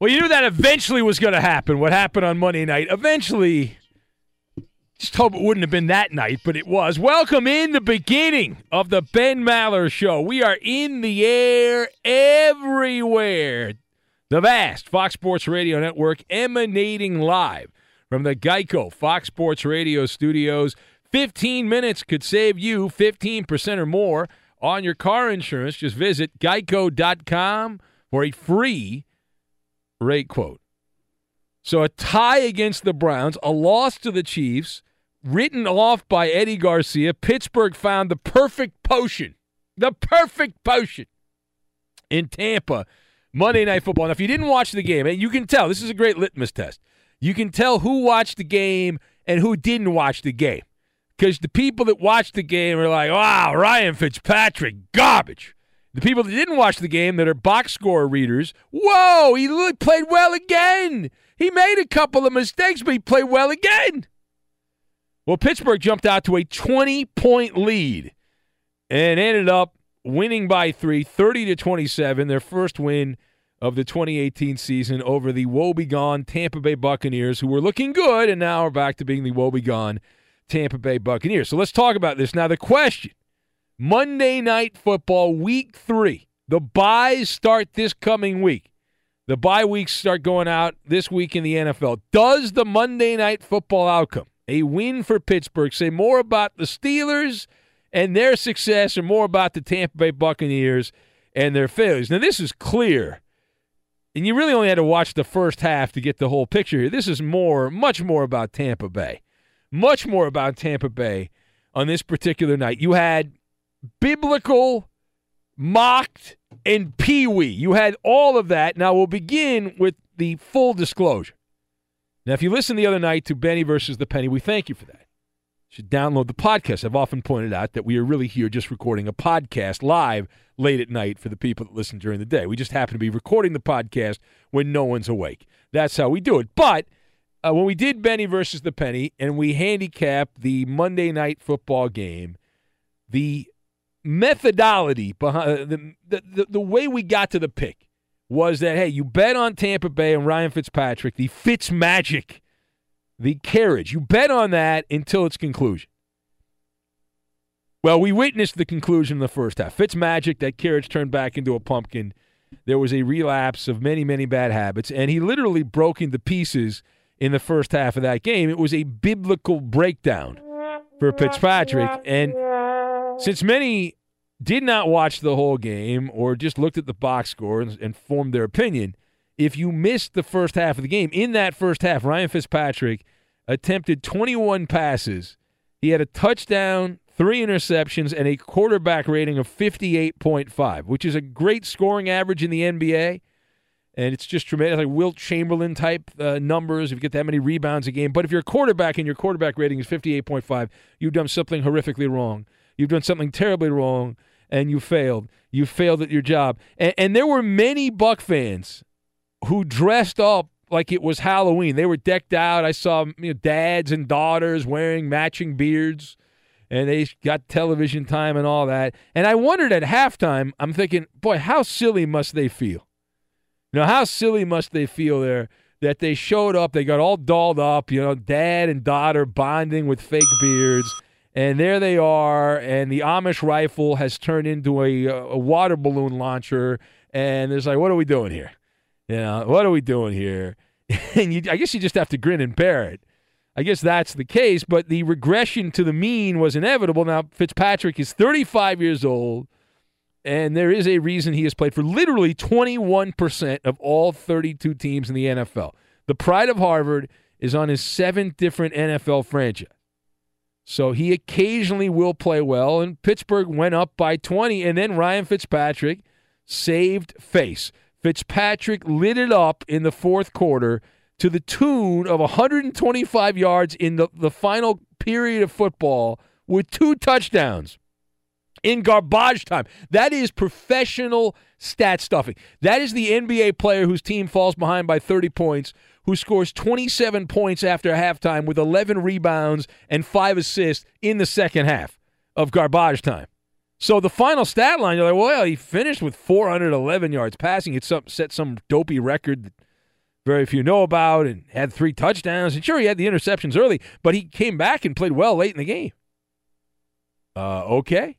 Well, you knew that eventually was going to happen. What happened on Monday night? Eventually, just hope it wouldn't have been that night, but it was. Welcome in the beginning of the Ben Maller Show. We are in the air everywhere. The vast Fox Sports Radio Network emanating live from the Geico Fox Sports Radio studios. 15 minutes could save you 15% or more on your car insurance. Just visit geico.com for a free rate quote. So a tie against the Browns, a loss to the Chiefs, written off by Eddie Garcia. Pittsburgh found the perfect potion, the perfect potion in Tampa. Monday Night Football. Now, if you didn't watch the game, and you can tell, this is a great litmus test. You can tell who watched the game and who didn't watch the game. Because the people that watched the game are like, wow, Ryan Fitzpatrick, garbage. The people that didn't watch the game that are box score readers, whoa, he played well again. He made a couple of mistakes, but he played well again. Well, Pittsburgh jumped out to a 20 point lead and ended up winning by three, 30 to 27, their first win of the 2018 season over the woebegone Tampa Bay Buccaneers, who were looking good and now are back to being the woebegone Tampa Bay Buccaneers. So let's talk about this. Now, the question Monday Night Football, week three The byes start this coming week. The bye weeks start going out this week in the NFL. Does the Monday night football outcome, a win for Pittsburgh, say more about the Steelers and their success or more about the Tampa Bay Buccaneers and their failures? Now, this is clear. And you really only had to watch the first half to get the whole picture here. This is more, much more about Tampa Bay. Much more about Tampa Bay on this particular night. You had biblical, mocked, and Pee Wee. You had all of that. Now we'll begin with the full disclosure. Now, if you listened the other night to Benny versus the Penny, we thank you for that. You should download the podcast. I've often pointed out that we are really here just recording a podcast live late at night for the people that listen during the day. We just happen to be recording the podcast when no one's awake. That's how we do it. But uh, when we did Benny versus the Penny and we handicapped the Monday night football game, the methodology behind uh, the, the, the, way we got to the pick was that, hey, you bet on Tampa Bay and Ryan Fitzpatrick, the Fitz magic, the carriage. You bet on that until its conclusion. Well, we witnessed the conclusion in the first half. Fitz magic, that carriage turned back into a pumpkin. There was a relapse of many, many bad habits, and he literally broke into pieces in the first half of that game. It was a biblical breakdown for Fitzpatrick. And since many did not watch the whole game or just looked at the box score and, and, formed their opinion, if you missed the first half of the game, in that first half, Ryan Fitzpatrick attempted 21 passes. He had a touchdown, three interceptions, and a quarterback rating of 58.5, which is a great scoring average in the NBA. And it's just tremendous, like Wilt Chamberlain type uh, numbers. If you get that many rebounds a game, but if you're a quarterback and your quarterback rating is 58.5, you've done something horrifically wrong. You've done something terribly wrong and you failed. You failed at your job. And, and there were many Buck fans who dressed up like it was Halloween. They were decked out. I saw you know, dads and daughters wearing matching beards, and they got television time and all that. And I wondered at halftime, I'm thinking, boy, how silly must they feel? You know, how silly must they feel there that they showed up, they got all dolled up, you know, dad and daughter bonding with fake beards and there they are, and the Amish rifle has turned into a, a water balloon launcher, and it's like, what are we doing here? You know, what are we doing here? and you, I guess you just have to grin and bear it. I guess that's the case, but the regression to the mean was inevitable. Now, Fitzpatrick is 35 years old, and there is a reason he has played for literally 21% of all 32 teams in the NFL. The pride of Harvard is on his seventh different NFL franchise. So he occasionally will play well, and Pittsburgh went up by 20, and then Ryan Fitzpatrick saved face. Fitzpatrick lit it up in the fourth quarter to the tune of 125 yards in the, the final period of football with two touchdowns in garbage time. That is professional stat stuffing. That is the NBA player whose team falls behind by 30 points who scores 27 points after halftime with 11 rebounds and five assists in the second half of garbage time. So the final stat line, you're like, well, he finished with 411 yards passing. It set some dopey record that very few know about and had three touchdowns. And sure, he had the interceptions early, but he came back and played well late in the game. Uh, okay.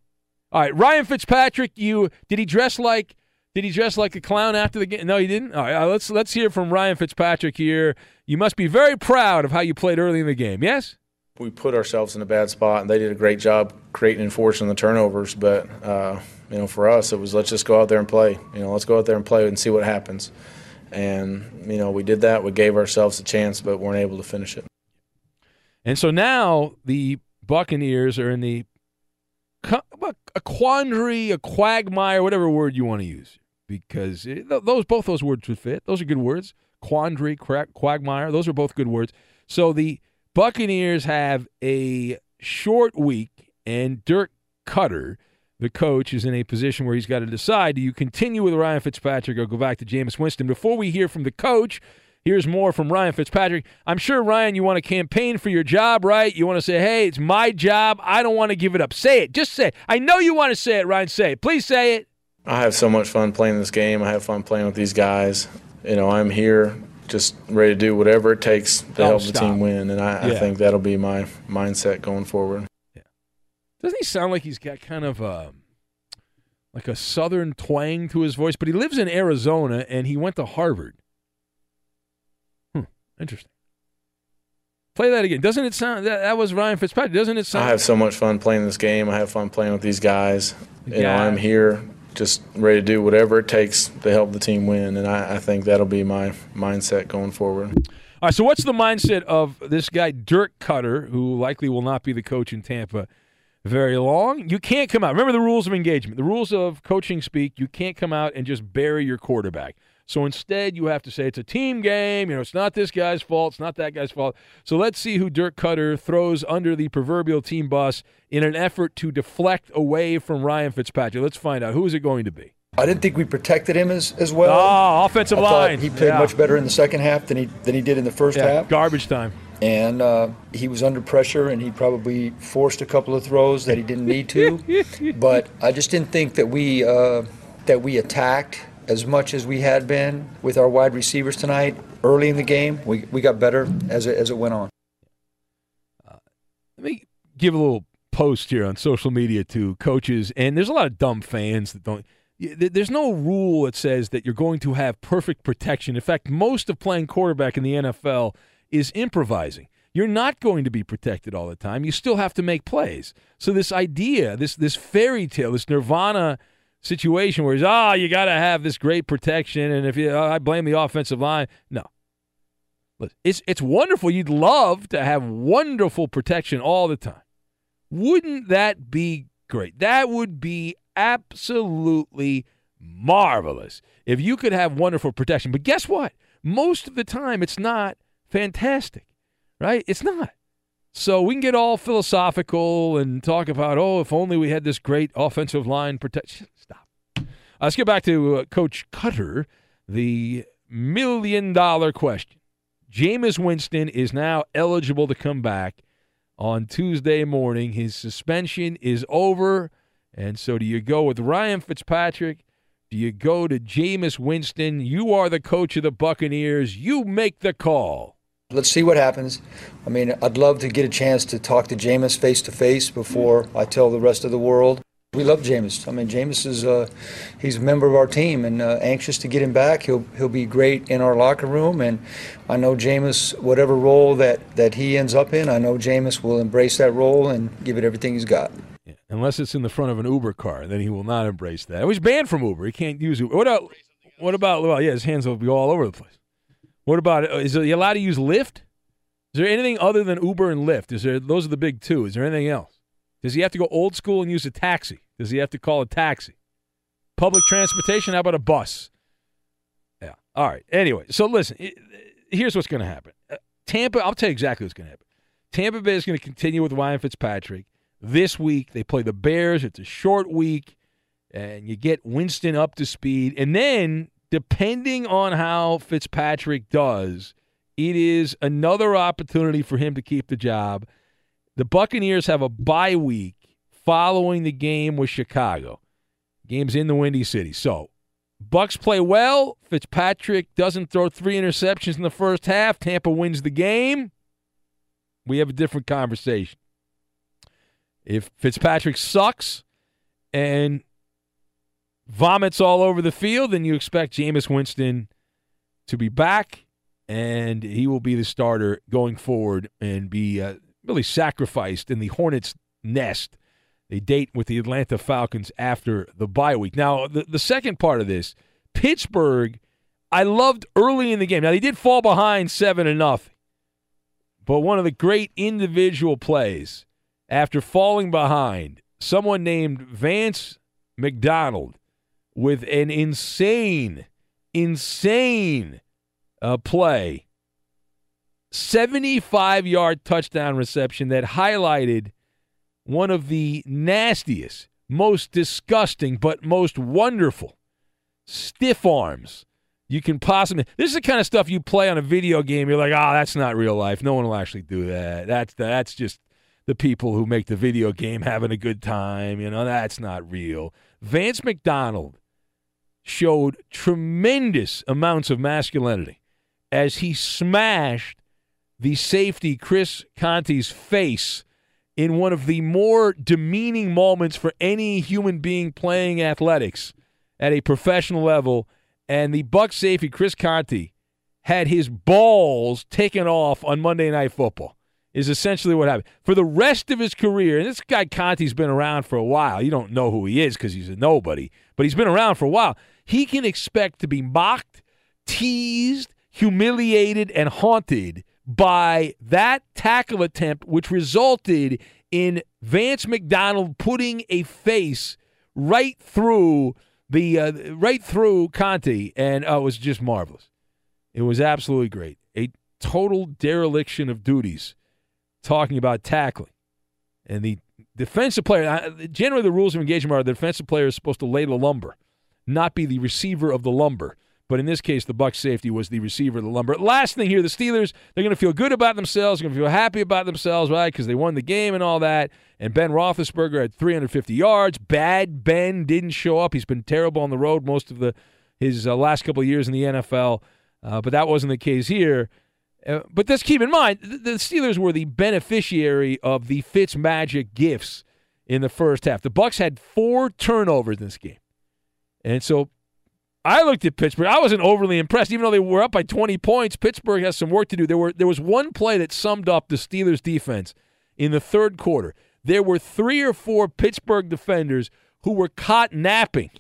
All right, Ryan Fitzpatrick, you did he dress like did he dress like a clown after the game? No, he didn't. All right, uh, let's let's hear from Ryan Fitzpatrick here. You must be very proud of how you played early in the game. Yes. We put ourselves in a bad spot, and they did a great job creating and forcing the turnovers. But uh, you know, for us, it was let's just go out there and play. You know, let's go out there and play and see what happens. And you know, we did that. We gave ourselves a chance, but weren't able to finish it. And so now the Buccaneers are in the a quandary, a quagmire, whatever word you want to use, because it, those both those words would fit. Those are good words. Quandary, crack, quagmire, those are both good words. So the Buccaneers have a short week, and Dirk Koetter, the coach, is in a position where he's got to decide: do you continue with Ryan Fitzpatrick or go back to Jameis Winston? Before we hear from the coach. Here's more from Ryan Fitzpatrick. I'm sure, Ryan, you want to campaign for your job, right? You want to say, hey, it's my job. I don't want to give it up. Say it. Just say it. I know you want to say it, Ryan. Say it. Please say it. I have so much fun playing this game. I have fun playing with these guys. You know, I'm here just ready to do whatever it takes to oh, help stop. the team win. And I, yeah. I, think that'll be my mindset going forward. Yeah. Doesn't he sound like he's got kind of a like a southern twang to his voice, but he lives in Arizona and he went to Harvard. Hmm, interesting. Play that again. Doesn't it sound that, that was Ryan Fitzpatrick? Doesn't it sound? I have so much fun playing this game. I have fun playing with these guys. You know, I'm here just ready to do whatever it takes to help the team win, and I, I think that'll be my mindset going forward. All right. So, what's the mindset of this guy Dirk Koetter, who likely will not be the coach in Tampa very long? You can't come out. Remember the rules of engagement, the rules of coaching speak. You can't come out and just bury your quarterback. So instead, you have to say it's a team game. You know, it's not this guy's fault. It's not that guy's fault. So let's see who Dirk Koetter throws under the proverbial team bus in an effort to deflect away from Ryan Fitzpatrick. Let's find out who is it going to be. I didn't think we protected him as, as well. Ah, offensive I line. He played Yeah. much better in the second half than he than he did in the first Yeah, half. garbage time. And uh, he was under pressure, and he probably forced a couple of throws that he didn't need to. but I just didn't think that we uh, that we attacked as much as we had been with our wide receivers tonight. Early in the game, we, we got better as it, as it went on. Let me give a little post here on social media to coaches, and there's a lot of dumb fans that don't. There's no rule that says that you're going to have perfect protection. In fact, most of playing quarterback in the NFL is improvising. You're not going to be protected all the time. You still have to make plays. So this idea, this this fairy tale, this nirvana situation where it's ah, you got to have this great protection, and if you, I blame the offensive line, no. It's it's wonderful. You'd love to have wonderful protection all the time. Wouldn't that be great? That would be absolutely marvelous if you could have wonderful protection. But guess what? Most of the time, it's not fantastic, right? It's not. So we can get all philosophical and talk about, oh, if only we had this great offensive line protection. Uh, let's get back to uh, Coach Koetter, the million dollar question. Jameis Winston is now eligible to come back on Tuesday morning. His suspension is over. And so do you go with Ryan Fitzpatrick? Do you go to Jameis Winston? You are the coach of the Buccaneers. You make the call. Let's see what happens. I mean, I'd love to get a chance to talk to Jameis face to face before I tell the rest of the world. We love Jameis. I mean, Jameis is uh, he's a member of our team and uh, anxious to get him back. He'll he'll be great in our locker room, and I know Jameis, whatever role that that he ends up in, I know Jameis will embrace that role and give it everything he's got. Unless it's in the front of an Uber car, then he will not embrace that. He's banned from Uber. He can't use Uber. What about, what about, well, yeah, his hands will be all over the place. What about, is he allowed to use Lyft? Is there anything other than Uber and Lyft? Is there, those are the big two. Is there anything else? Does he have to go old school and use a taxi? Does he have to call a taxi? Public transportation? How about a bus? Yeah. All right. Anyway, so listen, here's what's going to happen. Uh, Tampa, I'll tell you exactly what's going to happen. Tampa Bay is going to continue with Ryan Fitzpatrick. This week, they play the Bears. It's a short week, and you get Winston up to speed. And then, depending on how Fitzpatrick does, it is another opportunity for him to keep the job. The Buccaneers have a bye week following the game with Chicago. Game's in the Windy City. So, Bucks play well. Fitzpatrick doesn't throw three interceptions in the first half. Tampa wins the game. We have a different conversation. If Fitzpatrick sucks and vomits all over the field, then you expect Jameis Winston to be back, and he will be the starter going forward and be uh, really sacrificed in the Hornets' nest. They date with the Atlanta Falcons after the bye week. Now, the, the second part of this, Pittsburgh, I loved early in the game. Now, they did fall behind 7 to nothing, but one of the great individual plays after falling behind, someone named Vance McDonald with an insane, insane uh, play, 75 yard touchdown reception that highlighted one of the nastiest, most disgusting, but most wonderful stiff arms you can possibly. This is the kind of stuff you play on a video game. You're like, oh, that's not real life. No one will actually do that. That's that's just the people who make the video game having a good time. You know, that's not real. Vance McDonald showed tremendous amounts of masculinity as he smashed the safety Chris Conte's face in one of the more demeaning moments for any human being playing athletics at a professional level. And the Buck safety, Chris Conte, had his balls taken off on Monday Night Football. Is essentially what happened for the rest of his career. And this guy Conte's been around for a while. You don't know who he is because he's a nobody, but he's been around for a while. He can expect to be mocked, teased, humiliated, and haunted by that tackle attempt, which resulted in Vance McDonald putting a face right through the uh, right through Conte, and uh, it was just marvelous. It was absolutely great. A total dereliction of duties. Talking about tackling, and the defensive player. uh, Generally, the rules of engagement are the defensive player is supposed to lay the lumber, not be the receiver of the lumber. But in this case, the Buck safety was the receiver the lumber. Last thing here, the Steelers, they're going to feel good about themselves. Going to feel happy about themselves, right? Because they won the game and all that. And Ben Roethlisberger had 350 yards. Bad Ben didn't show up. He's been terrible on the road most of the his uh, last couple of years in the NFL. Uh, but that wasn't the case here. Uh, but let's keep in mind, th- the Steelers were the beneficiary of the Fitz magic gifts in the first half. The Bucks had four turnovers in this game. And so I looked at Pittsburgh. I wasn't overly impressed, even though they were up by 20 points. Pittsburgh has some work to do. There were there was one play that summed up the Steelers' defense in the third quarter. There were three or four Pittsburgh defenders who were caught napping.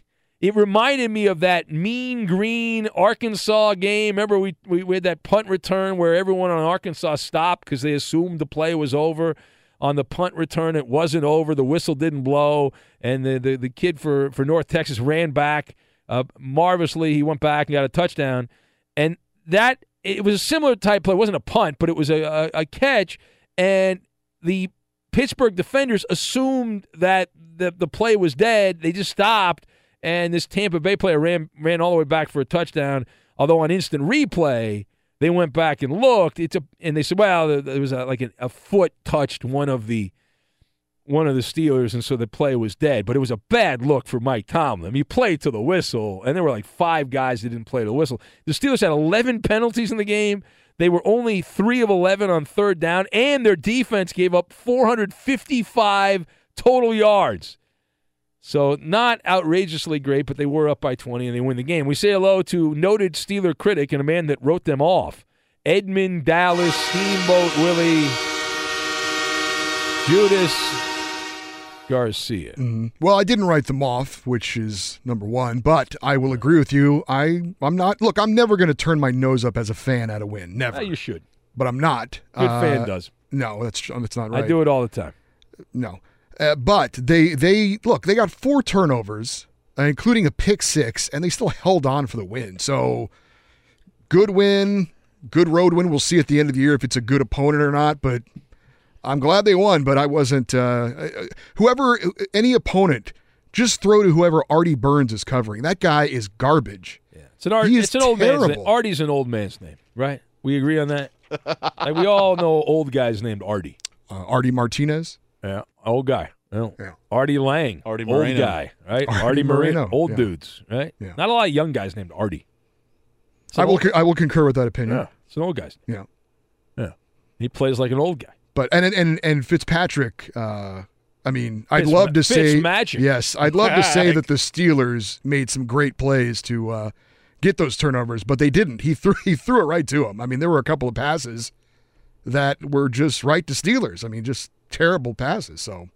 It reminded me of that mean green Arkansas game. Remember, we, we, we had that punt return where everyone on Arkansas stopped because they assumed the play was over. On the punt return, it wasn't over. The whistle didn't blow, and the, the, the kid for, for North Texas ran back uh, marvelously. He went back and got a touchdown. And that, it was a similar type play. It wasn't a punt, but it was a, a, a catch. And the Pittsburgh defenders assumed that the, the play was dead. They just stopped and this Tampa Bay player ran ran all the way back for a touchdown. Although on instant replay, they went back and looked. It's a and they said, well, there was a, like a, a foot touched one of the one of the Steelers, and so the play was dead. But it was a bad look for Mike Tomlin. He played to the whistle, and there were like five guys that didn't play to the whistle. The Steelers had 11 penalties in the game. They were only three of 11 on third down, and their defense gave up 455 total yards. So not outrageously great, but they were up by 20 and they win the game. We say hello to noted Steeler critic and a man that wrote them off, Edmund Dallas Steamboat Willie Judas Garcia. Mhm. Well, I didn't write them off, which is number one. But I will agree with you. I I'm not. Look, I'm never going to turn my nose up as a fan at a win. Never. Uh, you should. But I'm not. Good Uh, fan does. No, that's that's not right. I do it all the time. No, uh, but they they look. They got four turnovers, uh, including a pick six, and they still held on for the win. So good win, good road win. We'll see at the end of the year if it's a good opponent or not. But I'm glad they won. But I wasn't. Uh, uh, whoever any opponent, just throw to whoever Artie Burns is covering. That guy is garbage. It's an, Art, He is it's an old man's name. Artie's an old man's name, right? We agree on that? like we all know old guys named Artie. Uh, Artie Martinez. Yeah, old guy. Yeah. Yeah. Artie Lang. Artie old Moreno. guy, right? Artie Artie Moreno. Moreno, Old yeah. dudes, right? Yeah. Not a lot of young guys named Artie. I will. old- con- I will concur with that opinion. yeah, it's an old guy's. Yeah. Yeah. He plays like an old guy. But and and and Fitzpatrick. Uh, I mean, I'd Fitz- love to say Fitzmagic. yes. I'd love to say that the Steelers made some great plays to uh, get those turnovers, but they didn't. He threw he threw it right to him. I mean, there were a couple of passes that were just right to Steelers. I mean, just terrible passes. So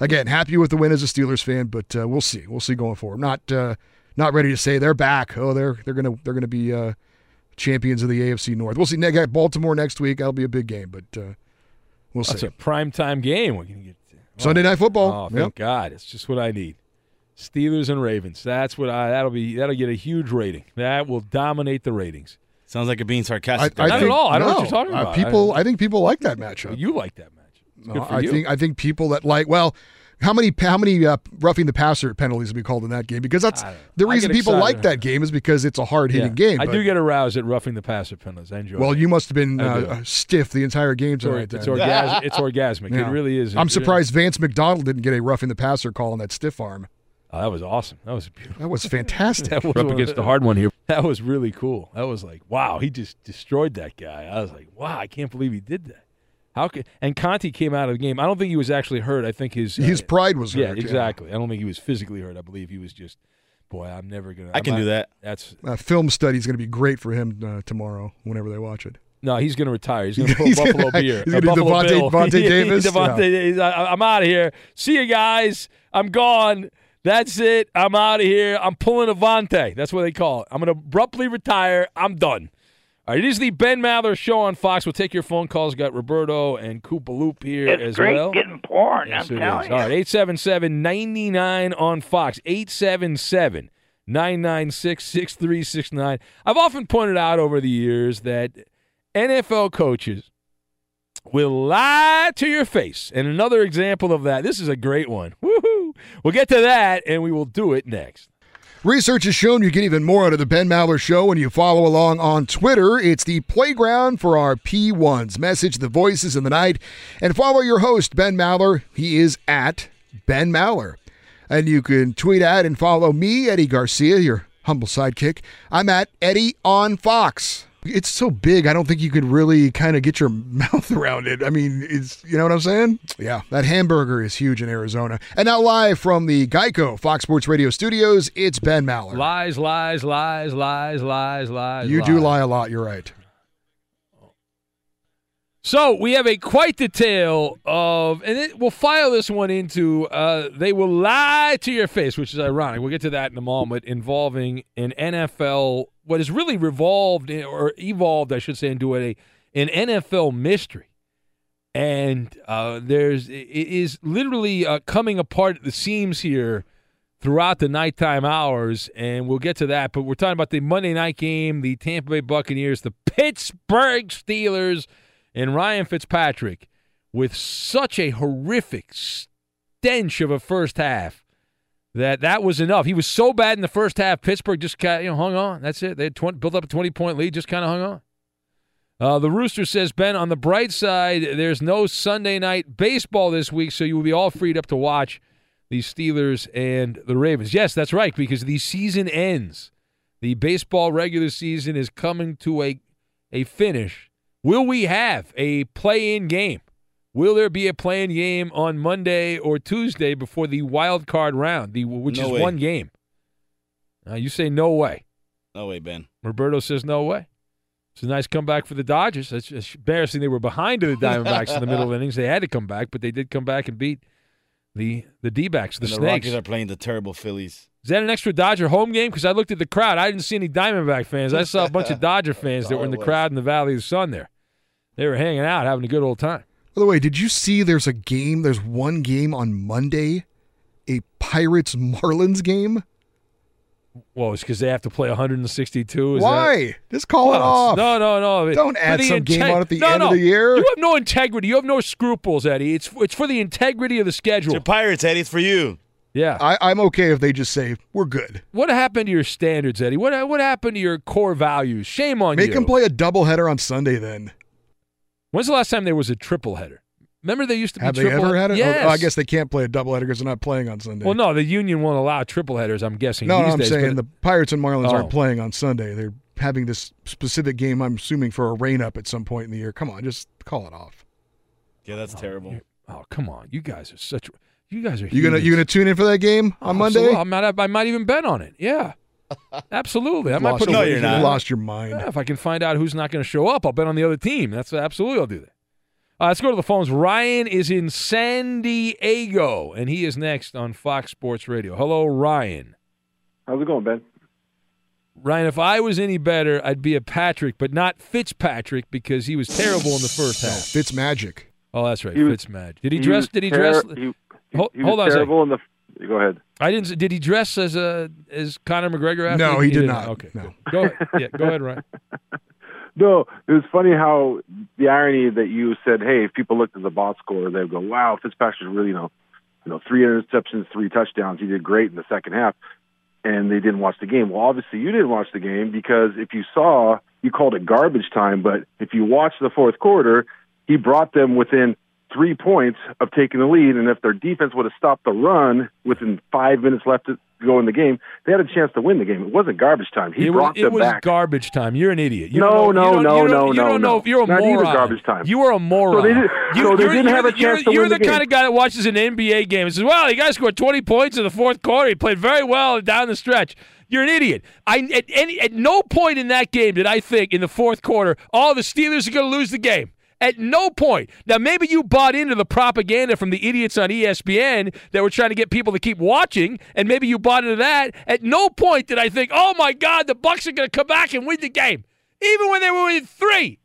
again, happy with the win as a Steelers fan, but uh, we'll see. We'll see going forward. Not uh, not ready to say they're back. Oh, they're they're gonna they're gonna be uh, champions of the AFC North. We'll see. They got Baltimore next week. That'll be a big game, but uh, we'll That's see. a prime time game. We can get Sunday night football. Oh, thank Yep. God! It's just what I need. Steelers and Ravens. That's what I. That'll be. That'll get a huge rating. That will dominate the ratings. Sounds like you're being sarcastic. I Not at all. I don't know what you're talking Uh, people, I- I, think people like that matchup. You like that matchup. It's good No, for I you. think I think people that like well, how many how many uh, roughing the passer penalties have we called in that game? Because that's I the reason people excited. like that game is because it's a hard hitting Yeah. game. I but- do get aroused at roughing the passer penalties. I enjoy. well, it. you must have been uh, stiff the entire game It's, or, tonight. it's, then. orgas- it's orgasmic. Yeah. It really is. I'm It- surprised Vance McDonald didn't get a roughing the passer call on that stiff arm. Oh, that was awesome. That was beautiful. That was fantastic. That was We're up against the hard one here. That was really cool. That was like, wow, he just destroyed that guy. I was like, wow, I can't believe he did that. How could, and Conte came out of the game. I don't think he was actually hurt. I think his His uh, pride was yeah, hurt, yeah. exactly. I don't think he was physically hurt. I believe he was just, boy, I'm never gonna. I can I'm do not- that. That's Uh, film study is going to be great for him uh, tomorrow whenever they watch it. no, he's gonna retire. He's gonna pull He's Buffalo gonna- beer. he's Uh, gonna do Buffalo Devontae- Devontae Davis? Devontae Yeah. Davis. I, I'm out of here. See you guys. I'm gone. That's it. I'm out of here. I'm pulling Avante. That's what they call it. I'm going to abruptly retire. I'm done. All right, it is the Ben Maller Show on Fox. We'll take your phone calls. Got Roberto and Koopa Loop here It's as great well. getting porn, Yes, I'm telling is. you. All right, 877 99 on Fox. 877 996 6369. I've often pointed out over the years that NFL coaches will lie to your face. And another example of that, this is a great one. Woohoo! We'll get to that and we will do it next. Research has shown you get even more out of the Ben Maller Show when you follow along on Twitter. It's the playground for our P1s. Message the voices in the night and follow your host, Ben Maller. He is at Ben Maller. And you can tweet at and follow me, Eddie Garcia, your humble sidekick. I'm at Eddie on Fox. It's so big, I don't think you could really kind of get your mouth around it. I mean, it's, you know what I'm saying? Yeah, that hamburger is huge in Arizona. And now, live from the Geico Fox Sports Radio studios, it's Ben Maller. Lies, lies, lies, lies, lies, lies. You do lie a lot, you're right. So we have a quite the tale of, and it, we'll file this one into. Uh, they will lie to your face, which is ironic. We'll get to that in a moment. Involving an NFL, what has really revolved or evolved, I should say, into a an NFL mystery, and uh, there's it is literally uh, coming apart at the seams here throughout the nighttime hours, and we'll get to that. But we're talking about the Monday night game, the Tampa Bay Buccaneers, the Pittsburgh Steelers, and Ryan Fitzpatrick with such a horrific stench of a first half that that was enough. He was so bad in the first half, Pittsburgh just you know hung on. That's it. They had 20, built up a twenty point lead, just kind of hung on. Uh, the Rooster says, Ben, on the bright side, there's no Sunday night baseball this week, so you will be all freed up to watch the Steelers and the Ravens. Yes, that's right, because the season ends. The baseball regular season is coming to a, a finish. Will we have a play in game? Will there be a playing game on Monday or Tuesday before the wild card round, the, which No is way. one game? Uh, you say no way. No way, Ben. Roberto says no way. It's a nice comeback for the Dodgers. It's, embarrassing they were behind to the Diamondbacks in the middle of innings. They had to come back, but they did come back and beat the the D-backs, the And the Snakes. Rockies are playing the terrible Phillies. Is that an extra Dodger home game? Because I looked at the crowd. I didn't see any Diamondback fans. I saw a bunch of Dodger fans that were in the crowd in the Valley of the Sun there. They were hanging out, having a good old time. By the way, did you see there's a game, there's one game on Monday, a Pirates Marlins game? Well, it's because they have to play 162. Is Why? That... Just call it off. No, no, no. Don't add the some game inte- on at the No, end of no. the year. You have no integrity. You have no scruples, Eddie. It's it's for the integrity of the schedule. Your Pirates, Eddie. It's for you. Yeah. I, I'm okay if they just say, we're good. What happened to your standards, Eddie? What what happened to your core values? Shame on Make you. Make them play a doubleheader on Sunday then. When's the last time there was a triple header? Remember they used to be Have they triple ever had it? Oh, yes. Oh, I guess they can't play a doubleheader because they're not playing on Sunday. Well, no, the union won't allow triple headers. I'm guessing. no, no, these I'm days, saying but- the Pirates and Marlins Oh. aren't playing on Sunday. They're having this specific game, I'm assuming, for a rain up at some point in the year. Come on, just call it off. Yeah, that's oh, terrible. Oh, come on. You guys are such. You guys are. You gonna humans. you gonna tune in for that game on oh, Monday? Absolutely. I might, I might even bet on it. Yeah, absolutely. I might Lost put a your- wager you lost your mind. Yeah, if I can find out who's not going to show up, I'll bet on the other team. That's absolutely I'll do that. Uh, let's go to the phones. Ryan is in San Diego, and he is next on Fox Sports Radio. Hello, Ryan. How's it going, Ben? Ryan, if I was any better, I'd be a Patrick, but not Fitzpatrick because he was terrible in the first half. Fitz Magic. Oh, that's right, He was- Fitzmagic. Did he he dress? Did he ter- dress? he- hold, He hold was on a second. terrible in the. You Go ahead. I didn't. Did he dress as a as Conor McGregor? After No, he did didn't. not. Okay, No. good. Go ahead. Yeah, go ahead, Ryan. No, it was funny how the irony that you said, "Hey, if people looked at the box score, they'd go, wow, Fitzpatrick's really, you know, you know, three interceptions, three touchdowns. He did great in the second half." And they didn't watch the game. Well, obviously, you didn't watch the game because if you saw, you called it garbage time. But if you watched the fourth quarter, he brought them within three points of taking the lead, and if their defense would have stopped the run within five minutes left to go in the game, they had a chance to win the game. It wasn't garbage time. He it brought was, it was back. garbage time. You're an idiot. You No, no, know, you don't- no, don't- no, You no, don't know. no. You're a Not even moron. garbage time. You are a moron. So they did, you, so they didn't have a chance to win You're the the kind of guy that watches an NBA game and says, "Well, you guys scored 20 points in the fourth quarter. He played very well down the stretch." You're an idiot. I at any at no point in that game did I think in the fourth quarter, "Oh, the Steelers are going to lose the game." At no point. Now, maybe you bought into the propaganda from the idiots on ESPN that were trying to get people to keep watching, and maybe you bought into that. At no point did I think, "Oh my God, the Bucks are going to come back and win the game," even when they were in three.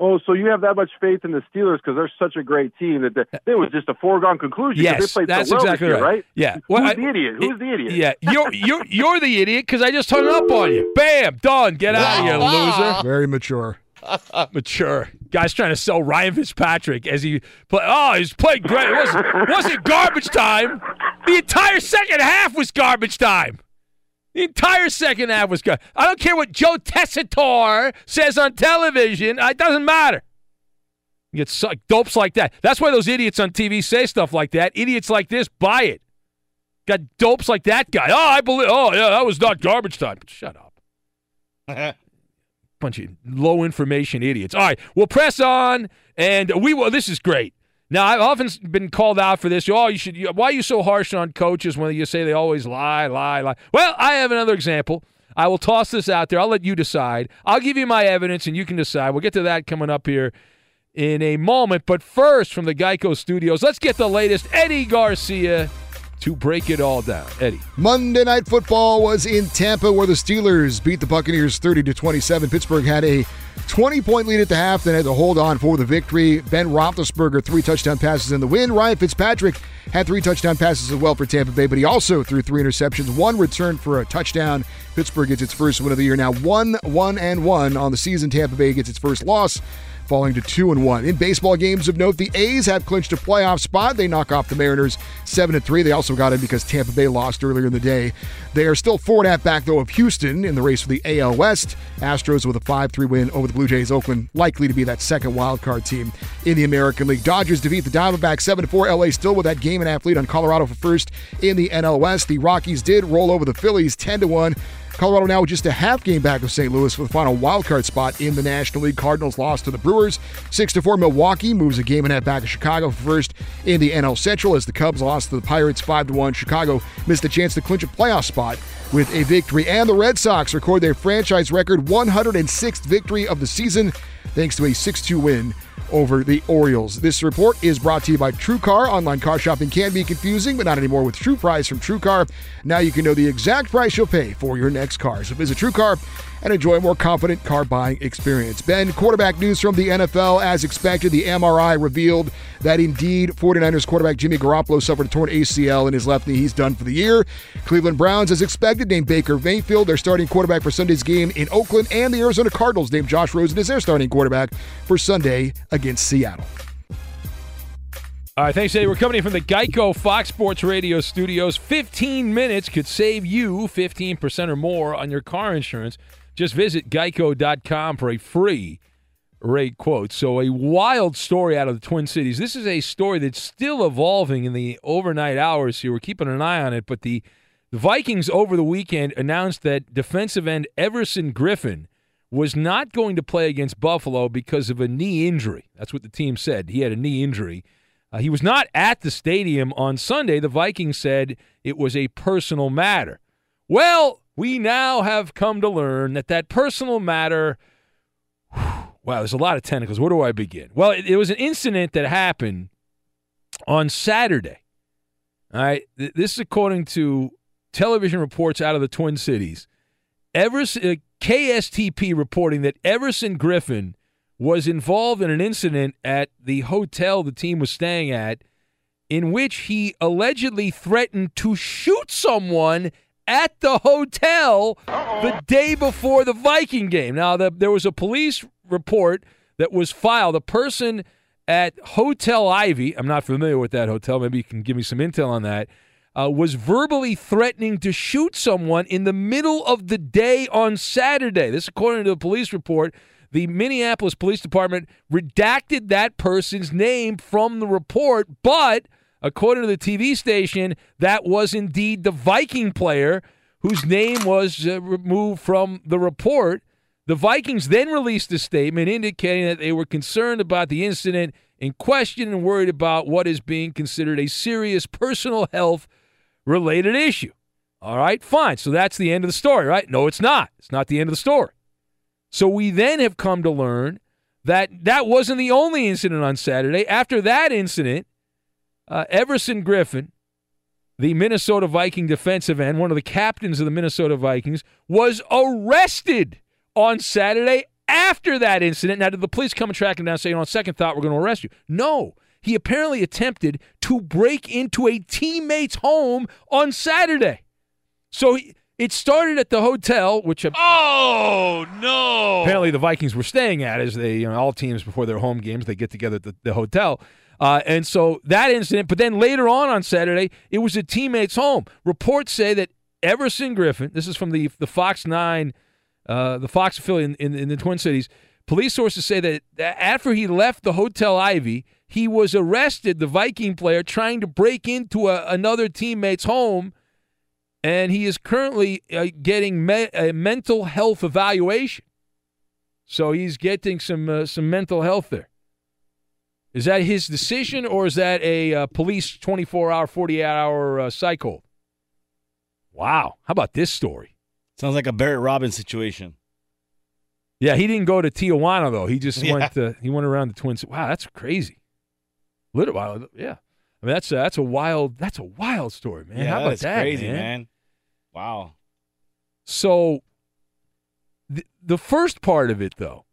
Oh, so you have that much faith in the Steelers because they're such a great team that the, it was just a foregone conclusion. Yes, they played that's so well exactly year, right. right. Yeah. Who's I- the idiot? Who's the idiot? Yeah, you're you're you're the idiot because I just hung up on you. Bam, done. Get out of here, loser. Very mature. Mature guy's trying to sell Ryan Fitzpatrick as he play. Oh, he's playing great. It wasn't wasn't garbage time. The entire second half was garbage time. The entire second half was good. I don't care what Joe Tessitore says on television. Uh, it doesn't matter. You get su- dopes like that. That's why those idiots on TV say stuff like that. Idiots like this buy it. Got dopes like that guy. Oh, I believe. Oh, yeah, that was not garbage time. Shut up. Bunch of low information idiots. All right, we'll press on, and we will. This is great. Now, I've often been called out for this. Oh, you should. You, why are you so harsh on coaches when you say they always lie, lie, lie? Well, I have another example. I will toss this out there. I'll let you decide. I'll give you my evidence, and you can decide. We'll get to that coming up here in a moment. But first, from the Geico Studios, let's get the latest. Eddie Garcia to break it all down. Eddie. Monday Night Football was in Tampa, where the Steelers beat the Buccaneers 30 to 27. Pittsburgh had a 20 point lead at the half, then had to hold on for the victory. Ben Roethlisberger three touchdown passes in the win. Ryan Fitzpatrick had three touchdown passes as well for Tampa Bay, but he also threw three interceptions, one return for a touchdown. Pittsburgh gets its first win of the year. Now one, one, and one on the season. Tampa Bay gets its first loss falling to 2 and 1. In baseball games of note, the A's have clinched a playoff spot. They knock off the Mariners 7 and 3. They also got in because Tampa Bay lost earlier in the day. They are still 4 and a half back though of Houston in the race for the AL West. Astros with a 5-3 win over the Blue Jays. Oakland likely to be that second wild card team in the American League. Dodgers defeat the Diamondbacks 7 4. LA still with that game and a half lead on Colorado for first in the NL West. The Rockies did roll over the Phillies 10 to 1. Colorado now just a half game back of St. Louis for the final wild card spot in the National League. Cardinals lost to the Brewers 6 to 4. Milwaukee moves a game and a half back of Chicago first in the NL Central as the Cubs lost to the Pirates 5 to 1. Chicago missed a chance to clinch a playoff spot with a victory. And the Red Sox record their franchise record 106th victory of the season thanks to a 6 2 win over the Orioles. This report is brought to you by TrueCar. Online car shopping can be confusing, but not anymore with True Price from TrueCar. Now you can know the exact price you'll pay for your next car. So visit TrueCar and enjoy a more confident car buying experience. Ben, quarterback news from the NFL. As expected, the MRI revealed that indeed 49ers quarterback Jimmy Garoppolo suffered a torn ACL in his left knee. He's done for the year. Cleveland Browns, as expected, named Baker Mayfield their starting quarterback for Sunday's game in Oakland, and the Arizona Cardinals named Josh Rosen as their starting quarterback for Sunday against Seattle. All right, thanks, Eddie. We're coming in from the Geico Fox Sports Radio studios. 15 minutes could save you 15% or more on your car insurance. Just visit geico.com for a free rate quote. So, a wild story out of the Twin Cities. This is a story that's still evolving in the overnight hours here. We're keeping an eye on it, but the, Vikings over the weekend announced that defensive end Everson Griffen was not going to play against Buffalo because of a knee injury. That's what the team said. He had a knee injury. Uh, he was not at the stadium on Sunday. The Vikings said it was a personal matter. Well, we now have come to learn that that personal matter. Wow, there's a lot of tentacles. Where do I begin? Well, it, it was an incident that happened on Saturday. All right, Th- this is according to television reports out of the Twin Cities. Everson, uh, KSTP reporting that Everson Griffen was involved in an incident at the hotel the team was staying at in which he allegedly threatened to shoot someone at the hotel the day before the Viking game. Now, the, there was a police report that was filed. A person at Hotel Ivy, I'm not familiar with that hotel, maybe you can give me some intel on that, uh, was verbally threatening to shoot someone in the middle of the day on Saturday. This, according to the police report, the Minneapolis Police Department redacted that person's name from the report, but according to the TV station, that was indeed the Viking player whose name was uh, removed from the report. The Vikings then released a statement indicating that they were concerned about the incident in question and worried about what is being considered a serious personal health related issue. All right, fine. So that's the end of the story, right? No, it's not. It's not the end of the story. So we then have come to learn that that wasn't the only incident on Saturday. After that incident, uh, Everson Griffen, the Minnesota Viking defensive end, one of the captains of the Minnesota Vikings, was arrested on Saturday after that incident. Now, did the police come and track him down and say, on second thought, we're going to arrest you? No. He apparently attempted to break into a teammate's home on Saturday. So he, it started at the hotel, which oh no! Apparently, the Vikings were staying at as they, you know, all teams before their home games they get together at the, the hotel. Uh, and so that incident, but then later on on Saturday, it was a teammate's home. Reports say that Everson Griffen, this is from the the Fox Nine, uh, the Fox affiliate in, in, in the Twin Cities. Police sources say that after he left the Hotel Ivy, he was arrested, the Viking player, trying to break into a, another teammate's home and he is currently uh, getting me- a mental health evaluation. So he's getting some uh, some mental health there. Is that his decision, or is that a uh, police 24 hour, 48 hour uh, cycle? Wow. How about this story? Sounds like a Barrett Robbins situation. Yeah, he didn't go to Tijuana though. He just Yeah. went. To, he went around the Twins. Wow, that's crazy. Little while, yeah. I mean, that's a, that's a wild. That's a wild story, man. yeah, How about that's that, crazy, man? man. Wow. So the, the first part of it though,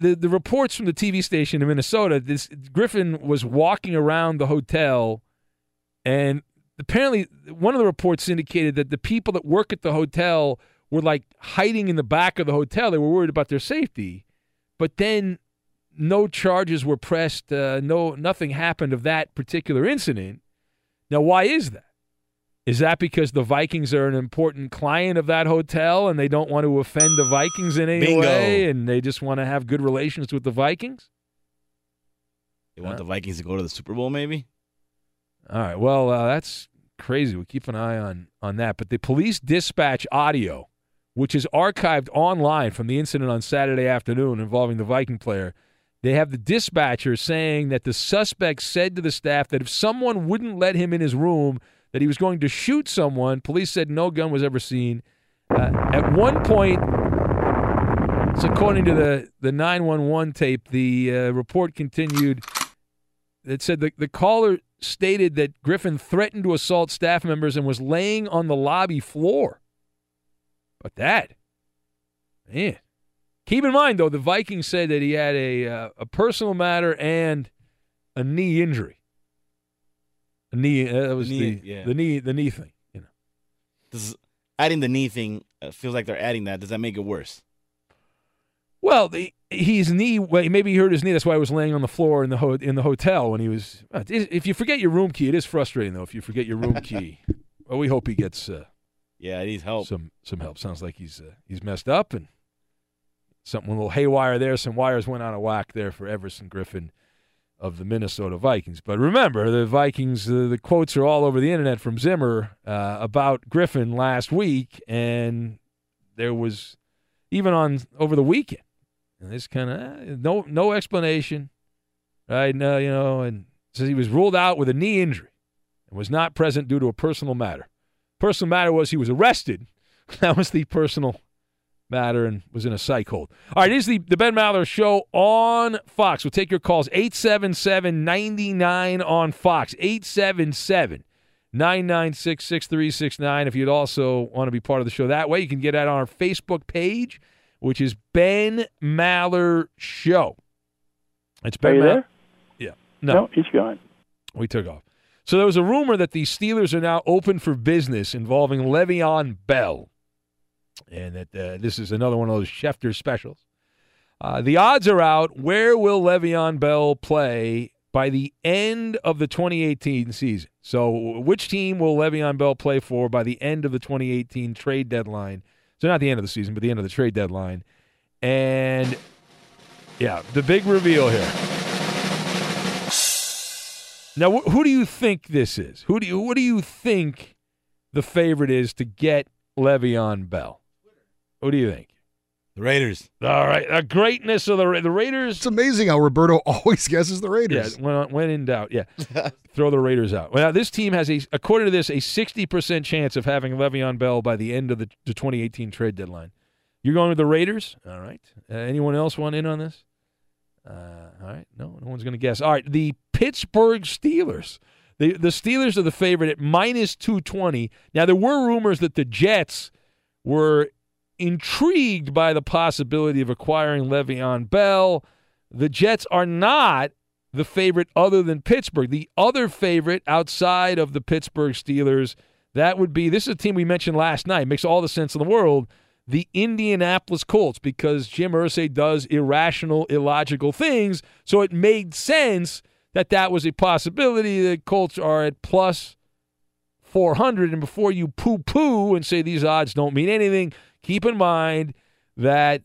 the the reports from the TV station in Minnesota, this Griffen was walking around the hotel and apparently one of the reports indicated that the people that work at the hotel were like hiding in the back of the hotel. They were worried about their safety. But then no charges were pressed, uh, no nothing happened of that particular incident. Now, why is that? Is that because the Vikings are an important client of that hotel and they don't want to offend the Vikings in any Bingo. way and they just want to have good relations with the Vikings? They want the Vikings to go to the Super Bowl, maybe? All right. Well, uh, that's crazy. We keep an eye on on that. But the police dispatch audio, which is archived online from the incident on Saturday afternoon involving the Viking player, they have the dispatcher saying that the suspect said to the staff that if someone wouldn't let him in his room, that he was going to shoot someone. Police said no gun was ever seen. Uh, at one point, so according to the the 911 tape, the uh, report continued. It said the, the caller stated that Griffen threatened to assault staff members and was laying on the lobby floor. But that, man. Keep in mind, though, the Vikings said that he had a uh, a personal matter and a knee injury. Knee. Uh, that was Knee, the yeah. the knee the knee thing. You know. Is, adding the knee thing uh, feels like they're adding that. Does that make it worse? Well, the, his knee. Well, maybe he hurt his knee. That's why he was laying on the floor in the ho- in the hotel when he was. uh, If you forget your room key, it is frustrating though. If you forget your room key, well, we hope he gets. Uh, Yeah, it needs help. Some some help. Sounds like he's uh, he's messed up and something a little haywire there. Some wires went out of whack there for Everson Griffen of the Minnesota Vikings. But remember, the Vikings. Uh, the quotes are all over the internet from Zimmer uh, about Griffen last week, and there was even on over the weekend. And this kind of no no explanation, right? No, you know, and says he was ruled out with a knee injury and was not present due to a personal matter. Personal matter was he was arrested. That was the personal matter and was in a psych hold. All right, is the, the Ben Maller Show on Fox. We'll take your calls 877 99 on Fox. 877 996 6369. If you'd also want to be part of the show that way, you can get that on our Facebook page, which is Ben Maller Show. It's Ben Are you there? Yeah. No. No, he's gone. We took off. So there was a rumor that the Steelers are now open for business involving Le'Veon Bell, and that uh, this is another one of those Schefter specials. Uh, the odds are out. Where will Le'Veon Bell play by the end of the 2018 season? So, which team will Le'Veon Bell play for by the end of the 2018 trade deadline? So, not the end of the season, but the end of the trade deadline. And yeah, the big reveal here. Now, wh- who do you think this is? Who do you what do you think the favorite is to get Le'Veon Bell? What do you think? The Raiders. All right, the greatness of the Ra- the Raiders. It's amazing how Roberto always guesses the Yeah, Raiders. when, when in doubt, yeah, throw the Raiders out. Well, this team has a, according to this, a sixty percent chance of having Le'Veon Bell by the end of the, the 2018 trade deadline. You're going with the Raiders, all right? Uh, anyone else want in on this? Uh, all right, no, no one's going to guess. All right, the Pittsburgh Steelers. The the Steelers are the favorite at minus two twenty. Now there were rumors that the Jets were intrigued by the possibility of acquiring Le'Veon Bell. The Jets are not the favorite other than Pittsburgh. The other favorite outside of the Pittsburgh Steelers, that would be this is a team we mentioned last night. Makes all the sense in the world. The Indianapolis Colts, because Jim Irsay does irrational, illogical things. So it made sense that that was a possibility. The Colts are at plus 400. And before you poo poo and say these odds don't mean anything, keep in mind that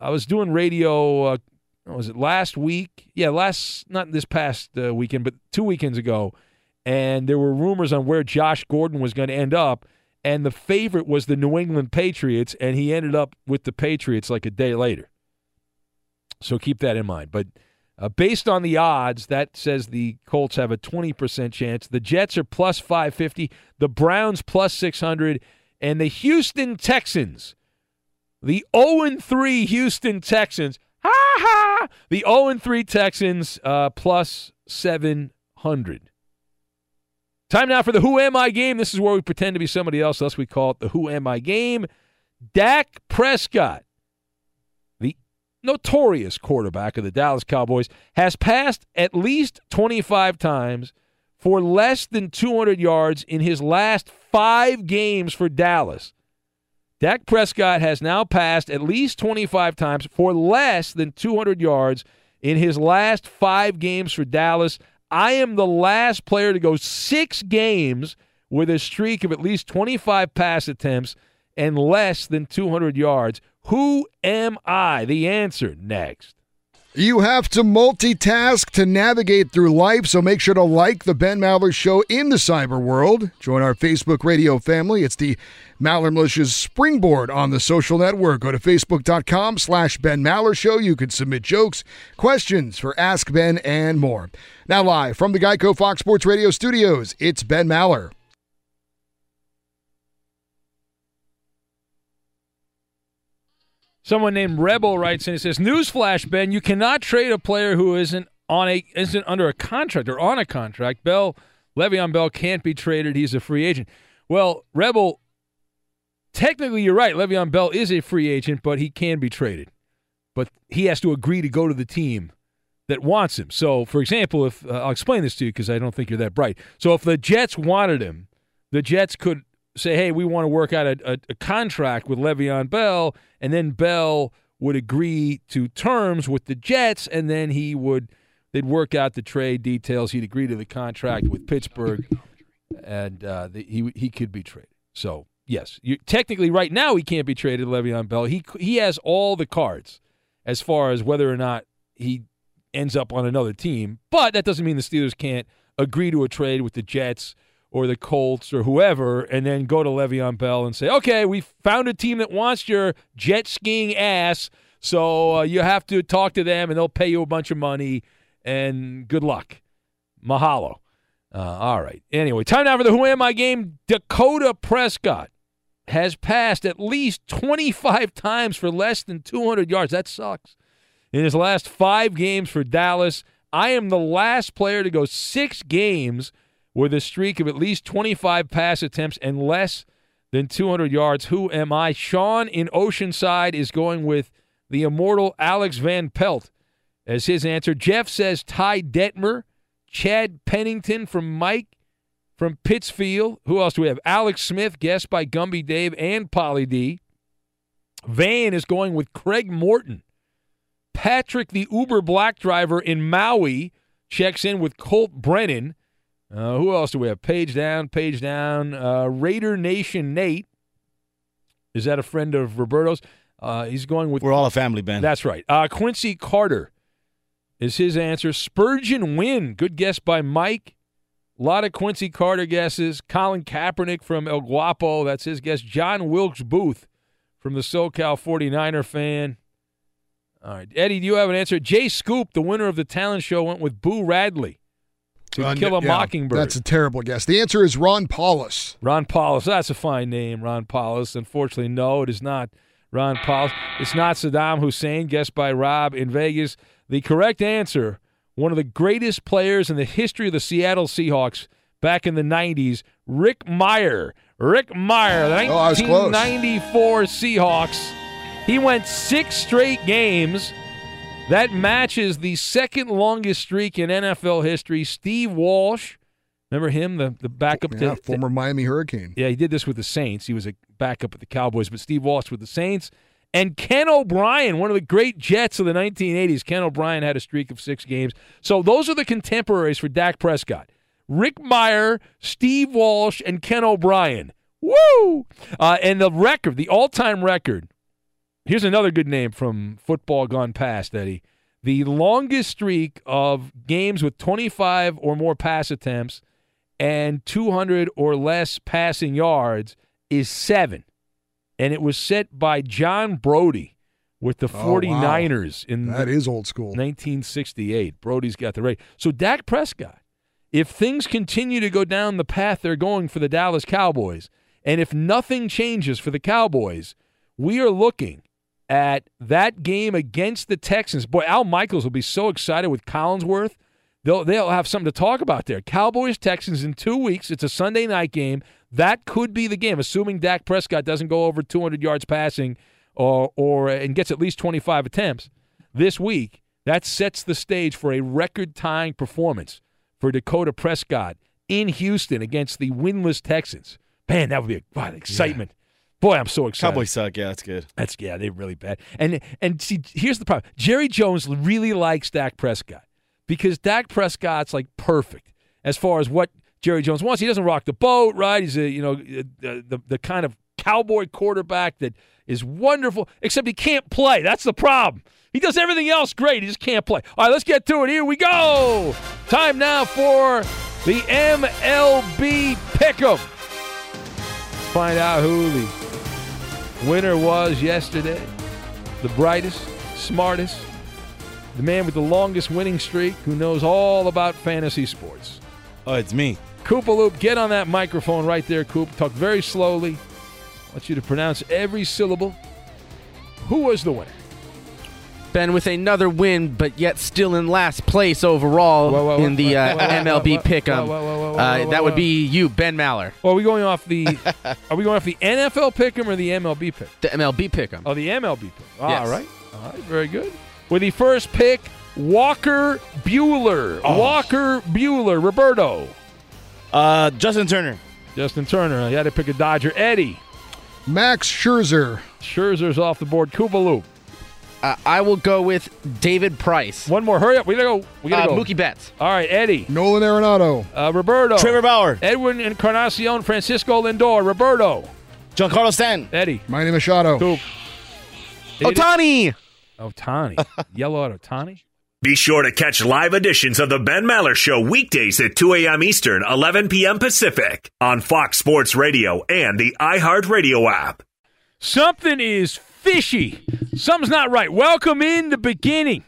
I was doing radio, uh, was it last week? Yeah, last, not this past uh, weekend, but two weekends ago. And there were rumors on where Josh Gordon was going to end up. And the favorite was the New England Patriots, and he ended up with the Patriots like a day later. So keep that in mind. But uh, based on the odds, that says the Colts have a 20% chance. The Jets are plus 550, the Browns plus 600, and the Houston Texans, the 0 3 Houston Texans, ha ha, the 0 3 Texans uh, plus 700. Time now for the Who Am I game. This is where we pretend to be somebody else, thus we call it the Who Am I game. Dak Prescott, the notorious quarterback of the Dallas Cowboys, has passed at least 25 times for less than 200 yards in his last five games for Dallas. Dak Prescott has now passed at least 25 times for less than 200 yards in his last five games for Dallas. I am the last player to go six games with a streak of at least 25 pass attempts and less than 200 yards. Who am I? The answer next. You have to multitask to navigate through life, so make sure to like the Ben Maller Show in the cyber world. Join our Facebook radio family. It's the Maller Militia's springboard on the social network. Go to facebook.com slash Ben Maller Show. You can submit jokes, questions for Ask Ben, and more. Now live from the Geico Fox Sports Radio studios, it's Ben Maller. Someone named Rebel writes in and says, "Newsflash, Ben, you cannot trade a player who isn't on a isn't under a contract or on a contract. Bell, Le'Veon Bell can't be traded. He's a free agent." Well, Rebel, technically you're right. Le'Veon Bell is a free agent, but he can be traded. But he has to agree to go to the team that wants him. So, for example, if uh, I'll explain this to you because I don't think you're that bright. So, if the Jets wanted him, the Jets could say, "Hey, we want to work out a, a, a contract with Le'Veon Bell," and then Bell would agree to terms with the Jets, and then he would they'd work out the trade details. He'd agree to the contract with Pittsburgh, and uh, the, he he could be traded. So yes, you, technically right now he can't be traded. Le'Veon Bell. He he has all the cards as far as whether or not he ends up on another team, but that doesn't mean the Steelers can't agree to a trade with the Jets or the Colts or whoever, and then go to Le'Veon Bell and say, okay, we found a team that wants your jet skiing ass, so uh, you have to talk to them, and they'll pay you a bunch of money, and good luck. Mahalo. Uh, all right. Anyway, time now for the Who Am I game. Dakota Prescott has passed at least 25 times for less than 200 yards. That sucks. In his last five games for Dallas, I am the last player to go six games with a streak of at least 25 pass attempts and less than 200 yards. Who am I? Sean in Oceanside is going with the immortal Alex Van Pelt as his answer. Jeff says Ty Detmer, Chad Pennington from Mike from Pittsfield. Who else do we have? Alex Smith, guest by Gumby Dave and Polly D. Van is going with Craig Morton. Patrick, the Uber black driver in Maui, checks in with Colt Brennan. Uh, who else do we have? Page down, page down. Uh, Raider Nation Nate. Is that a friend of Roberto's? Uh, he's going with. We're all a family, Ben. That's right. Uh, Quincy Carter is his answer. Spurgeon Wynn. Good guess by Mike. A lot of Quincy Carter guesses. Colin Kaepernick from El Guapo. That's his guess. John Wilkes Booth from the SoCal 49er fan. All right. Eddie, do you have an answer? Jay Scoop, the winner of the talent show, went with Boo Radley to Uh, kill a yeah, mockingbird. That's a terrible guess. The answer is Ron Paulus. Ron Paulus. That's a fine name, Ron Paulus. Unfortunately, no, it is not Ron Paulus. It's not Saddam Hussein, guessed by Rob in Vegas. The correct answer, one of the greatest players in the history of the Seattle Seahawks back in the 90s, Rick Mirer. Rick Mirer, the Oh, I was close. 1994 Seahawks. He went six straight games. That matches the second longest streak in NFL history. Steve Walsh, remember him, the, the backup Yeah, to, former Miami Hurricane. yeah, he did this with the Saints. He was a backup with the Cowboys, but Steve Walsh with the Saints. And Ken O'Brien, one of the great Jets of the 1980s. Ken O'Brien had a streak of six games. So those are the contemporaries for Dak Prescott. Rick Mirer, Steve Walsh, and Ken O'Brien. Woo! Uh, and the record, the all-time record. Here's another good name from football gone past, Eddie. The longest streak of games with 25 or more pass attempts and 200 or less passing yards is seven. And it was set by John Brodie with the Oh, wow. 49ers in That is old school. 1968. Brodie's got the rate. So Dak Prescott, if things continue to go down the path they're going for the Dallas Cowboys, and if nothing changes for the Cowboys, we are looking at that game against the Texans. Boy, Al Michaels will be so excited with Collinsworth. They'll they'll have something to talk about there. Cowboys Texans in 2 weeks. It's a Sunday night game. That could be the game assuming Dak Prescott doesn't go over 200 yards passing or or uh, and gets at least 25 attempts this week. That sets the stage for a record-tying performance for Dakota Prescott in Houston against the winless Texans. Man, that would be a wow, excitement. Boy, I'm so excited. Cowboys suck. Yeah, that's good. That's yeah, they're really bad. And and see, here's the problem. Jerry Jones really likes Dak Prescott because Dak Prescott's like perfect as far as what Jerry Jones wants. He doesn't rock the boat, right? He's a you know uh, the the, the kind of cowboy quarterback that is wonderful, except he can't play. That's the problem. He does everything else great. He just can't play. All right, let's get to it. Here we go. Time now for the MLB Pick'em. Let's find out who the winner was yesterday. The brightest, smartest, the man with the longest winning streak who knows all about fantasy sports. Oh, it's me. Koopa Loop, get on that microphone right there, Coop. Talk very slowly. I want you to pronounce every syllable. Who was the winner? Ben with another win, but yet still in last place overall Whoa, whoa, in the whoa, uh, whoa, whoa, MLB whoa, pick'em. whoa, whoa, whoa, whoa, Uh, that would be you, Ben Maller. Well, are we going off the? are we going off the NFL pick'em or the MLB pick? The MLB pick'em. Oh, the MLB pick. All Yes. right, all right, very good. With the first pick, Walker Buehler. Oh. Walker Buehler. Roberto. Uh, Justin Turner. Justin Turner. You had to pick a Dodger. Eddie. Max Scherzer. Scherzer's off the board. Koopa Loop. Uh, I will go with David Price. One more. Hurry up. We gotta go. We gotta Uh, go. Mookie Betts. All right, Eddie. Nolan Arenado. Uh, Roberto. Trevor Bauer. Edwin Encarnacion. Francisco Lindor. Roberto. Giancarlo Stanton. Eddie. Manny Machado. Coop. Ohtani. Ohtani. Yellow out Ohtani. Be sure to catch live editions of the Ben Maller Show weekdays at 2 a.m. Eastern, 11 p.m. Pacific on Fox Sports Radio and the iHeartRadio app. Something is fishy. Something's not right. Welcome in the beginning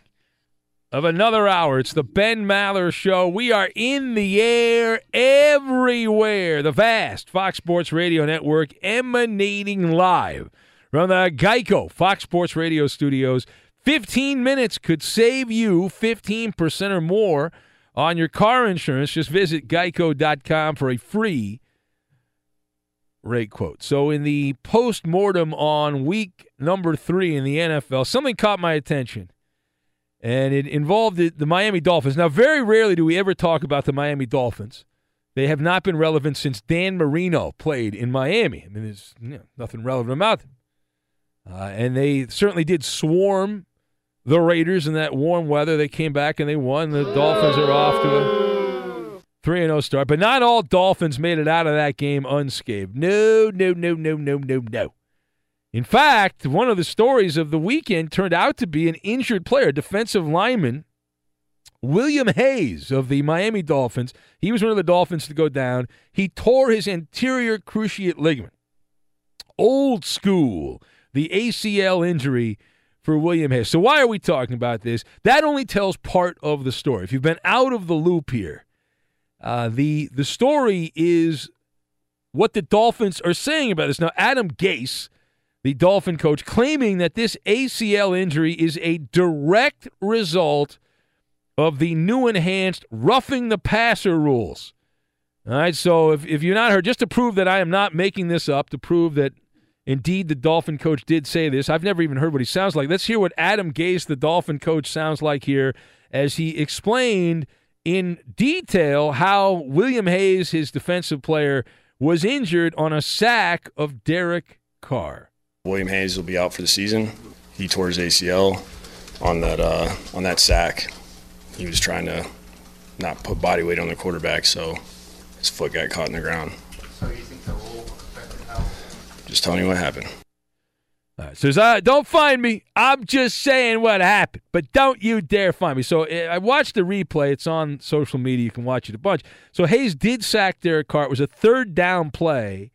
of another hour. It's the Ben Maller Show. We are in the air everywhere. The vast Fox Sports Radio Network emanating live from the Geico Fox Sports Radio studios. 15 minutes could save you 15% or more on your car insurance. Just visit geico.com for a free rate quote. So in the post mortem on week number three in the NFL, something caught my attention, and it involved the, the Miami Dolphins. Now, very rarely do we ever talk about the Miami Dolphins. They have not been relevant since Dan Marino played in Miami. I mean, there's you know, nothing relevant about them. Uh, and they certainly did swarm the Raiders in that warm weather. They came back and they won. The Dolphins are off to a 3 0 start. But not all Dolphins made it out of that game unscathed. No, no, no, no, no, no, no. In fact, one of the stories of the weekend turned out to be an injured player, defensive lineman William Hayes of the Miami Dolphins. He was one of the Dolphins to go down. He tore his anterior cruciate ligament. Old school, the ACL injury for William Hayes. So, why are we talking about this? That only tells part of the story. If you've been out of the loop here, uh, the the story is what the Dolphins are saying about this. Now, Adam Gase, the Dolphin coach, claiming that this ACL injury is a direct result of the new enhanced roughing the passer rules. All right, so if, if you're not heard, just to prove that I am not making this up, to prove that indeed the Dolphin coach did say this, I've never even heard what he sounds like. Let's hear what Adam Gase, the Dolphin coach, sounds like here as he explained in detail how William Hayes, his defensive player, was injured on a sack of Derek Carr. William Hayes will be out for the season. He tore his ACL on that uh, on that sack he was trying to not put body weight on the quarterback, so his foot got caught in the ground. So you think the rule affected how? Just telling you what happened. Right, says, uh, don't find me. I'm just saying what happened, but don't you dare find me. So uh, I watched the replay. It's on social media. You can watch it a bunch. So Hayes did sack Derek Carr. It was a third down play.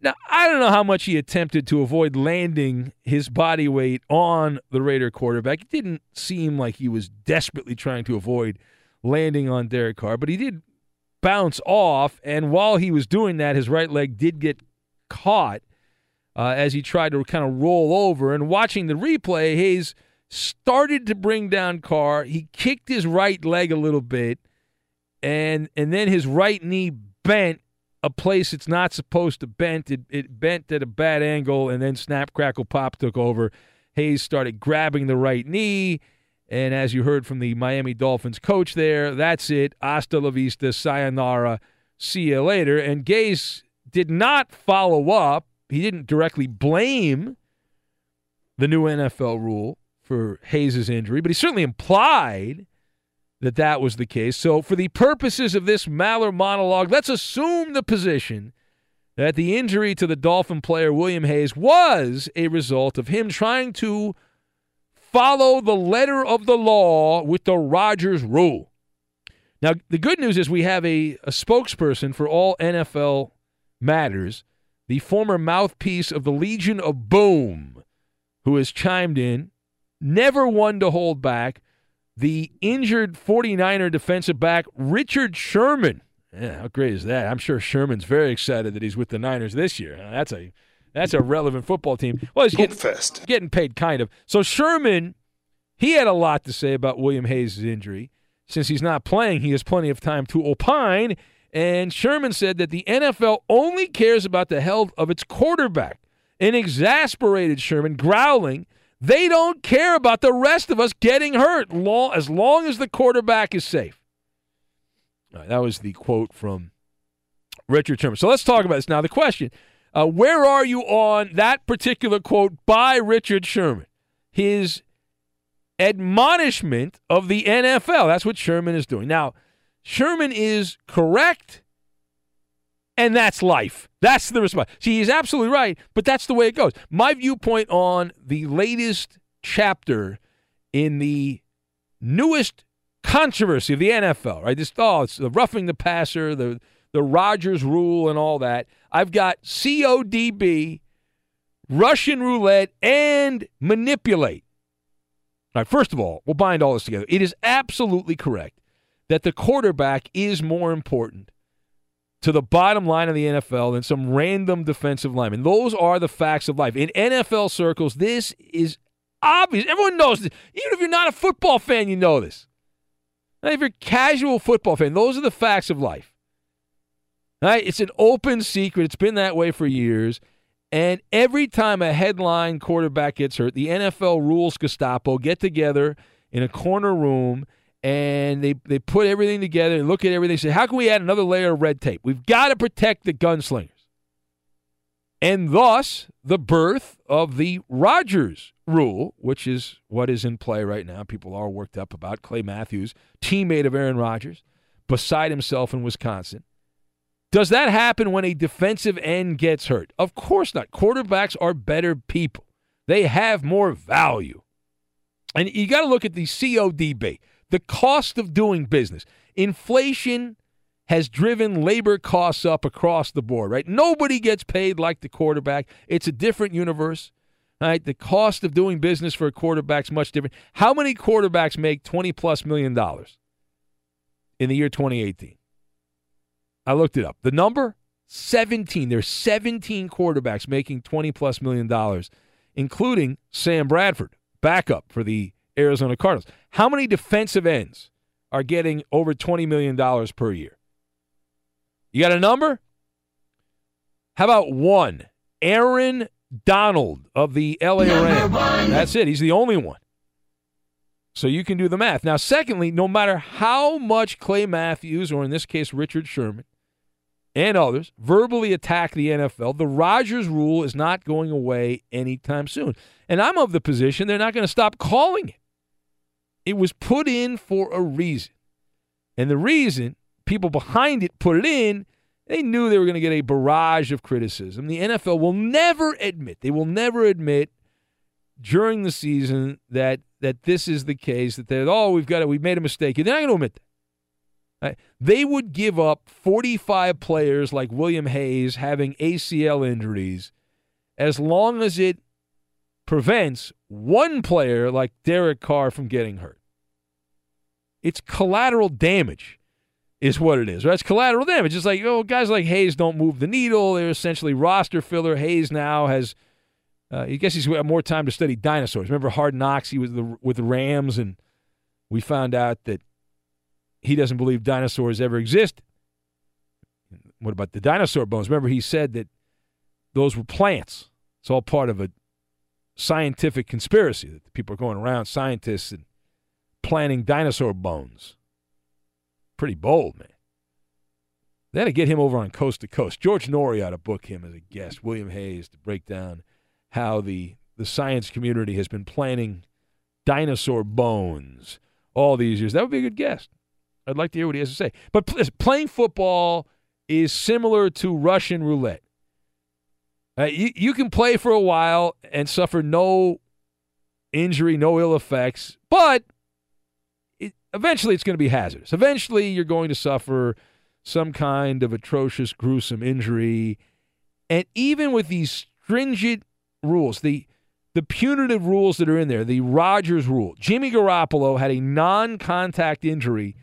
Now, I don't know how much he attempted to avoid landing his body weight on the Raider quarterback. It didn't seem like he was desperately trying to avoid landing on Derek Carr, but he did bounce off. And while he was doing that, his right leg did get caught uh, as he tried to kind of roll over. And watching the replay, Hayes started to bring down Carr. He kicked his right leg a little bit, and and then his right knee bent a place it's not supposed to bend. It, it bent at a bad angle, and then snap, crackle, pop took over. Hayes started grabbing the right knee. And as you heard from the Miami Dolphins coach there, that's it. Hasta la vista, sayonara, see you later. And Gase did not follow up. He didn't directly blame the new NFL rule for Hayes' injury, but he certainly implied that that was the case. So, for the purposes of this Maller monologue, let's assume the position that the injury to the Dolphin player William Hayes was a result of him trying to follow the letter of the law with the Rodgers rule. Now, the good news is we have a, a spokesperson for all NFL matters, the former mouthpiece of the Legion of Boom, who has chimed in, never one to hold back the injured 49er defensive back Richard Sherman. Yeah, how great is that? I'm sure Sherman's very excited that he's with the Niners this year. That's a that's a relevant football team. Well, he's getting, getting paid kind of. So Sherman, he had a lot to say about William Hayes' injury. Since he's not playing, he has plenty of time to opine. And Sherman said that the NFL only cares about the health of its quarterback. An exasperated Sherman growling they don't care about the rest of us getting hurt long, as long as the quarterback is safe. That was the quote from Richard Sherman. So let's talk about this now. The question uh, where are you on that particular quote by Richard Sherman? His admonishment of the NFL. That's what Sherman is doing. Now, Sherman is correct and that's life. That's the response. See, he's absolutely right, but that's the way it goes. My viewpoint on the latest chapter in the newest controversy of the NFL, right? This oh, it's the roughing the passer, the the Rodgers rule, and all that. I've got CODB, Russian roulette, and manipulate. All right, first of all, we'll bind all this together. It is absolutely correct that the quarterback is more important to the bottom line of the NFL than some random defensive lineman. Those are the facts of life. In NFL circles, this is obvious. Everyone knows this. Even if you're not a football fan, you know this. If you're a casual football fan, those are the facts of life. Right? It's an open secret. It's been that way for years. And every time a headline quarterback gets hurt, the NFL rules Gestapo get together in a corner room and they, they put everything together and look at everything say, how can we add another layer of red tape? We've got to protect the gunslingers. And thus, the birth of the Rodgers rule, which is what is in play right now. People are worked up about Clay Matthews, teammate of Aaron Rodgers, beside himself in Wisconsin. Does that happen when a defensive end gets hurt? Of course not. Quarterbacks are better people. They have more value. And you got to look at the CODB, the cost of doing business. Inflation has driven labor costs up across the board, right? Nobody gets paid like the quarterback. It's a different universe. Right? The cost of doing business for a quarterback is much different. How many quarterbacks make 20 plus million dollars in the year 2018? I looked it up. The number 17. There's 17 quarterbacks making 20 plus million dollars, including Sam Bradford, backup for the Arizona Cardinals. How many defensive ends are getting over $20 million per year? You got a number? How about one? Aaron Donald of the LA Rams. That's it. He's the only one. So you can do the math. Now, secondly, no matter how much Clay Matthews, or in this case, Richard Sherman, and others verbally attack the NFL, the Rodgers rule is not going away anytime soon. And I'm of the position they're not going to stop calling it. It was put in for a reason. And the reason people behind it put it in they knew they were going to get a barrage of criticism. The NFL will never admit, they will never admit during the season that that this is the case, that they're, oh, we've got it, we've made a mistake. They're not going to admit that. Right? They would give up 45 players like William Hayes having ACL injuries as long as it prevents one player like Derek Carr from getting hurt. It's collateral damage is what it is. Right? It's collateral damage. It's like, oh, guys like Hayes don't move the needle. They're essentially roster filler. Hayes now has, uh, I guess he's more time to study dinosaurs. Remember Hard Knocks? He was the, with the Rams, and we found out that he doesn't believe dinosaurs ever exist. What about the dinosaur bones? Remember, he said that those were plants. It's all part of a scientific conspiracy that people are going around, scientists, and planting dinosaur bones pretty bold, man. They had to get him over on Coast to Coast. George Noory ought to book him as a guest, William Hayes, to break down how the, the science community has been planning dinosaur bones all these years. That would be a good guest. I'd like to hear what he has to say. But playing football is similar to Russian roulette. Uh, you, you can play for a while and suffer no injury, no ill effects, but eventually it's going to be hazardous. Eventually you're going to suffer some kind of atrocious, gruesome injury. And even with these stringent rules, the the punitive rules that are in there, the Rodgers rule, Jimmy Garoppolo had a non-contact injury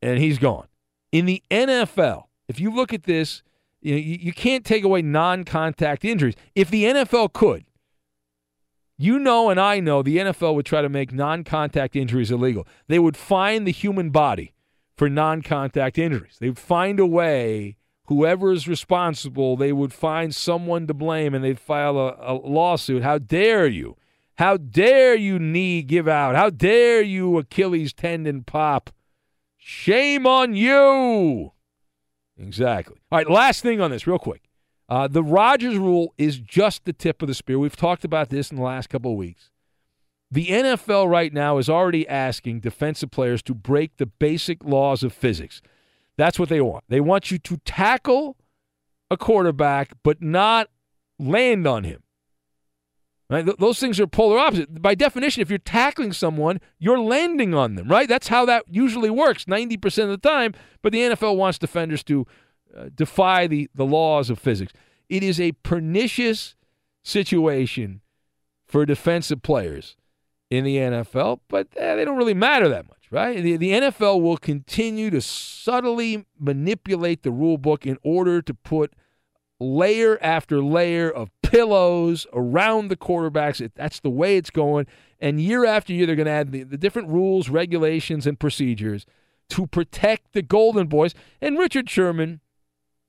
and he's gone. In the NFL, if you look at this, you, know, you, you can't take away non-contact injuries. If the NFL could, you know, and I know the NFL would try to make non contact injuries illegal. They would fine the human body for non contact injuries. They would find a way, whoever is responsible, they would find someone to blame and they'd file a, a lawsuit. How dare you? How dare you knee give out? How dare you Achilles tendon pop? Shame on you. Exactly. All right, last thing on this, real quick. Uh, the Rodgers rule is just the tip of the spear. We've talked about this in the last couple of weeks. The NFL right now is already asking defensive players to break the basic laws of physics. That's what they want. They want you to tackle a quarterback, but not land on him. Right? Th- those things are polar opposite. By definition, if you're tackling someone, you're landing on them, right? That's how that usually works 90% of the time. But the NFL wants defenders to uh, defy the, the laws of physics. It is a pernicious situation for defensive players in the NFL, but eh, they don't really matter that much, right? The, the NFL will continue to subtly manipulate the rule book in order to put layer after layer of pillows around the quarterbacks. It, that's the way it's going. And year after year, they're going to add the, the different rules, regulations, and procedures to protect the Golden Boys. And Richard Sherman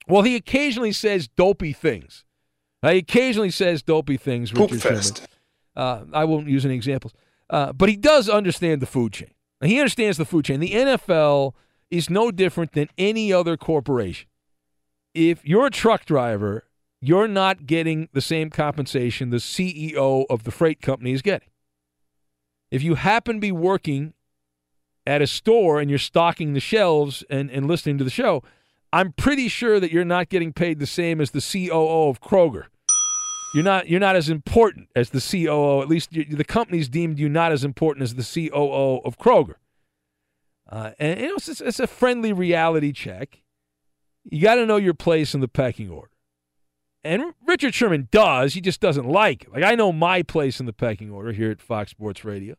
well, he occasionally says dopey things. Uh, he occasionally says dopey things, Richard Sherman. Uh, I won't use any examples. Uh, but he does understand the food chain. He understands the food chain. The NFL is no different than any other corporation. If you're a truck driver, you're not getting the same compensation the CEO of the freight company is getting. If you happen to be working at a store and you're stocking the shelves and, and listening to the show, I'm pretty sure that you're not getting paid the same as the COO of Kroger. You're not you're not as important as the COO. At least you, the company's deemed you not as important as the COO of Kroger. Uh, and you know, it's, it's a friendly reality check. You got to know your place in the pecking order. And Richard Sherman does. He just doesn't like it. Like I know my place in the pecking order here at Fox Sports Radio,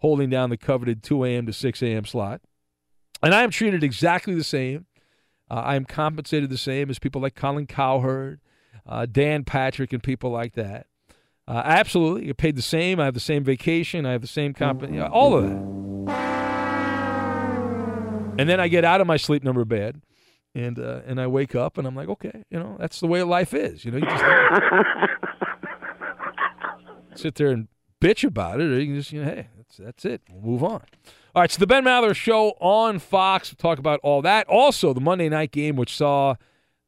holding down the coveted 2 a.m. to 6 a.m. slot, and I am treated exactly the same. Uh, I am compensated the same as people like Colin Cowherd, uh, Dan Patrick, and people like that. Uh, absolutely, get paid the same. I have the same vacation. I have the same comp. All of that. And then I get out of my sleep number bed, and uh, and I wake up, and I'm like, okay, you know, that's the way life is. You know, you just sit there and bitch about it, or you can just, you know, hey, that's that's it. We'll move on. All right, so the Ben Maller Show on Fox. We'll talk about all that. Also, the Monday night game, which saw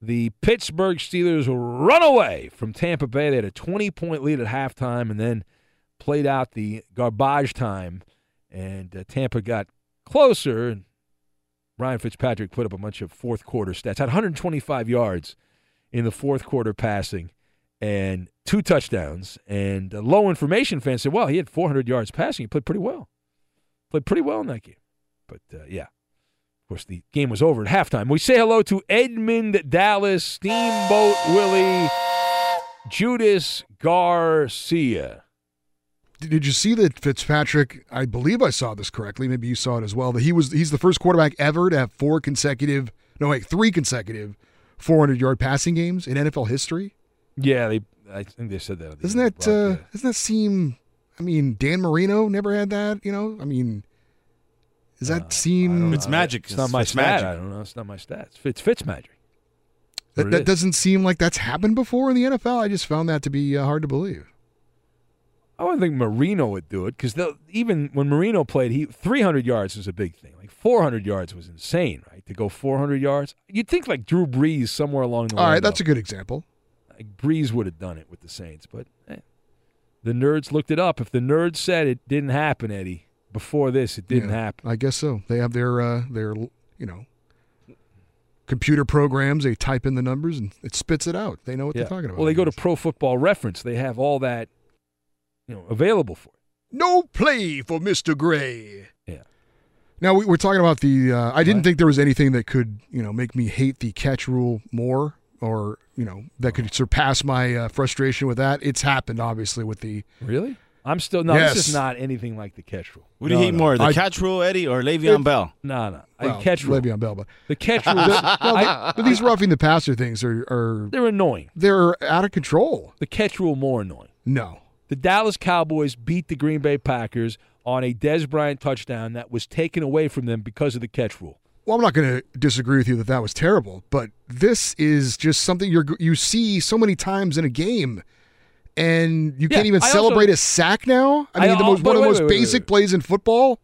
the Pittsburgh Steelers run away from Tampa Bay. They had a 20 point lead at halftime and then played out the garbage time. And uh, Tampa got closer, and Ryan Fitzpatrick put up a bunch of fourth quarter stats. Had 125 yards in the fourth quarter passing and two touchdowns. And uh, low information fans said, well, he had 400 yards passing. He played pretty well. Played pretty well in that game. But uh, yeah, of course, the game was over at halftime. We say hello to Edmund Dallas, Steamboat Willie, Judas Garcia. Did you see that Fitzpatrick? I believe I saw this correctly. Maybe you saw it as well. That he was he's the first quarterback ever to have four consecutive, no wait, three consecutive 400 yard passing games in NFL history. Yeah, they. I think they said that. Doesn't that uh, doesn't that seem? I mean, Dan Marino never had that. You know, I mean, does that seem? It's magic. It's not my It's stat. magic. I don't know. It's not my stats. It's Fitz magic. That, that doesn't seem like that's happened before in the NFL. I just found that to be uh, hard to believe. I wouldn't think Marino would do it because even when Marino played, he 300 yards was a big thing. Like 400 yards was insane, right? To go 400 yards, you'd think like Drew Brees somewhere along the All line. right, that's a good example. Like Brees would have done it with the Saints, but the nerds looked it up. If the nerds said it didn't happen, Eddie, before this, it didn't Yeah, happen. I guess so. They have their uh, their you know computer programs. They type in the numbers and it spits it out. They know what Yeah. they're talking about. Well, they go to Pro Football Reference. They have all that, you know, available for. No play for Mr. Gray. Yeah. Now we, we're talking about the. Uh, I didn't think there was anything that could, you know, make me hate the catch rule more, or you know, that could surpass my uh, frustration with that. It's happened, obviously, with the. Really? I'm still no. Yes. This is not anything like the catch rule. What do you No, hate no. more, the I- catch rule, Eddie, or Le'Veon It- Bell? No, no. Well, I catch rule. Le'Veon Bell, but The catch rule. No, I- but these roughing the passer things are, are they're annoying. they're out of control. The catch rule more annoying. No, The Dallas Cowboys beat the Green Bay Packers on a Dez Bryant touchdown that was taken away from them because of the catch rule. Well, I'm not going to disagree with you that that was terrible, but this is just something you're you see so many times in a game, and you can't even I also- celebrate a sack now. I I- mean, the most, one of the most wait, wait, basic wait. plays in football.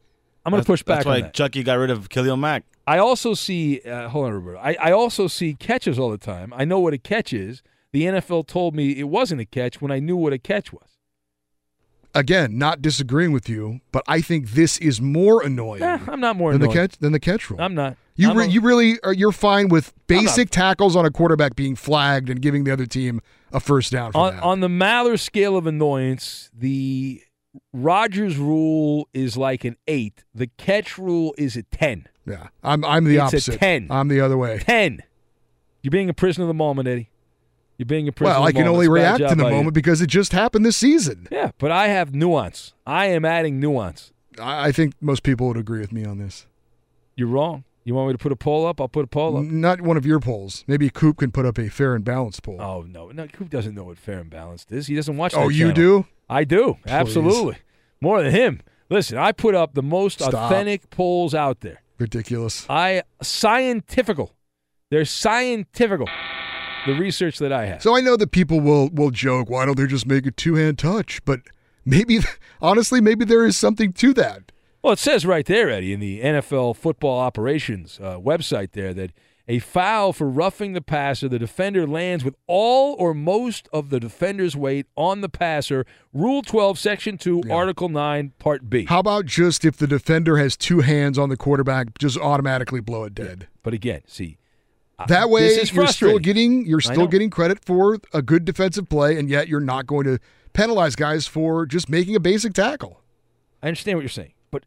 I'm going to push back That's why on that. Chucky got rid of Khalil Mack. I also see. Uh, hold on, Roberto. I, I also see catches all the time. I know what a catch is. The NFL told me it wasn't a catch when I knew what a catch was. Again, not disagreeing with you, but I think this is more annoying Eh, I'm not more than the catch than the catch rule. I'm not. You I'm re- a- you really are you're fine with basic tackles on a quarterback being flagged and giving the other team a first down for on, that. on the Maller scale of annoyance, the Rodgers rule is like an eight. The catch rule is a ten. yeah, I'm I'm the It's opposite. 10. I'm the other way. Ten. You're being a prisoner of the moment, Eddie. You're being a prisoner. Well, I can only It's a bad react in the by you. moment because it just happened this season. Yeah, but I have nuance. I am adding nuance. I I think most people would agree with me on this. You're wrong. You want me to put a poll up? I'll put a poll up. Not one of your polls. Maybe Coop can put up a fair and balanced poll. Oh no, no, Coop doesn't know what fair and balanced is. He doesn't watch. Oh, you channel. do? I do. Absolutely, more than him. Listen, I put up the most Stop. authentic polls out there. Ridiculous. I scientifical. They're scientifical. The research that I have. So I know that people will will joke, why don't they just make a two hand touch? But maybe, honestly, maybe there is something to that. Well, it says right there, Eddie, in the NFL football operations uh, website there that a foul for roughing the passer, the defender lands with all or most of the defender's weight on the passer. Rule 12, Section 2, Article 9, Part B. How about just if the defender has two hands on the quarterback, just automatically blow it dead? But again, see, That way, you're still getting you're still getting credit for a good defensive play, and yet you're not going to penalize guys for just making a basic tackle. I understand what you're saying, but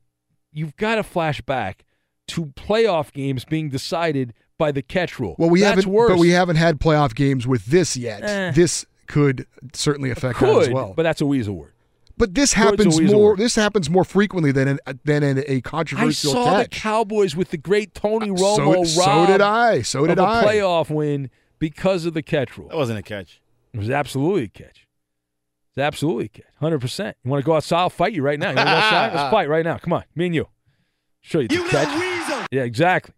you've got to flash back to playoff games being decided by the catch rule. Well, we That's haven't, worse. but we haven't had playoff games with this yet. Eh. This could certainly affect could, that as well. but that's a weasel word. But this happens more. word. This happens more frequently than in, than in a I controversial saw catch. the Cowboys with the great Tony uh, So- Romo. so rob did I. So did of a I. playoff win because of the catch rule. That wasn't a catch. It was absolutely a catch. It's absolutely a catch. Hundred percent. You want to go outside? I'll fight you right now. You want to go outside? Let's fight right now. Come on, me and you. Show you the catch. Yeah, exactly.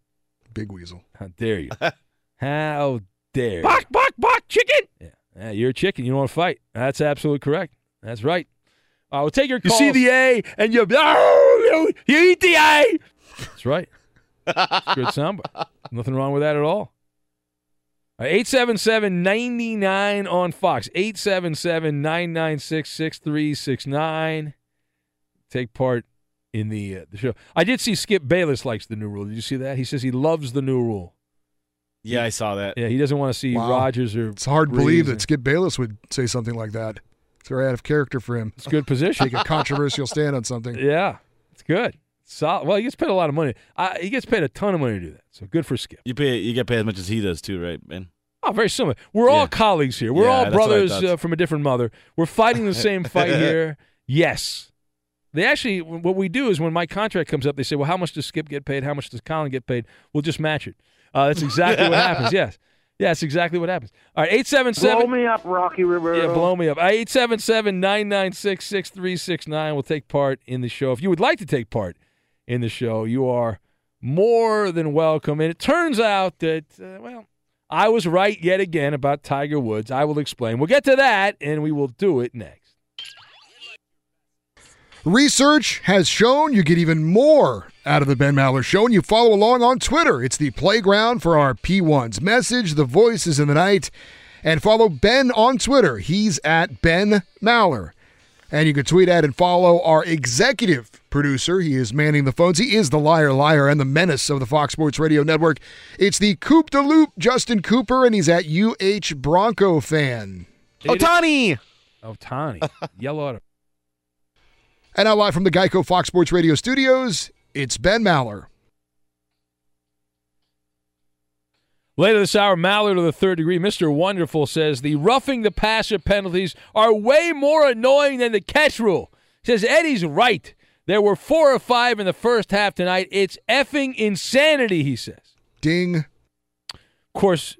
Big weasel. How dare you? How dare you? Bark, bark, bark, chicken. Yeah. yeah, you're a chicken. You don't want to fight. That's absolutely correct. That's right. I will take your You calls. see the A and you, oh, you, you eat the A. That's right. It's a good soundbite. Nothing wrong with that at all. All right, 877 99 on Fox. 877 996 6369. Take part in the, uh, the show. I did see Skip Bayless likes the new rule. Did you see that? He says he loves the new rule. Yeah, I saw that. Yeah, he doesn't want to see Wow. Rodgers or. It's hard to believe Brees. that Skip Bayless would say something like that. It's very out of character for him. It's a good position. Take a controversial stand on something. Yeah, it's good. Solid. Well, he gets paid a lot of money. Uh, he gets paid a ton of money to do that. So good for Skip. You pay. You get paid as much as he does too, right, man? Oh, very similar. We're all colleagues here. We're Yeah, all that's what I brothers uh, from a different mother. We're fighting the same fight here. Yes. They actually, what we do is when my contract comes up, they say, well, how much does Skip get paid? How much does Colin get paid? We'll just match it. Uh, that's exactly what happens. Yes. Yeah, that's exactly what happens. All right, 877. Blow me up, Rocky Rivera. Yeah, blow me up. 877 996 6369 will take part in the show. If you would like to take part in the show, you are more than welcome. And it turns out that, uh, well, I was right yet again about Tiger Woods. I will explain. We'll get to that, and we will do it next. Research has shown you get even more out of the Ben Maller Show, and you follow along on Twitter. It's the playground for our P1s. Message the voices in the night, and follow Ben on Twitter. He's at Ben Maller. And you can tweet at and follow our executive producer. He is manning the phones. He is the liar, liar, and the menace of the Fox Sports Radio Network. It's the Coop de Loop, Justin Cooper, and he's at UH Bronco fan. Ohtani. Ohtani. Yellow auto. And now live from the Geico Fox Sports Radio studios, it's Ben Maller. Later this hour, Mallard of the third degree, Mr. Wonderful says the roughing the passer penalties are way more annoying than the catch rule. Says Eddie's right. There were four or five in the first half tonight. It's effing insanity, he says. Ding. Of course,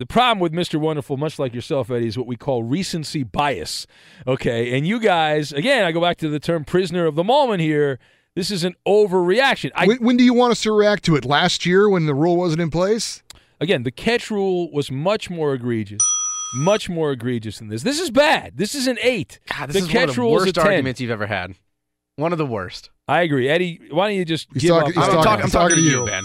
the problem with Mr. Wonderful, much like yourself, Eddie, is what we call recency bias. Okay, and you guys, again, I go back to the term prisoner of the moment here. This is an overreaction. I, when, when do you want us to react to it? Last year when the rule wasn't in place? Again, the catch rule was much more egregious, much more egregious than this. This is bad. This is an eight. God, this the is catch one of the rule worst arguments you've ever had. One of the worst. I agree, Eddie. Why don't you just He's give talking- up? he's I'm, talking- talking, I'm talking talking to to you, you.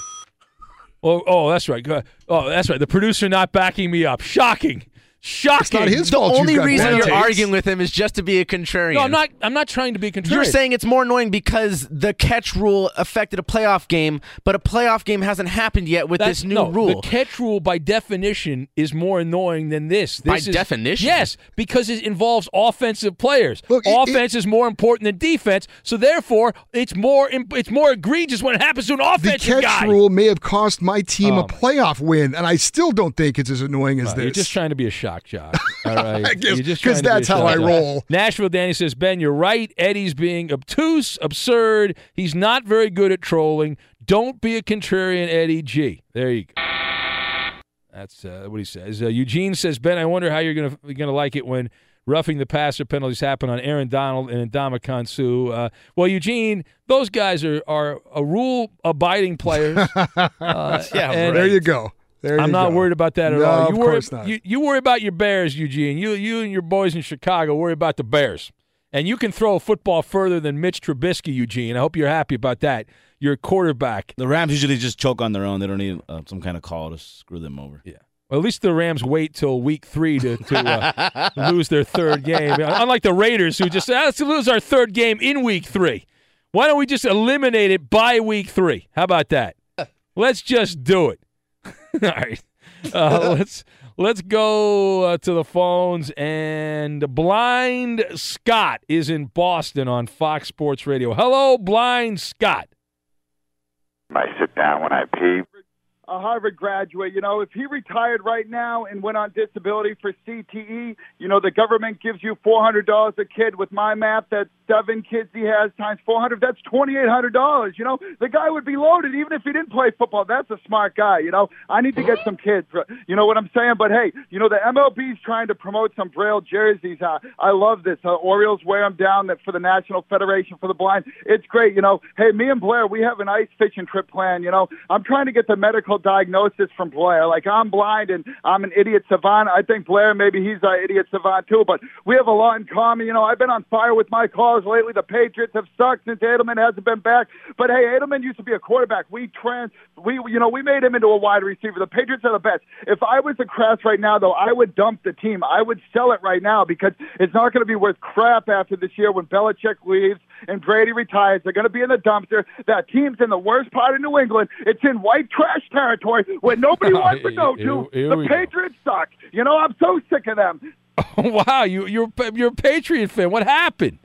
Oh, oh, that's right. Oh, that's right. The producer not backing me up. Shocking. Shocking. It's not his The fault. you've only reason you're takes. arguing with him is just to be a contrarian. No, I'm not. I'm not trying to be contrarian. You're saying it's more annoying because the catch rule affected a playoff game, but a playoff game hasn't happened yet with That's- this new no, rule. The catch rule, by definition, is more annoying than this. By This is- definition? yes, because it involves offensive players. Look, it- Offense is more important than defense, so therefore, it's more it's more egregious when it happens to an The offensive catch guy. rule may have cost my team Oh, a um. playoff win, and I still don't think it's as annoying as Well, this. You're just trying to be a shock jock. All right. I guess- You're just 'cause trying to be a that's how I jock. roll. Nashville Danny says, Ben, you're right. Eddie's being obtuse, absurd. He's not very good at trolling. Don't be a contrarian, Eddie G. There you go. That's uh, what he says. Uh, Eugene says, Ben, I wonder how you're gonna gonna like it when roughing the passer penalties happen on Aaron Donald and Ndamukong Suh. Uh, well, Eugene, those guys are are a rule abiding players. Uh, Yeah, and there you go. There I'm not go. worried about that at No, all. You of worry, course not. You, you worry about your Bears, Eugene. You you and your boys in Chicago worry about the Bears. And you can throw a football further than Mitch Trubisky, Eugene. I hope you're happy about that. You're a quarterback. The Rams usually just choke on their own. They don't need uh, some kind of call to screw them over. Yeah. Well, at least the Rams wait till week three to, to uh, lose their third game. Unlike the Raiders, who just, "Ah, let's lose our third game in week three. Why don't we just eliminate it by week three? How about that? Let's just do it. All right. Uh, let's let's go uh, to the phones and Blind Scott is in Boston on Fox Sports Radio. Hello, Blind Scott. I sit down when I pee. a Harvard graduate. You know, if he retired right now and went on disability for CTE, you know, the government gives you four hundred dollars a kid. With my math, that's seven kids he has times four hundred. That's twenty eight hundred dollars. You know, the guy would be loaded even if he didn't play football. That's a smart guy. You know, I need to get some kids. You know what I'm saying? But hey, you know, the MLB's trying to promote some Braille jerseys. Uh, I love this. Uh, Orioles wear them down for the National Federation for the Blind. It's great. You know, hey, me and Blair, we have an ice fishing trip planned. You know, I'm trying to get the medical diagnosis from Blair. Like I'm blind and I'm an idiot savant. I think Blair maybe he's an idiot savant too. But we have a lot in common. You know, I've been on fire with my calls lately. The Patriots have sucked since Edelman hasn't been back. But hey, Edelman used to be a quarterback. We trans, we you know, we made him into a wide receiver. The Patriots are the best. If I was a Kraft right now, though, I would dump the team. I would sell it right now because it's not going to be worth crap after this year when Belichick leaves and Brady retires. They're going to be in the dumpster. That team's in the worst part of New England. It's in white trash territory where nobody wants to go to. Here- here the we go. Patriots suck. You know, I'm so sick of them. wow, you you're you're a Patriot fan. What happened?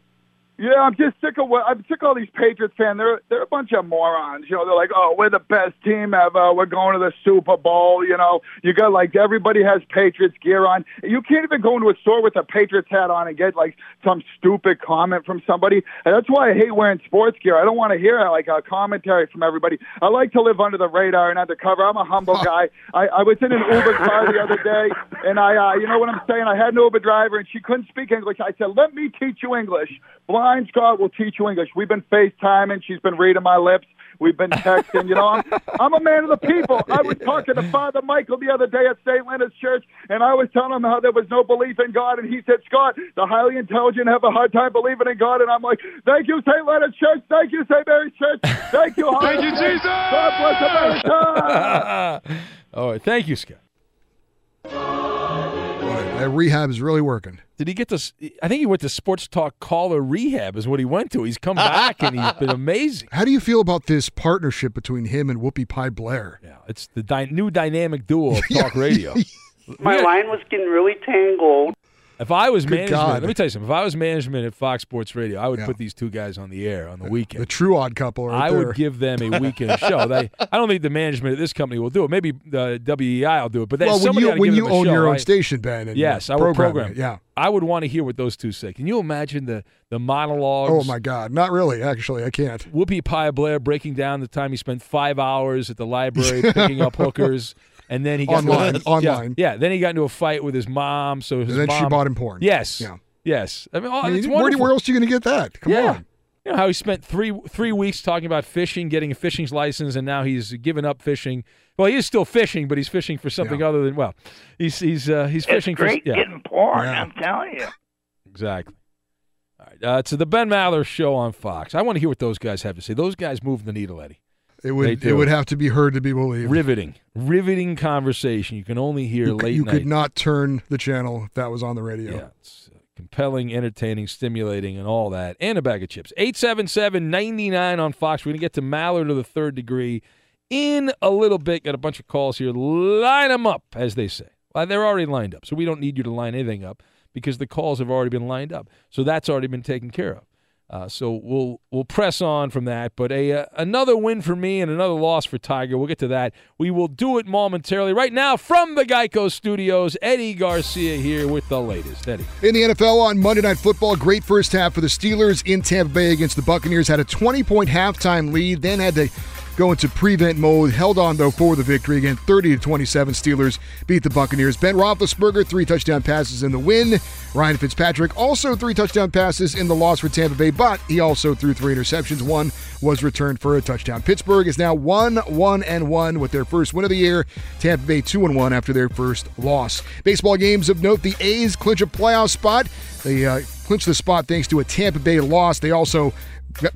Yeah, I'm just sick of what I'm sick of all these Patriots fans. They're they're a bunch of morons. You know, they're like, oh, we're the best team ever. We're going to the Super Bowl. You know, you got like everybody has Patriots gear on. You can't even go into a store with a Patriots hat on and get like some stupid comment from somebody. And that's why I hate wearing sports gear. I don't want to hear like a commentary from everybody. I like to live under the radar and undercover. I'm a humble guy. I, I was in an Uber car the other day, and I, uh, you know what I'm saying? I had an Uber driver, and she couldn't speak English. I said, "Let me teach you English." Blind Scott will teach you English. We've been FaceTiming. She's been reading my lips. We've been texting. You know, I'm, I'm a man of the people. I was talking to Father Michael the other day at St. Leonard's Church, and I was telling him how there was no belief in God, and he said, Scott, the highly intelligent have a hard time believing in God. And I'm like, thank you, St. Leonard's Church. Thank you, St. Mary's Church. Thank you, Thank you, Jesus. God bless America. All right, thank you, Scott. Boy, that rehab is really working. Did he get this? I think he went to Sports Talk Caller Rehab, is what he went to. He's come back and he's been amazing. How do you feel about this partnership between him and Whoopi Pie Blair? Yeah, it's the dy- new dynamic duo of talk radio. My line was getting really tangled. If I was Good management, God. let me tell you something. If I was management at Fox Sports Radio, I would put these two guys on the air on the weekend. The true odd couple. Right I there. would give them a weekend show. They, I don't think the management of this company will do it. Maybe the WEI will do it. But well, when somebody you to when give you them a own show, your own right? station, Ben. And Yes, I would program. it, Yeah. I would want to hear what those two say. Can you imagine the the monologues? Oh my God, not really. Actually, I can't. Whoopi Pie Blair breaking down the time he spent five hours at the library picking up hookers, and then he got into a- Online, yeah, online. Yeah, then he got into a fight with his mom. So his And then she bought him porn. Yes, Yeah. yes. I mean, oh, I mean, it's where, where else are you going to get that? Come yeah. on. You know how he spent three three weeks talking about fishing, getting a fishing license, and now he's given up fishing. Well, he is still fishing, but he's fishing for something other than well, he's he's uh, he's It's fishing great for yeah. getting porn, Yeah. I'm telling you. Exactly. All right, uh, to the Ben Maller show on Fox. I want to hear what those guys have to say. Those guys move the needle, Eddie. It would it would have to be heard to be believed. riveting, riveting conversation. You can only hear You, late you night. could not turn the channel if that was on the radio. Yeah, it's uh, compelling, entertaining, stimulating, and all that, and a bag of chips. 877-99 on Fox. We're going to get to Mallard to the third degree in a little bit. Got a bunch of calls here. Line them up, as they say. Well, they're already lined up, so we don't need you to line anything up because the calls have already been lined up. So that's already been taken care of. Uh, so we'll we'll press on from that. But a uh, another win for me and another loss for Tiger. We'll get to that. We will do it momentarily. Right now from the Geico Studios, Eddie Garcia here with the latest. Eddie. In the NFL on Monday Night Football, great first half for the Steelers in Tampa Bay against the Buccaneers. Had a 20 point halftime lead, then had to go into prevent mode. Held on though for the victory again, 30 to 27. Steelers beat the Buccaneers. Ben Roethlisberger three touchdown passes in the win. Ryan Fitzpatrick also three touchdown passes in the loss for Tampa Bay, but he also threw three interceptions. One was returned for a touchdown. Pittsburgh is now one one and one with their first win of the year. Tampa Bay two and one after their first loss. Baseball games of note: the A's clinch a playoff spot. They uh, the spot thanks to a Tampa Bay loss. They also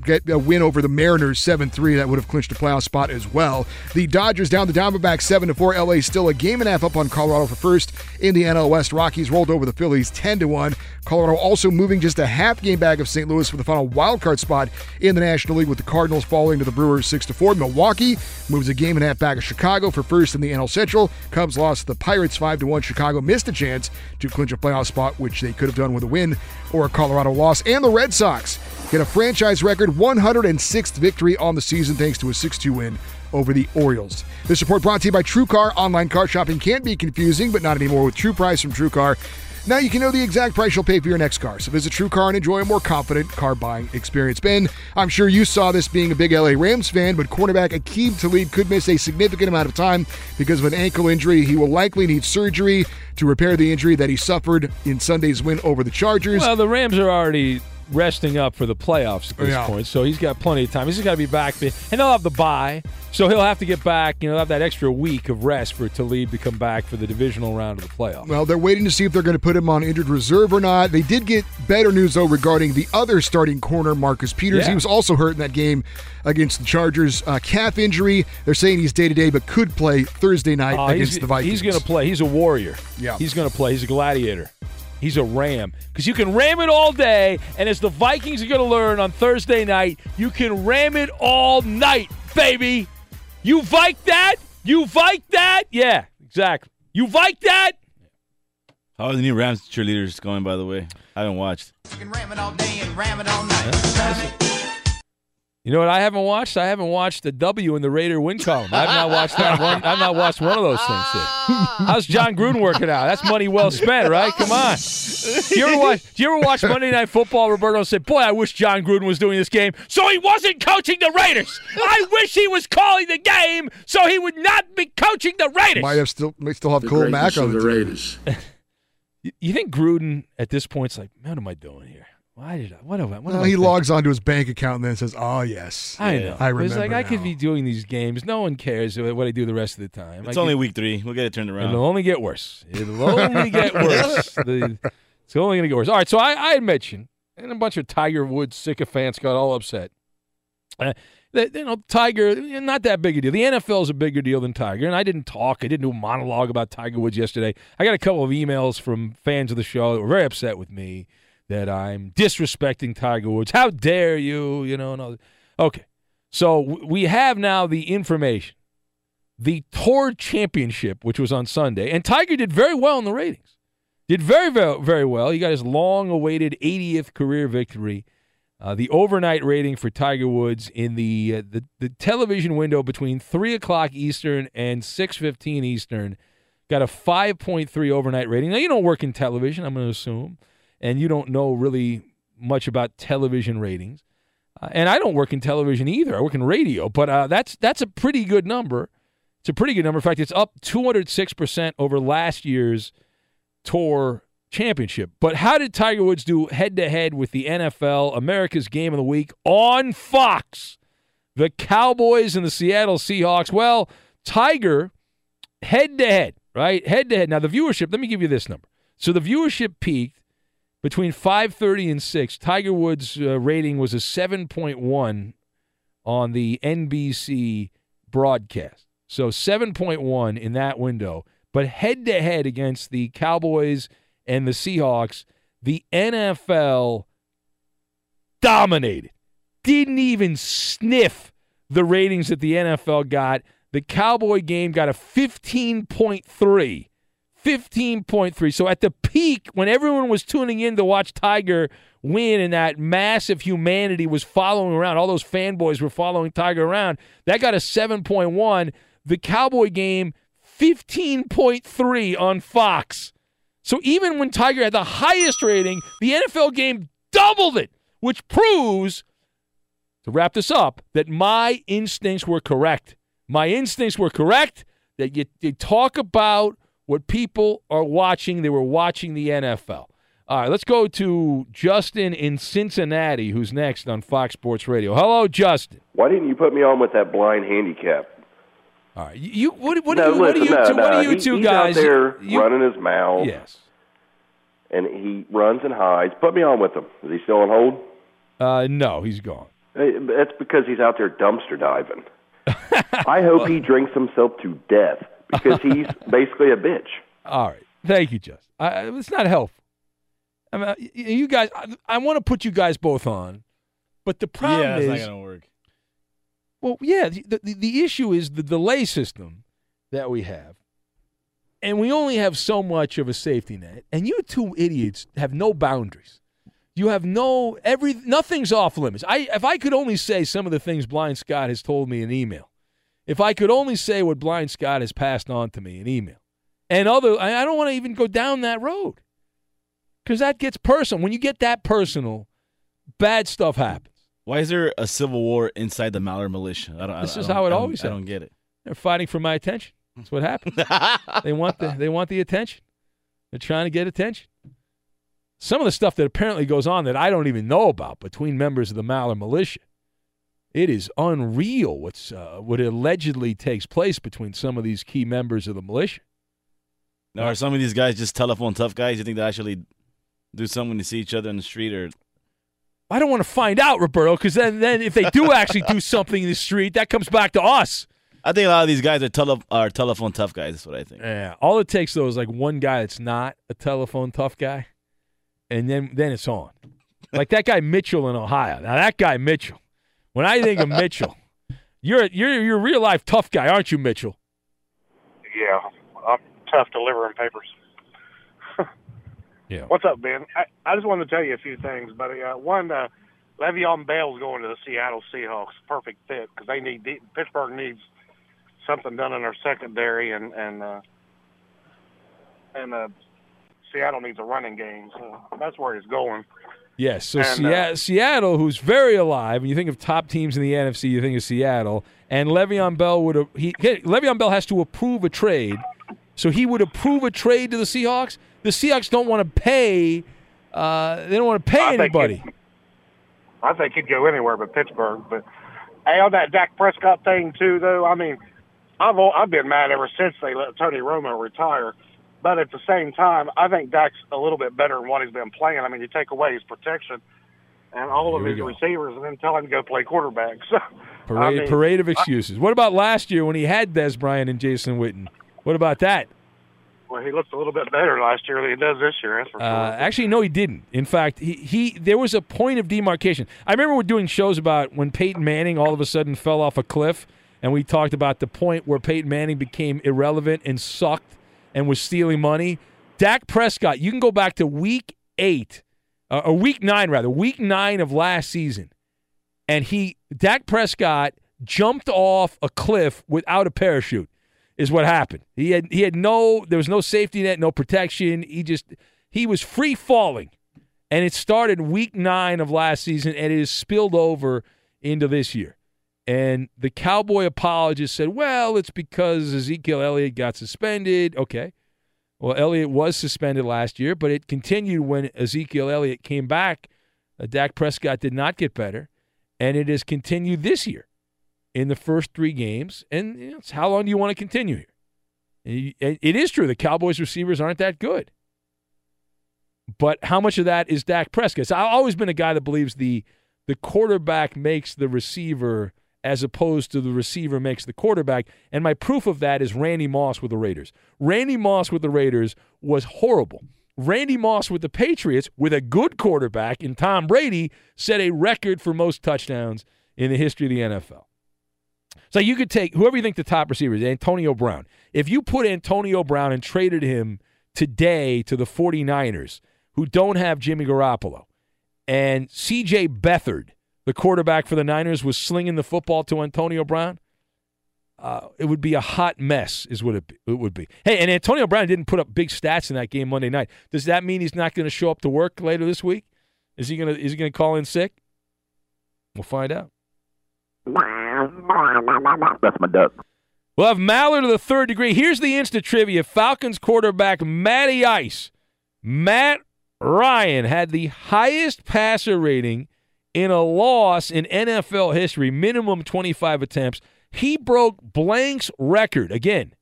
get a win over the Mariners 7-3 that would have clinched a playoff spot as well. The Dodgers down the Diamondbacks 7 to 4. LA still a game and a half up on Colorado for first in the NL West. Rockies rolled over the Phillies 10 to 1. Colorado also moving just a half game back of St. Louis for the final wild card spot in the National League with the Cardinals falling to the Brewers 6 to 4. Milwaukee moves a game and a half back of Chicago for first in the NL Central. Cubs lost to the Pirates 5 to 1. Chicago missed a chance to clinch a playoff spot which they could have done with a win or a Colorado loss. And the Red Sox get a franchise record 106th victory on the season thanks to a 6 2 win over the Orioles. This report brought to you by TrueCar. Online car shopping can be confusing, but not anymore with True Price from TrueCar. Now you can know the exact price you'll pay for your next car. So visit TrueCar and enjoy a more confident car buying experience. Ben, I'm sure you saw this being a big LA Rams fan, but cornerback Aqib Talib could miss a significant amount of time because of an ankle injury. He will likely need surgery to repair the injury that he suffered in Sunday's win over the Chargers. Well, the Rams are already resting up for the playoffs at this Yeah. point, so he's got plenty of time. He's just got to be back, and they'll have the bye, so he'll have to get back. You know, have that extra week of rest for Talib to come back for the divisional round of the playoffs. Well, they're waiting to see if they're going to put him on injured reserve or not. They did get better news, though, regarding the other starting corner, Marcus Peters. Yeah. He was also hurt in that game against the Chargers. Uh, calf injury. They're saying he's day to day, but could play Thursday night Oh, against the Vikings. He's going to play. He's a warrior. Yeah. He's going to play. He's a gladiator. He's a ram. Because you can ram it all day, and as the Vikings are going to learn on Thursday night, you can ram it all night, baby. You Vike that? You Vike that? Yeah, exactly. You Vike that? How are the new Rams cheerleaders going, by the way? I haven't watched. You know what I haven't watched? I haven't watched the W in the Raider win column. I've not watched that one. I've not watched one of those things yet. Ah. How's Jon Gruden working out? That's money well spent, right? Come on. Do you ever watch? Do you ever watch Monday Night Football? Roberto said, "Boy, I wish Jon Gruden was doing this game, so he wasn't coaching the Raiders. I wish he was calling the game, so he would not be coaching the Raiders." Might have still may still have Khalil Mack on the, team. Raiders. You- You think Gruden at this point's like, "Man, "What am I doing here? Why did I? What have I? What am Well, I he thinking?" logs onto his bank account and then says, "Oh yes, I know. I It's remember." like I could be doing these games. No one cares what I do the rest of the time. It's I only could- week three. We'll get it turned around. It'll only get worse. It'll only get worse. The- it's only going to get worse. All right, so I, I had mentioned, and a bunch of Tiger Woods sycophants got all upset. Uh, that, you know, Tiger, not that big a deal. The NFL is a bigger deal than Tiger. And I didn't talk, I didn't do a monologue about Tiger Woods yesterday. I got a couple of emails from fans of the show that were very upset with me that I'm disrespecting Tiger Woods. How dare you? You know, okay. So we have now the information the Tour Championship, which was on Sunday, and Tiger did very well in the ratings. Did very, very, very well. He got his long-awaited 80th career victory. Uh, the overnight rating for Tiger Woods in the, uh, the the television window between three o'clock Eastern and six fifteen Eastern got a 5.3 overnight rating. Now you don't work in television, I'm going to assume, and you don't know really much about television ratings. Uh, and I don't work in television either. I work in radio, but uh, that's that's a pretty good number. It's a pretty good number. In fact, it's up 206% over last year's tour championship. But how did Tiger Woods do head to head with the NFL, America's Game of the Week on Fox? The Cowboys and the Seattle Seahawks. Well, Tiger head to head, right? Head to head. Now the viewership, let me give you this number. So the viewership peaked between 5:30 and 6. Tiger Woods' uh, rating was a 7.1 on the NBC broadcast. So 7.1 in that window. But head to head against the Cowboys and the Seahawks, the NFL dominated. Didn't even sniff the ratings that the NFL got. The Cowboy game got a 15.3. 15.3. So at the peak, when everyone was tuning in to watch Tiger win and that massive humanity was following around, all those fanboys were following Tiger around, that got a 7.1. The Cowboy game, 15.3 on Fox. So even when Tiger had the highest rating, the NFL game doubled it, which proves, to wrap this up, that my instincts were correct. My instincts were correct that you, you talk about what people are watching. They were watching the NFL. All right, let's go to Justin in Cincinnati, who's next on Fox Sports Radio. Hello, Justin. Why didn't you put me on with that blind handicap? All right, you what, what no, you what listen, you no, two, what no, do you he- two he's guys out there you- running his mouth. Yes. and he runs and hides. Put me on with him. Is he still on hold? Uh, no, he's gone. That's because he's out there dumpster diving. I hope he drinks himself to death because he's basically a bitch. All right. Thank you, Justin. I, it's not helpful. I mean, you guys, I, I want to put you guys both on, but the problem yeah, it's is, not gonna work. well, yeah, the, the the issue is the delay system that we have, and we only have so much of a safety net, and you two idiots have no boundaries. You have no every nothing's off limits. I if I could only say some of the things Blind Scott has told me in email, if I could only say what Blind Scott has passed on to me in email, and other, I I don't want to even go down that road because that gets personal. When you get that personal, bad stuff happens. Why is there a civil war inside the Maller militia? I don't. This I, is I how it I don't- always I don't get it. They're fighting for my attention. That's what happens. they want the they want the attention. They're trying to get attention. Some of the stuff that apparently goes on that I don't even know about between members of the Maller militia. It is unreal what's uh, what allegedly takes place between some of these key members of the militia. Now, are some of these guys just telephone tough guys? You think they actually do something to see each other in the street, or I don't want to find out, Roberto, because then, then if they do actually do something in the street, that comes back to us. I think a lot of these guys are tele are telephone tough guys. That's what I think. Yeah, all it takes though is like one guy that's not a telephone tough guy, and then then it's on. Like that guy Mitchell in Ohio. Now that guy Mitchell. When I think of Mitchell, you're you're you're a real life tough guy, aren't you, Mitchell? Yeah, I'm tough delivering papers. Yeah. What's up, Ben? I, I just wanted to tell you a few things, buddy. Uh, one, uh, Le'Veon Bell's going to the Seattle Seahawks. Perfect fit because they need Pittsburgh needs something done in their secondary, and and uh, and uh, Seattle needs a running game. So that's where he's going. Yes. So And, Sea- uh, Seattle, who's very alive, and you think of top teams in the NFC, you think of Seattle, and Le'Veon Bell would have he Le'Veon Bell has to approve a trade, so he would approve a trade to the Seahawks. The Seahawks don't want to pay. Uh, they don't want to pay I anybody. it- I think he'd go anywhere but Pittsburgh. But hey, on that Dak Prescott thing too, though. I mean, I've I've been mad ever since they let Tony Romo retire. But at the same time, I think Dak's a little bit better than what he's been playing. I mean, you take away his protection and all of his go. receivers, and then tell him to go play quarterback. So, Parade, I mean, parade of excuses. what about last year when he had Dez Bryant and Jason Witten? What about that? well, he looked a little bit better last year than he does this year. That's for Uh, actually, no, he didn't. In fact, he, he there was a point of demarcation. I remember we're doing shows about when Peyton Manning all of a sudden fell off a cliff, and we talked about the point where Peyton Manning became irrelevant and sucked and was stealing money. Dak Prescott, you can go back to week eight, uh, or week nine rather, week nine of last season, and he Dak Prescott jumped off a cliff without a parachute is what happened. He had he had no there was no safety net, no protection. He just he was free falling. And it started week 9 of last season and it has spilled over into this year. And the Cowboy apologist said, "Well, it's because Ezekiel Elliott got suspended." Okay. Well, Elliott was suspended last year, but it continued when Ezekiel Elliott came back. Uh, Dak Prescott did not get better, and it has continued this year in the first three games. And you know, how long do you want to continue here? It is true the Cowboys receivers aren't that good, but how much of that is Dak Prescott? So I've always been a guy that believes the the quarterback makes the receiver as opposed to the receiver makes the quarterback. And my proof of that is Randy Moss with the Raiders. Randy Moss with the Raiders was horrible. Randy Moss with the Patriots, with a good quarterback in Tom Brady, set a record for most touchdowns in the history of the NFL. So you could take whoever you think the top receiver is, Antonio Brown. If you put Antonio Brown and traded him today to the 49ers, who don't have Jimmy Garoppolo, and CJ Beathard, the quarterback for the Niners, was slinging the football to Antonio Brown, uh, it would be a hot mess, is what it, it would be. Hey, and Antonio Brown didn't put up big stats in that game Monday night. Does that mean he's not going to show up to work later this week? Is he going to is he going to call in sick? We'll find out. That's my duck. We'll have Mallard to the third degree. Here's the instant trivia Falcons quarterback Matty Ice. Matt Ryan had the highest passer rating in a loss in NFL history, minimum 25 attempts. He broke Blank's record. Again,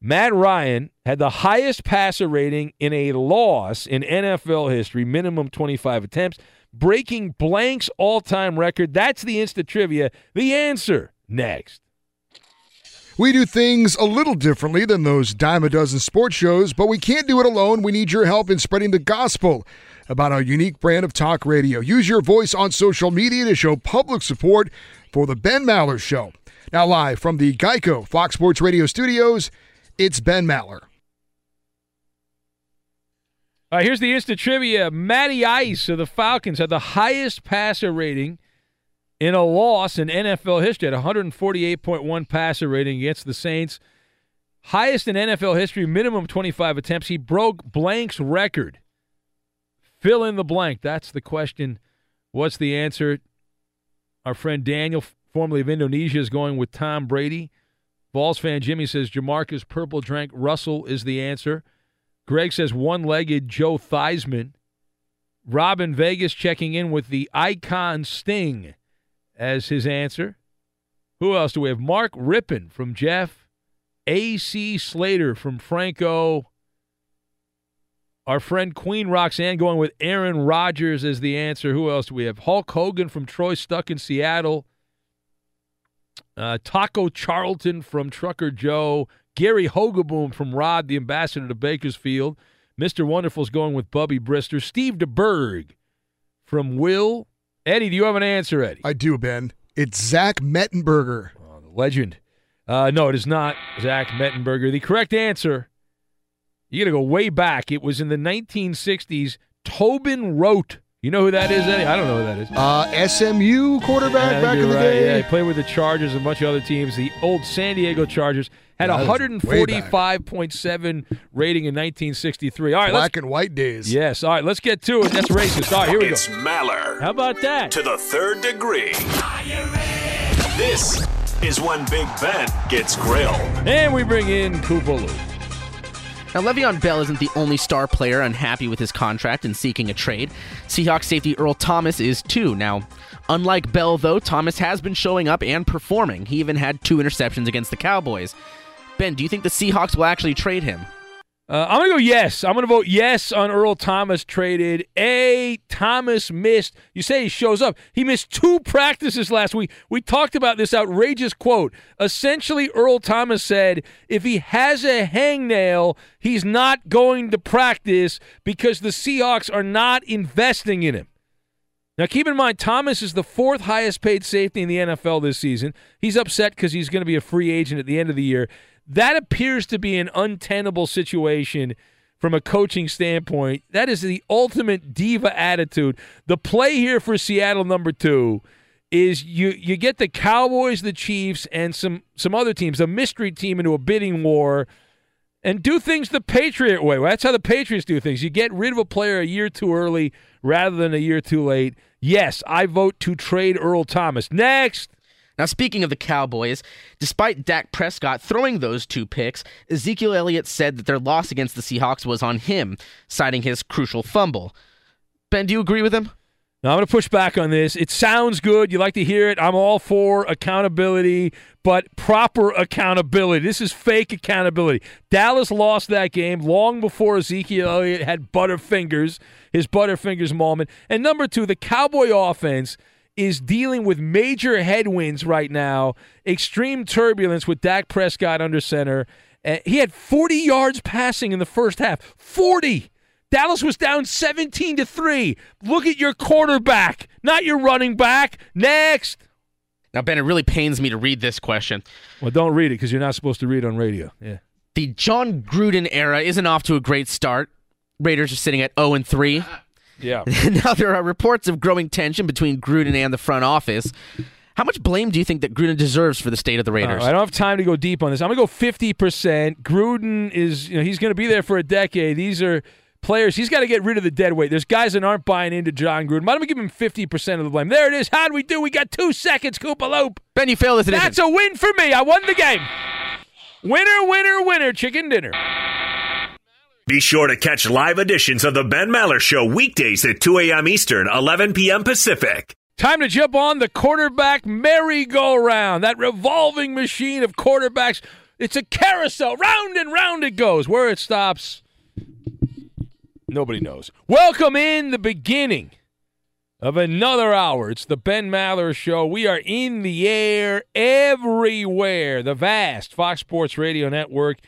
Matt Ryan had the highest passer rating in a loss in NFL history, minimum 25 attempts, breaking Blank's all time record. That's the Insta Trivia. The answer next. We do things a little differently than those dime a dozen sports shows, but we can't do it alone. We need your help in spreading the gospel about our unique brand of talk radio. Use your voice on social media to show public support for the Ben Maller Show. Now, live from the Geico Fox Sports Radio studios, it's Ben Maller. All right, here's the instant trivia. Matty Ice of the Falcons had the highest passer rating in a loss in NFL history at 148.1 passer rating against the Saints. Highest in NFL history, minimum 25 attempts. He broke Blank's record. Fill in the blank. That's the question. What's the answer? Our friend Daniel, formerly of Indonesia, is going with Tom Brady. Balls fan Jimmy says JaMarcus Purple Drank Russell is the answer. Greg says one legged Joe Theismann. Robin Vegas checking in with the icon Sting as his answer. Who else do we have? Mark Rypien from Jeff. A.C. Slater from Franco. Our friend Queen Roxanne going with Aaron Rodgers as the answer. Who else do we have? Hulk Hogan from Troy Stuck in Seattle. Uh, Taco Charlton from Trucker Joe. Gary Hogaboom from Rod, the ambassador to Bakersfield. Mr. Wonderful's going with Bubby Brister. Steve DeBerg from Will. Eddie, do you have an answer, Eddie? I do, Ben. It's Zach Mettenberger. Oh, the legend. Uh, no, it is not Zach Mettenberger. The correct answer, you got to go way back. It was in the 1960s. Tobin Rote. You know who that is, Eddie? I don't know who that is. Uh, SMU quarterback Yeah, back in the right. day. Yeah, he played with the Chargers and a bunch of other teams. The old San Diego Chargers had Yeah, a that is way back. 145.7 rating in 1963. All right, let's, Black and white days. yes. All right, let's get to it. That's racist. All right, here we go. It's Maller How about that? to the third degree. This is when Big Ben gets grilled. And we bring in Kupolu. Now, Le'Veon Bell isn't the only star player unhappy with his contract and seeking a trade. Seahawks safety Earl Thomas is too. Now, unlike Bell, though, Thomas has been showing up and performing. He even had two interceptions against the Cowboys. Ben, do you think the Seahawks will actually trade him? Uh, I'm going to go yes. I'm going to vote yes on Earl Thomas traded. A. Thomas missed. You say he shows up. He missed two practices last week. We talked about this outrageous quote. Essentially, Earl Thomas said if he has a hangnail, he's not going to practice because the Seahawks are not investing in him. Now, keep in mind, Thomas is the fourth highest paid safety in the NFL this season. He's upset because he's going to be a free agent at the end of the year. That appears to be an untenable situation from a coaching standpoint. That is the ultimate diva attitude. The play here for Seattle, number two, is you you get the Cowboys, the Chiefs, and some some other teams, a mystery team, into a bidding war and do things the Patriot way. Well, that's how the Patriots do things. You get rid of a player a year too early rather than a year too late. Yes, I vote to trade Earl Thomas. Next. Now, speaking of the Cowboys, despite Dak Prescott throwing those two picks, Ezekiel Elliott said that their loss against the Seahawks was on him, citing his crucial fumble. Ben, do you agree with him? Now, I'm going to push back on this. It sounds good. You like to hear it. I'm all for accountability, but proper accountability. This is fake accountability. Dallas lost that game long before Ezekiel Elliott had Butterfingers, his Butterfingers moment. And number two, the Cowboy offense is dealing with major headwinds right now, extreme turbulence with Dak Prescott under center. Uh, he had 40 yards passing in the first half. 40. Dallas was down 17 to 3. Look at your quarterback, not your running back. Next. Now, Ben, it really pains me to read this question. Well, don't read it because you're not supposed to read on radio. Yeah. The Jon Gruden era isn't off to a great start. Raiders are sitting at 0 and 3. Yeah. now there are reports of growing tension between Gruden and the front office. How much blame do you think that Gruden deserves for the state of the Raiders? Uh, I don't have time to go deep on this. I'm going to go 50%. Gruden is, you know, he's going to be there for a decade. These are players. He's got to get rid of the dead weight. There's guys that aren't buying into Jon Gruden. Why don't we give him 50% of the blame? There it is. How'd we do? We got two seconds, Koopa Loop. Ben, you failed this. That's a win for me. I won the game. Winner, winner, winner, chicken dinner. Be sure to catch live editions of the Ben Maller Show weekdays at 2 a.m. Eastern, 11 p.m. Pacific. Time to jump on the quarterback merry-go-round, that revolving machine of quarterbacks. It's a carousel. Round and round it goes. Where it stops, nobody knows. Welcome in the beginning of another hour. It's the Ben Maller Show. We are in the air everywhere. The vast Fox Sports Radio Network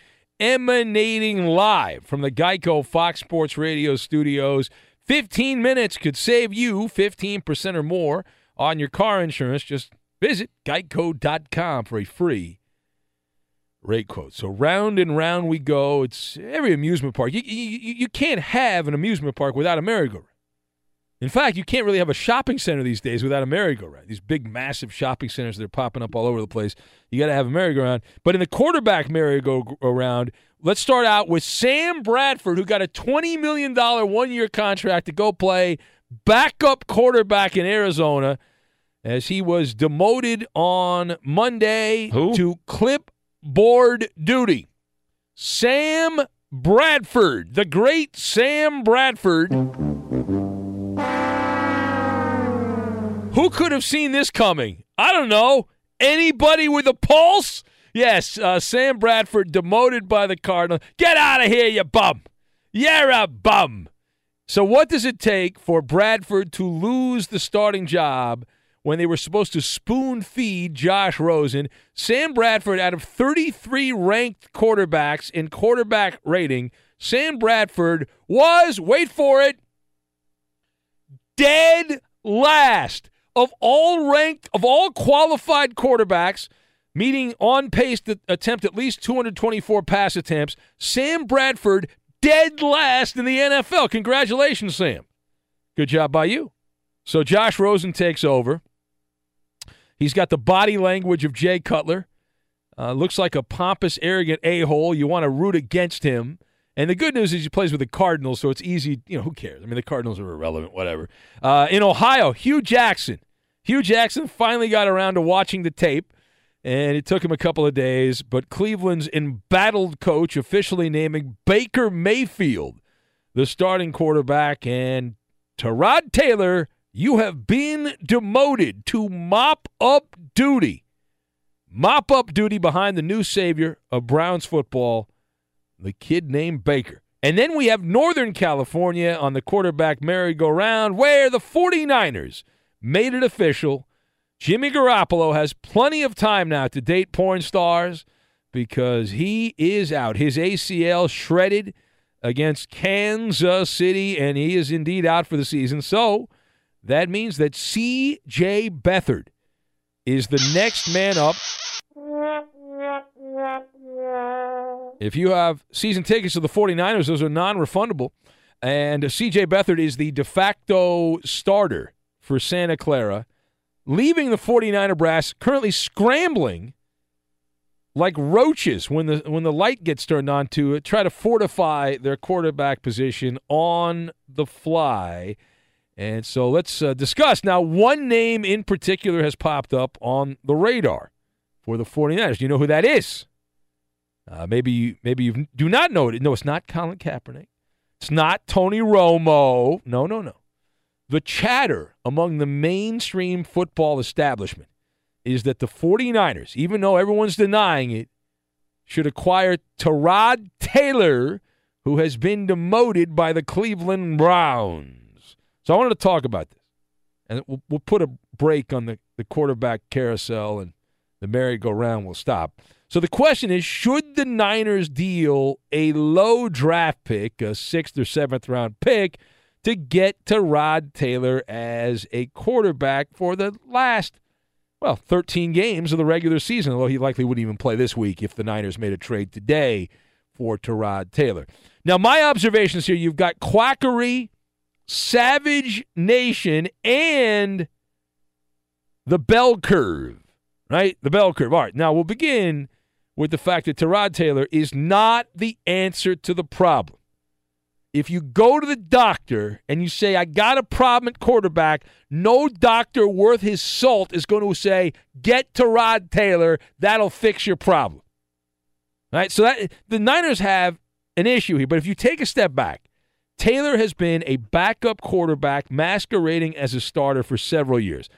emanating live from the Geico Fox Sports Radio studios. 15 minutes could save you 15% or more on your car insurance. Just visit geico.com for a free rate quote. So round and round we go. It's every amusement park. You, you, you can't have an amusement park without a merry-go-round. In fact, you can't really have a shopping center these days without a merry-go-round. These big, massive shopping centers that are popping up all over the place. You got to have a merry-go-round. But in the quarterback merry-go-round, let's start out with Sam Bradford, who got a $20 million one-year contract to go play backup quarterback in Arizona as he was demoted on Monday to clipboard duty. Sam Bradford, the great Sam Bradford. Who could have seen this coming? I don't know. Anybody with a pulse? Yes, uh, Sam Bradford demoted by the Cardinals. Get out of here, you bum. You're a bum. So, what does it take for Bradford to lose the starting job when they were supposed to spoon feed Josh Rosen? Sam Bradford, out of 33 ranked quarterbacks in quarterback rating, Sam Bradford was, wait for it, dead last of all ranked, of all qualified quarterbacks, meeting on pace to attempt at least 224 pass attempts. Sam Bradford dead last in the NFL. Congratulations, Sam. Good job by you. So Josh Rosen takes over. He's got the body language of Jay Cutler. Uh, looks like a pompous, arrogant a hole. You want to root against him. And the good news is he plays with the Cardinals, so it's easy. You know, who cares? I mean, the Cardinals are irrelevant, whatever. Uh, in Ohio, Hue Jackson. Hue Jackson finally got around to watching the tape, and it took him a couple of days. But Cleveland's embattled coach officially naming Baker Mayfield the starting quarterback. And Tyrod Taylor, you have been demoted to mop up duty. Mop up duty behind the new savior of Browns football, the kid named Baker. And then we have Northern California on the quarterback merry-go-round, where the 49ers made it official. Jimmy Garoppolo has plenty of time now to date porn stars because he is out. His ACL shredded against Kansas City, and he is indeed out for the season. So that means that C.J. Beathard is the next man up. If you have season tickets to the 49ers, those are non refundable. And CJ Beathard is the de facto starter for Santa Clara, leaving the 49er brass currently scrambling like roaches when the when the light gets turned on to it, try to fortify their quarterback position on the fly. And so let's uh, discuss. Now, one name in particular has popped up on the radar for the 49ers. Do you know who that is? Uh, maybe you, maybe you do not know it. No, it's not Colin Kaepernick. It's not Tony Romo. No, no, no. The chatter among the mainstream football establishment is that the 49ers, even though everyone's denying it, should acquire Tyrod Taylor, who has been demoted by the Cleveland Browns. So I wanted to talk about this. And we'll, we'll put a break on the, the quarterback carousel and the merry-go-round will stop. So the question is should the Niners deal a low draft pick, a sixth or seventh round pick, to get Tyrod Taylor as a quarterback for the last, well, 13 games of the regular season, although he likely wouldn't even play this week if the Niners made a trade today for Tyrod Taylor. Now, my observations here you've got quackery, Savage Nation, and the bell curve, right? The bell curve. All right, now we'll begin with the fact that Tyrod Taylor is not the answer to the problem. If you go to the doctor and you say, I got a problem at quarterback, no doctor worth his salt is going to say, get Tyrod Taylor. That'll fix your problem. Right? So that the Niners have an issue here. But if you take a step back, Taylor has been a backup quarterback masquerading as a starter for several years.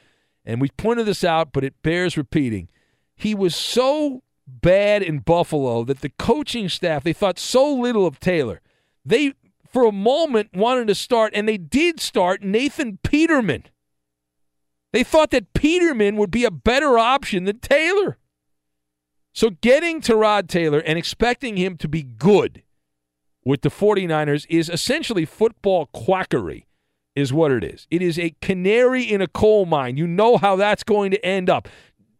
And we pointed this out, but it bears repeating. He was so bad in Buffalo that the coaching staff they thought so little of Taylor. They for a moment wanted to start and they did start Nathan Peterman. They thought that Peterman would be a better option than Taylor. So getting Tyrod Taylor and expecting him to be good with the 49ers is essentially football quackery is what it is. It is a canary in a coal mine. You know how that's going to end up.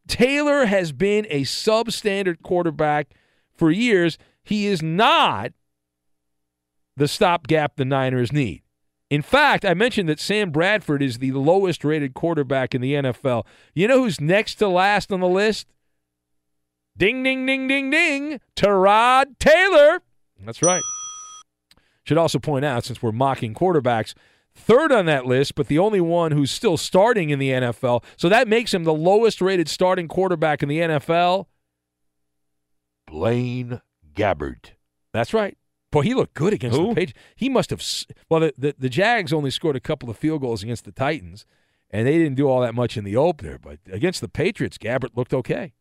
Taylor has been a substandard quarterback for years. He is not the stopgap the Niners need. In fact, I mentioned that Sam Bradford is the lowest rated quarterback in the NFL. You know who's next to last on the list? Ding, ding, ding, ding, ding. Tyrod Taylor. That's right. Should also point out, since we're mocking quarterbacks, third on that list, but the only one who's still starting in the NFL. So that makes him the lowest rated starting quarterback in the NFL. Blaine Gabbert. That's right. Boy, he looked good against Who? the Patriots. He must have. Well, the, the, the Jags only scored a couple of field goals against the Titans, and they didn't do all that much in the opener. But against the Patriots, Gabbert looked okay.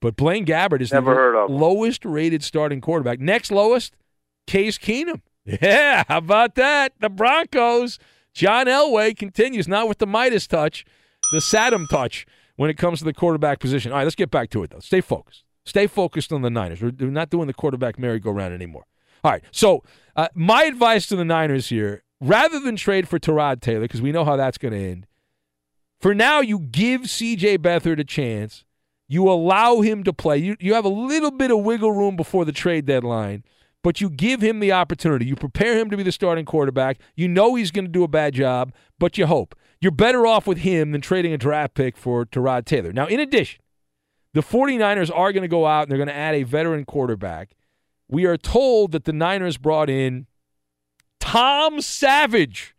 But Blaine Gabbert is Never the heard of lowest rated starting quarterback. Next lowest, Case Keenum. Yeah, how about that? The Broncos. John Elway continues, not with the Midas touch, the Saddam touch when it comes to the quarterback position. All right, let's get back to it, though. Stay focused. Stay focused on the Niners. We're we're not doing the quarterback merry-go-round anymore. All right, so uh, my advice to the Niners here, rather than trade for Tyrod Taylor, because we know how that's going to end, for now you give C.J. Beathard a chance. You allow him to play. You, you have a little bit of wiggle room before the trade deadline, but you give him the opportunity. You prepare him to be the starting quarterback. You know he's going to do a bad job, but you hope. You're better off with him than trading a draft pick for Tyrod Taylor. Now, in addition, the 49ers are going to go out and they're going to add a veteran quarterback. We are told that the Niners brought in Tom Savage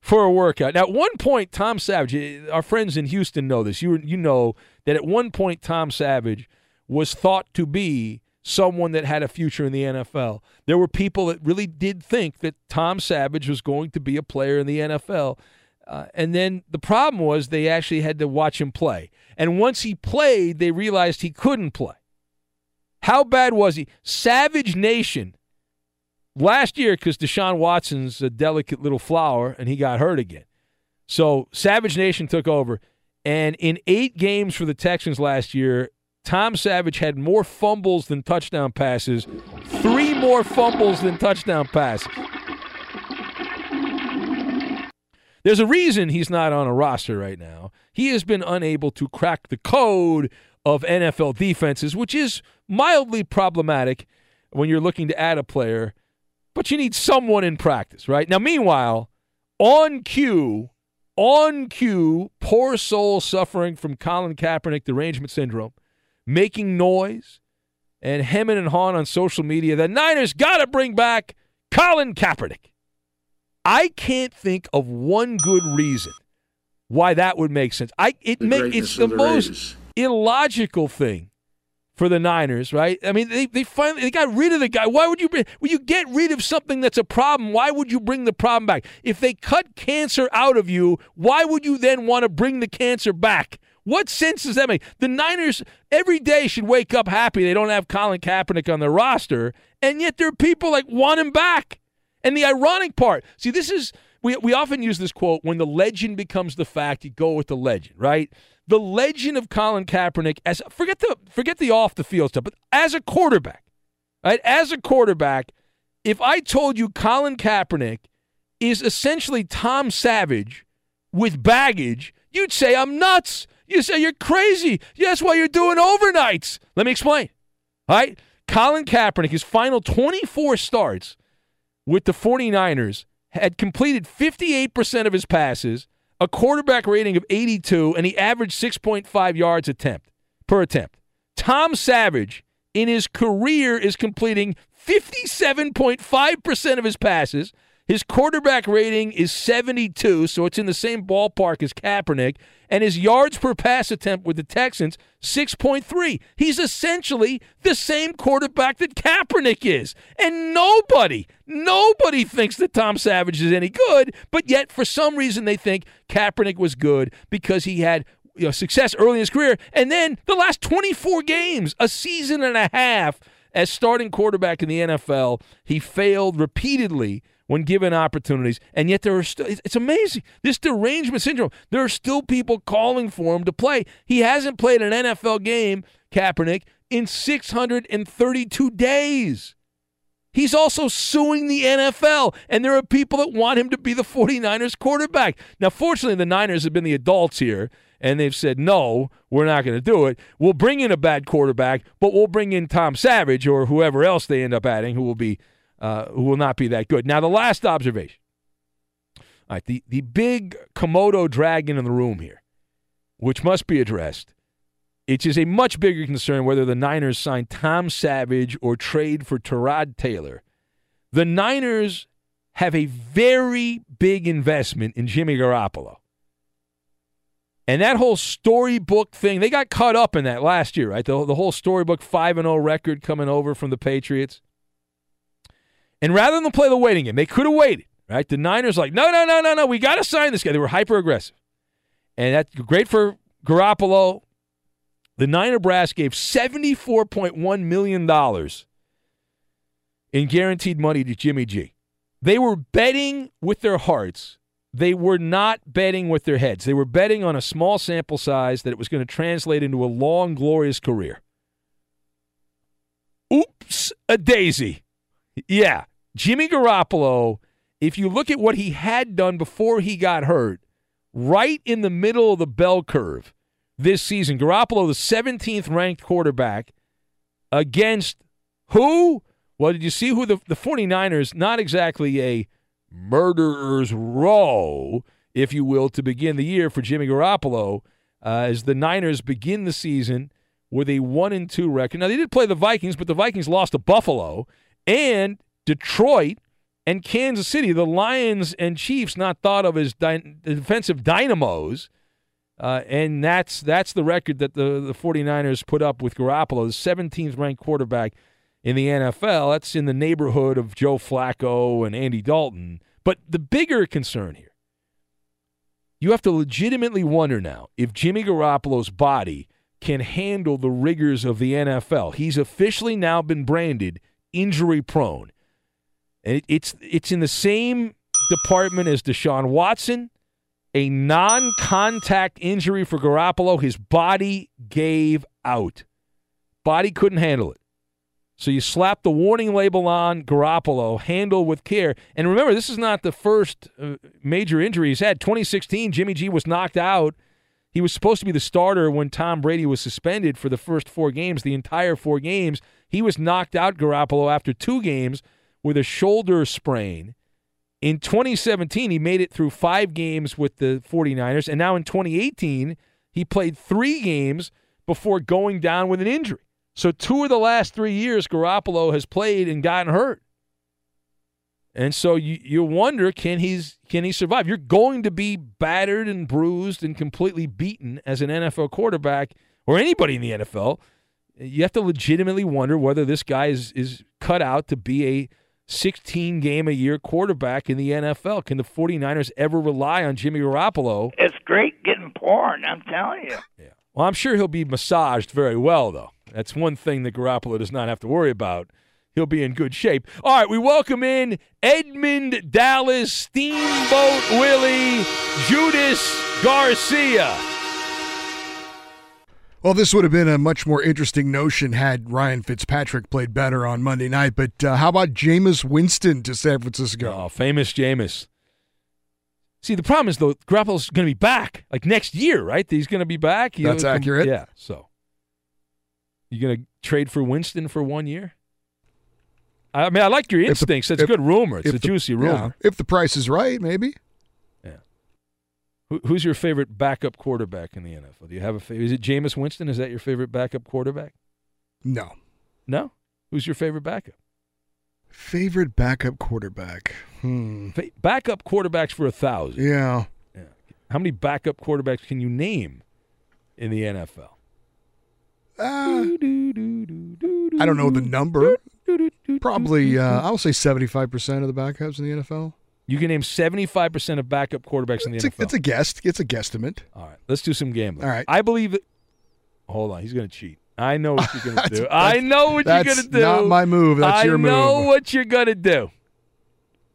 for a workout. Now, at one point, Tom Savage, eh, our friends in Houston know this. You you know that at one point, Tom Savage was thought to be someone that had a future in the NFL. There were people that really did think that Tom Savage was going to be a player in the NFL. Uh, and then the problem was they actually had to watch him play. And once he played, they realized he couldn't play. How bad was he? Savage Nation last year because Deshaun Watson's a delicate little flower and he got hurt again. So Savage Nation took over. And in eight games for the Texans last year, Tom Savage had more fumbles than touchdown passes, three more fumbles than touchdown passes. There's a reason he's not on a roster right now. He has been unable to crack the code of NFL defenses, which is mildly problematic when you're looking to add a player, but you need someone in practice, right? Now, meanwhile, on cue, on cue, poor soul suffering from Colin Kaepernick derangement syndrome, making noise and hemming and hawing on social media. The Niners got to bring back Colin Kaepernick. I can't think of one good reason why that would make sense. I it make it's the the most. Illogical thing for the Niners, right? I mean, they, they finally they got rid of the guy. Why would you bring when you get rid of something that's a problem? Why would you bring the problem back? If they cut cancer out of you, why would you then want to bring the cancer back? What sense does that make? The Niners every day should wake up happy they don't have Colin Kaepernick on their roster, and yet there are people like want him back. And the ironic part, see, this is we we often use this quote when the legend becomes the fact, you go with the legend, right? The legend of Colin Kaepernick as forget the forget the off the field stuff, but as a quarterback, right? As a quarterback, if I told you Colin Kaepernick is essentially Tom Savage with baggage, you'd say I'm nuts. You say you're crazy. That's why you're doing overnights. Let me explain. All right? Colin Kaepernick, his final 24 starts with the 49ers, had completed 58% of his passes, a quarterback rating of 82, and he averaged 6.5 yards attempt per attempt. Tom Savage, in his career, is completing 57.5% of his passes. His quarterback rating is 72, so it's in the same ballpark as Kaepernick. And his yards per pass attempt with the Texans, 6.3. He's essentially the same quarterback that Kaepernick is. And nobody, nobody thinks that Tom Savage is any good, but yet for some reason they think Kaepernick was good because he had you know, success early in his career, and then the last 24 games, a season and a half as starting quarterback in the NFL, he failed repeatedly when given opportunities, and yet there are still, it's amazing. This derangement syndrome, there are still people calling for him to play. He hasn't played an NFL game, Kaepernick, in 632 days. He's also suing the NFL, and there are people that want him to be the 49ers quarterback. Now, fortunately, the Niners have been the adults here, and they've said, no, we're not going to do it. We'll bring in a bad quarterback, but we'll bring in Tom Savage or whoever else they end up adding who will be – uh, who will not be that good. Now, the last observation. All right, the, the big Komodo dragon in the room here, which must be addressed. It is a much bigger concern whether the Niners sign Tom Savage or trade for Tyrod Taylor. The Niners have a very big investment in Jimmy Garoppolo. And that whole storybook thing, they got caught up in that last year, right? The, the whole storybook 5 0 record coming over from the Patriots. And rather than play the waiting game, they could have waited, right? The Niners like, no, no, no, no, no, we got to sign this guy. They were hyper aggressive. And that's great for Garoppolo. The Niner brass gave $74.1 million in guaranteed money to Jimmy G. They were betting with their hearts. They were not betting with their heads. They were betting on a small sample size that it was going to translate into a long, glorious career. Oops, a daisy. Yeah. Jimmy Garoppolo, if you look at what he had done before he got hurt, right in the middle of the bell curve this season, Garoppolo, the 17th ranked quarterback, against who? Well, did you see who the, the 49ers, not exactly a murderer's row, if you will, to begin the year for Jimmy Garoppolo, uh, as the Niners begin the season with a 1 and 2 record. Now, they did play the Vikings, but the Vikings lost to Buffalo and Detroit and Kansas City, the Lions and Chiefs, not thought of as dy- defensive dynamos. Uh, and that's that's the record that the, the 49ers put up with Garoppolo, the 17th ranked quarterback in the NFL. That's in the neighborhood of Joe Flacco and Andy Dalton. But the bigger concern here, you have to legitimately wonder now if Jimmy Garoppolo's body can handle the rigors of the NFL. He's officially now been branded injury prone. And it, it's it's in the same department as Deshaun Watson, a non-contact injury for Garoppolo. His body gave out. Body couldn't handle it. So you slap the warning label on Garoppolo, handle with care. And remember, this is not the first uh, major injury he's had. 2016, Jimmy G was knocked out. He was supposed to be the starter when Tom Brady was suspended for the first four games, the entire four games. He was knocked out, Garoppolo, after two games with a shoulder sprain. In 2017, he made it through five games with the 49ers. And now in 2018, he played three games before going down with an injury. So, two of the last three years, Garoppolo has played and gotten hurt. And so you, you wonder can he's can he survive? You're going to be battered and bruised and completely beaten as an NFL quarterback or anybody in the NFL you have to legitimately wonder whether this guy is, is cut out to be a 16 game a year quarterback in the NFL. Can the 49ers ever rely on Jimmy Garoppolo? It's great getting porn, I'm telling you. Yeah. Well, I'm sure he'll be massaged very well, though. That's one thing that Garoppolo does not have to worry about. He'll be in good shape. All right, we welcome in Edmund Dallas Steamboat Willie Judas Garcia. Well, this would have been a much more interesting notion had Ryan Fitzpatrick played better on Monday night. But uh, how about Jameis Winston to San Francisco? Oh, famous Jameis. See, the problem is though, Garoppolo's going to be back like next year, right? He's going to be back. That's accurate. Yeah. So, you going to trade for Winston for one year? I mean, I like your instincts. It's a good rumor. It's a the, juicy rumor. Yeah, if the price is right, maybe. Who, who's your favorite backup quarterback in the NFL? Do you have a favorite? Is it Jameis Winston? Is that your favorite backup quarterback? No. No? Who's your favorite backup? Favorite backup quarterback? Hmm. Fa- backup quarterbacks for a thousand. Yeah. yeah. How many backup quarterbacks can you name in the NFL? Uh, I don't know the number. Probably, uh, I'll say 75% of the backups in the NFL. You can name 75% of backup quarterbacks in the It's a, NFL. it's a guess. It's a guesstimate. All right, let's do some gambling. All right. I believe that. Hold on, he's going to cheat. I know what you're going to do. I know what you're going to do. not my move. That's I your move. I know what you're going to do.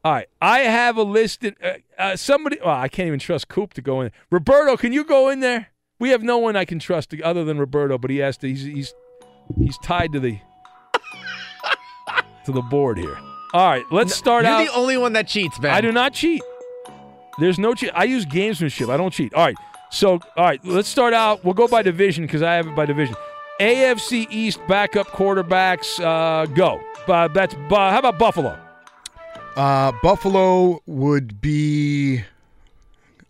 All right, I have a list. In, uh, uh, somebody, well, I can't even trust Coop to go in. Roberto, can you go in there? We have no one I can trust to, other than Roberto, but he has to. He's he's he's tied to the to the board here. All right, let's start out. You're out. the only one that cheats, Ben. I do not cheat. There's no cheat. I use gamesmanship. I don't cheat. All right. So, all right, let's start out. We'll go by division because I have it by division. AFC East backup quarterbacks. Uh, go. Uh, that's uh, how about Buffalo? Uh, Buffalo would be.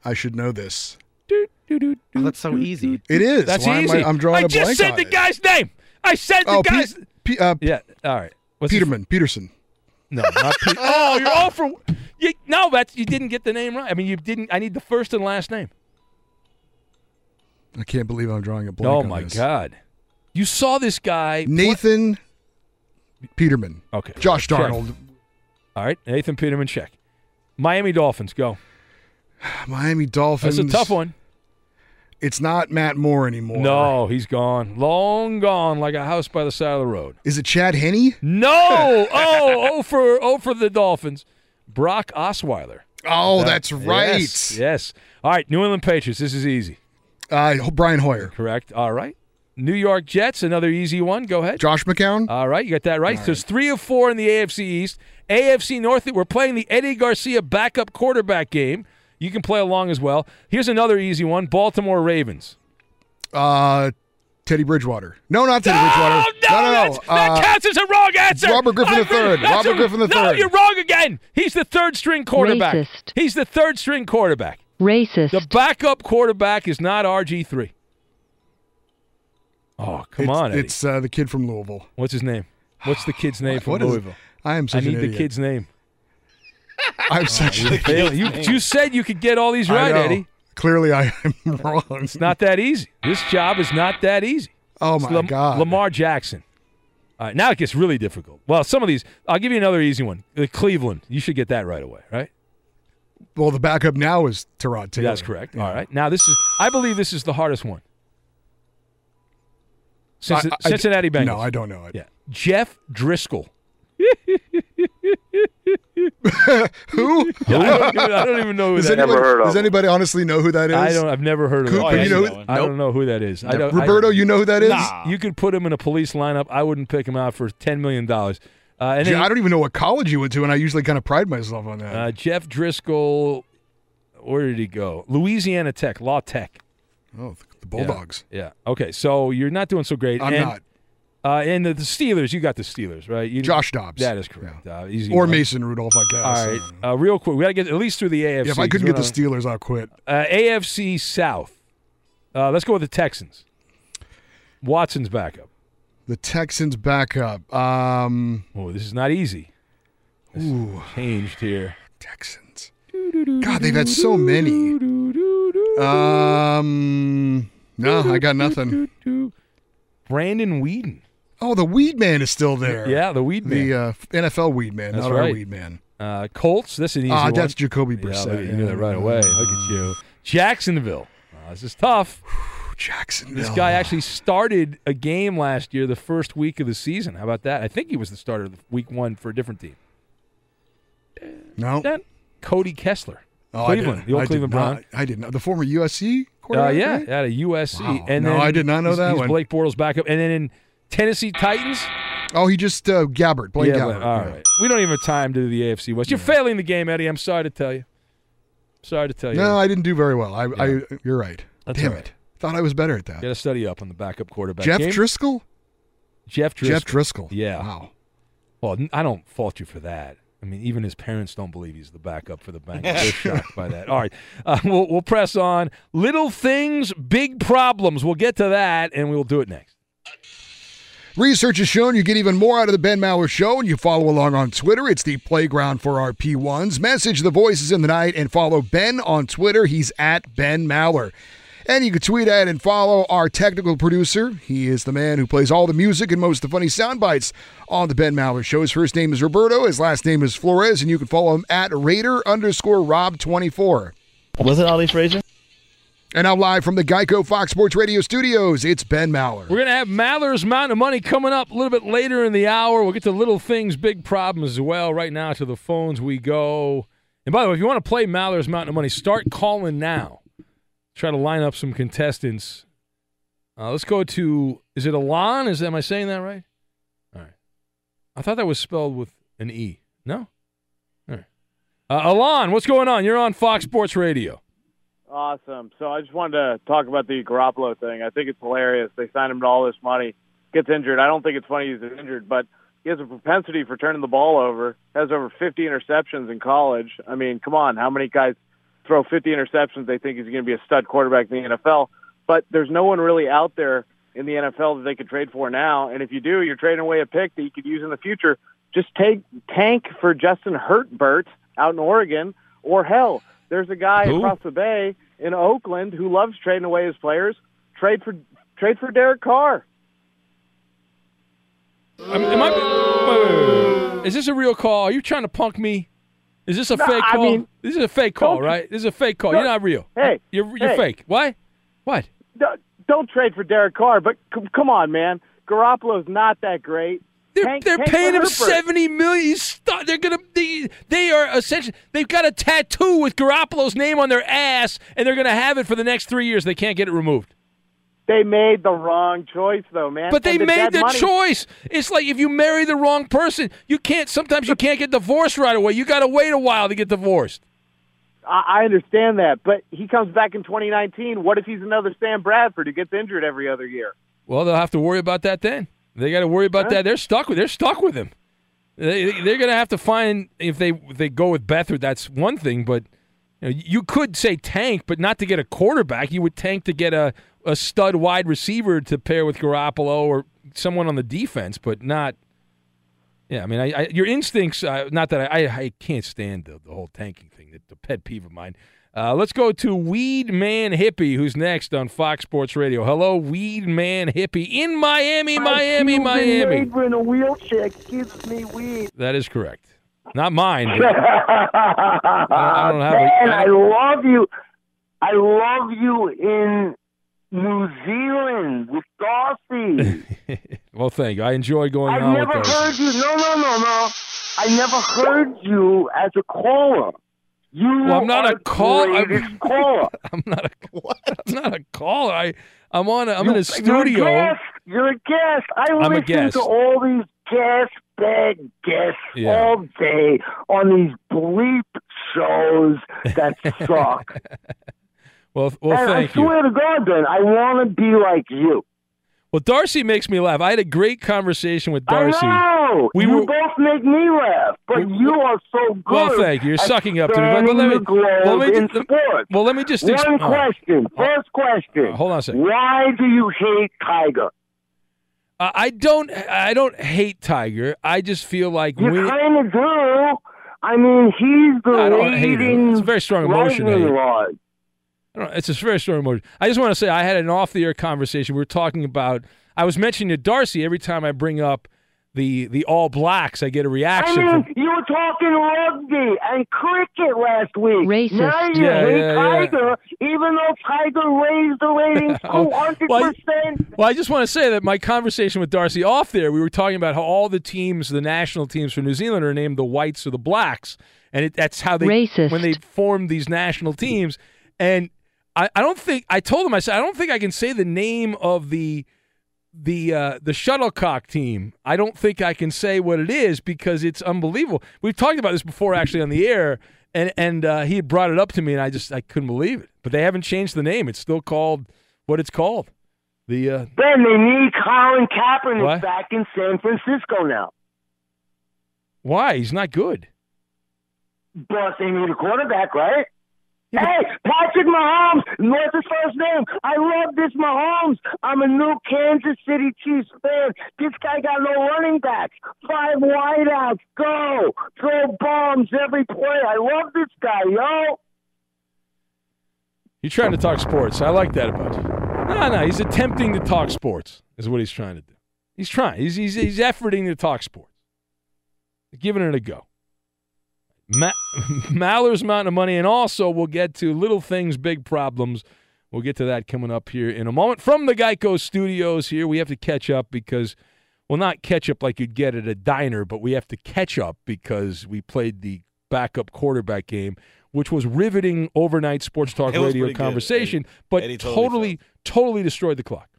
I should know this. Oh, that's so easy. It is. That's Why easy. I, am drawing I a just said on the it. guy's name. I said the Oh, guy's. Pe- Pe- uh, yeah. All right. What's his- Peterman. Peterson. No, not Pete. oh, you're all for. You, no, that's you didn't get the name right. I mean, you didn't. I need the first and last name. I can't believe I'm drawing a blank. Oh on my this. God! You saw this guy. Nathan Peterman. Okay. Josh Check. Darnold. All right, Nathan Peterman, check. Miami Dolphins, go. Miami Dolphins. That's a tough one. It's not Matt Moore anymore. No, he's gone. Long gone, like a house by the side of the road. Is it Chad Henne? No! oh, oh for oh for the Dolphins. Brock Osweiler. Oh, That- that's right. Yes, yes. All right, New England Patriots. This is easy. Uh, Brian Hoyer. Correct. All right. New York Jets, another easy one. Go ahead. Josh McCown. All right, you got that right. so it's three of four in the AFC East. AFC North, we're playing the Eddie Garcia backup quarterback game. You can play along as well. Here's another easy one Baltimore Ravens. Uh, Teddy Bridgewater. No, not Teddy Bridgewater. No, no, no. that's- that Uh, counts as a wrong answer. Robert Griffin I the third. Robert a- Griffin the No, you're wrong again. He's the third string quarterback. Racist. He's the third string quarterback. Racist. The backup quarterback is not RG3. Oh, come it's, on, Eddie. It's uh, the kid from Louisville. What's his name? What's the kid's name from What is- Louisville? I am I need an the idiot. kid's name. I'm such an failing. You, you said you could get all these right. Eddie. Clearly, I am wrong. It's not that easy. This job is not that easy. Oh my Lam- God. Lamar Jackson. All right, now it gets really difficult. Well, some of these, I'll give you another easy one. The Cleveland. You should get that right away, right? Well, the backup now is Tyrod Taylor. That's correct. All right. Now this is, I believe this is the hardest one. Cinci- I- I- Cincinnati Bengals. No, I don't know it. Yeah, Jeff Driskel. Who? I don't, even, I don't even know who Does that anybody, is. Does anybody honestly know who that is? I don't. I've never heard of Cooper, that. you know who- I don't know who that is. I don't, Roberto, I, you know who that is? Nah. You could put him in a police lineup. I wouldn't pick him out for ten million dollars. Uh, and Gee, then, I don't even know what college you went to, and I usually kind of pride myself on that. uh, Jeff Driskel. Where did he go? Louisiana Tech, Law Tech. oh, the Bulldogs. Yeah. Okay. So you're not doing so great. I'm And, not. Uh, and the, the Steelers, you got the Steelers, right? You, Josh Dobbs. That is correct. Uh, easy Or. Mason Rudolph, I guess. All right. Uh, real quick, we got to get at least through the AFC. Yeah, if I couldn't get the Steelers, I'll quit. Uh, AFC South. Uh, let's go with the Texans. Watson's backup. The Texans backup. Um, Oh, this is not easy. This Ooh. changed here. Texans. God, they've had so many. Um, no, I got nothing. Brandon Weeden. Oh, the Weed Man is still there. Yeah, the Weed Man. The uh, NFL Weed Man, That's not our right. Weed Man. Uh, Colts. This is an easy Ah, one. that's Jacoby Yeah, Brissett. look you knew that right away. Look at you. Jacksonville. Uh, this is tough. Jacksonville. This guy actually started a game last year, the first week of the season. How about that? I think he was the starter of the week one for a different team. No. That Cody Kessler. Oh, Cleveland, did- the old I Cleveland Brown. I didn't know. The former USC Uh, quarterback? yeah, right? out of USC. Wow. And No, then I did not know that. Blake Bortles backup, and then in Tennessee Titans. Oh, he just uh, Gabbert, Blake yeah, Gabbert. but- all yeah. right. We don't even have time to do the AFC West. You're failing the game, Eddie. I'm sorry to tell you. Sorry to tell you. No, I didn't do very well. I, I you're right. That's Damn right. it. Thought I was better at that. Got to study up on the backup quarterback. Jeff game. Driskel? Jeff Driskel. Jeff Driskel. Yeah. Wow. Well, I don't fault you for that. I mean, even his parents don't believe he's the backup for the Bengals. They're shocked by that. All right, uh, we'll, we'll press on. Little things, big problems. We'll get to that, and we'll do it next. Research has shown you get even more out of the Ben Maller Show and you follow along on Twitter. It's the playground for our P1s. Message the voices in the night and follow Ben on Twitter. He's at Ben Maller. And you can tweet at and follow our technical producer. He is the man who plays all the music and most of the funny sound bites on the Ben Maller Show. His first name is Roberto. His last name is Flores, and you can follow him at Raider underscore Rob24. Was it Ali Frazier? And now live from the Geico Fox Sports Radio studios, it's Ben Maller. We're going to have Maller's Mountain of Money coming up a little bit later in the hour. We'll get to little things, big problems as well. Right now, to the phones we go. And by the way, if you want to play Maller's Mountain of Money, start calling now. Try to line up some contestants. Uh, let's go to, is it Alon? Is Am I saying that right? All right. I thought that was spelled with an E. No? All right. Uh, Alon, what's going on? You're on Fox Sports Radio. Awesome. So I just wanted to talk about the Garoppolo thing. I think it's hilarious. They signed him to all this money, gets injured. I don't think it's funny he's injured, but he has a propensity for turning the ball over. Has over 50 interceptions in college. I mean, come on, how many guys throw 50 interceptions? They think he's going to be a stud quarterback in the NFL. But there's no one really out there in the NFL that they could trade for now. And if you do, you're trading away a pick that you could use in the future. Just take tank for Justin Herbert out in Oregon, or hell, there's a guy Who? across the bay in Oakland who loves trading away his players. Trade for trade for Derek Carr. Am, am I, wait, wait. Is this a real call? Are you trying to punk me? Is this a No, fake I call? mean, this is a fake call, right? This is a fake call. No, You're not real. hey, you're you're hey. fake. What? What? Don't- Don't trade for Derek Carr, but c- come on, man. Garoppolo's not that great. They're, Tank- they're for paying him Herbert. seventy million. They're gonna they, they are essentially they've got a tattoo with Garoppolo's name on their ass, and they're gonna have it for the next three years. They can't get it removed. They made the wrong choice, though, man. But they the made the money- choice. It's like if you marry the wrong person, you can't. Sometimes you can't get divorced right away. You got to wait a while to get divorced. I, I understand that, but he comes back in 2019. What if he's another Sam Bradford who gets injured every other year? Well, they'll have to worry about that then. They got to worry about that. They're stuck with. They're stuck with him. They, they're going to have to find if they if they go with Beathard. That's one thing, but you, know, you could say tank, but not to get a quarterback. You would tank to get a, a stud wide receiver to pair with Garoppolo or someone on the defense, but not. Yeah, I mean, I, I, your instincts. Uh, not that I, I, I can't stand the, the whole tanking thing. It's a pet peeve of mine. Uh, let's go to Weed Man Hippie, who's next on Fox Sports Radio. Hello, Weed Man Hippie in Miami, Miami, Miami. in a wheelchair gives me weed. That is correct. Not mine. I don't have a- Man, I love you. I love you in New Zealand with Darcy. well, thank you. I enjoy going I've on never with those. heard you. No, no, no, no. I never heard you as a caller. You Well, I'm not are a call. I'm, greatest caller. I'm not a. I'm not a caller. I. I'm on. A, I'm in a studio. You're a guest. You're a guest. I I'm a listen guest. to all these guest bad guests Yeah. all day on these bleep shows that suck. Well, well, and thank I you. swear to God, Ben, I want to be like you. Well, Darcy makes me laugh. I had a great conversation with Darcy. We you were- both make me laugh, but you are so good. Well, thank you. You're sucking up to me. But, let me, well, let me, in just- sports. well, let me just One ex- all right. question. First question. hold on a second. Why do you hate Tiger? Uh, I don't. I don't hate Tiger. I just feel like You we. kind of do. I mean, he's the I don't hate him. It's a very strong emotion. lightning Eddie. rod. I don't it's a very strong emotion. I just want to say I had an off the air conversation. We were talking about. I was mentioning to Darcy every time I bring up the the All Blacks, I get a reaction I mean, from. you were talking rugby and cricket last week. Racist. Now you Yeah, hate yeah, yeah. Even though Tiger raised the ratings Oh, two hundred well, I- percent. Well, I just want to say that my conversation with Darcy off there, we were talking about how all the teams, the national teams for New Zealand, are named the Whites or the Blacks, and it, that's how they Racist. when they formed these national teams. And I, I don't think I told him I said I don't think I can say the name of the the uh, the shuttlecock team. I don't think I can say what it is because it's unbelievable. We've talked about this before actually on the air, and and uh, he had brought it up to me, and I just I couldn't believe it. But they haven't changed the name; it's still called what it's called. The uh, Ben, they need Colin Kaepernick What? back in San Francisco now. why he's not good. But they need a quarterback, right? Hey, Patrick Mahomes, what's his first name? I love this Mahomes. I'm a new Kansas City Chiefs fan. This guy got no running backs. Five wideouts. Go. Throw bombs every play. I love this guy, yo. You're trying to talk sports. I like that about you. No, no, he's attempting to talk sports. Is what he's trying to do. He's trying. He's he's, he's efforting to talk sports. Giving it a go. Ma- Maller's amount of money, and also we'll get to little things, big problems. We'll get to that coming up here in a moment. From the Geico Studios here, we have to catch up because, well, not catch up like you'd get at a diner, but we have to catch up because we played the backup quarterback game, which was riveting overnight sports talk radio conversation, Eddie- but Eddie totally totally, totally destroyed the clock.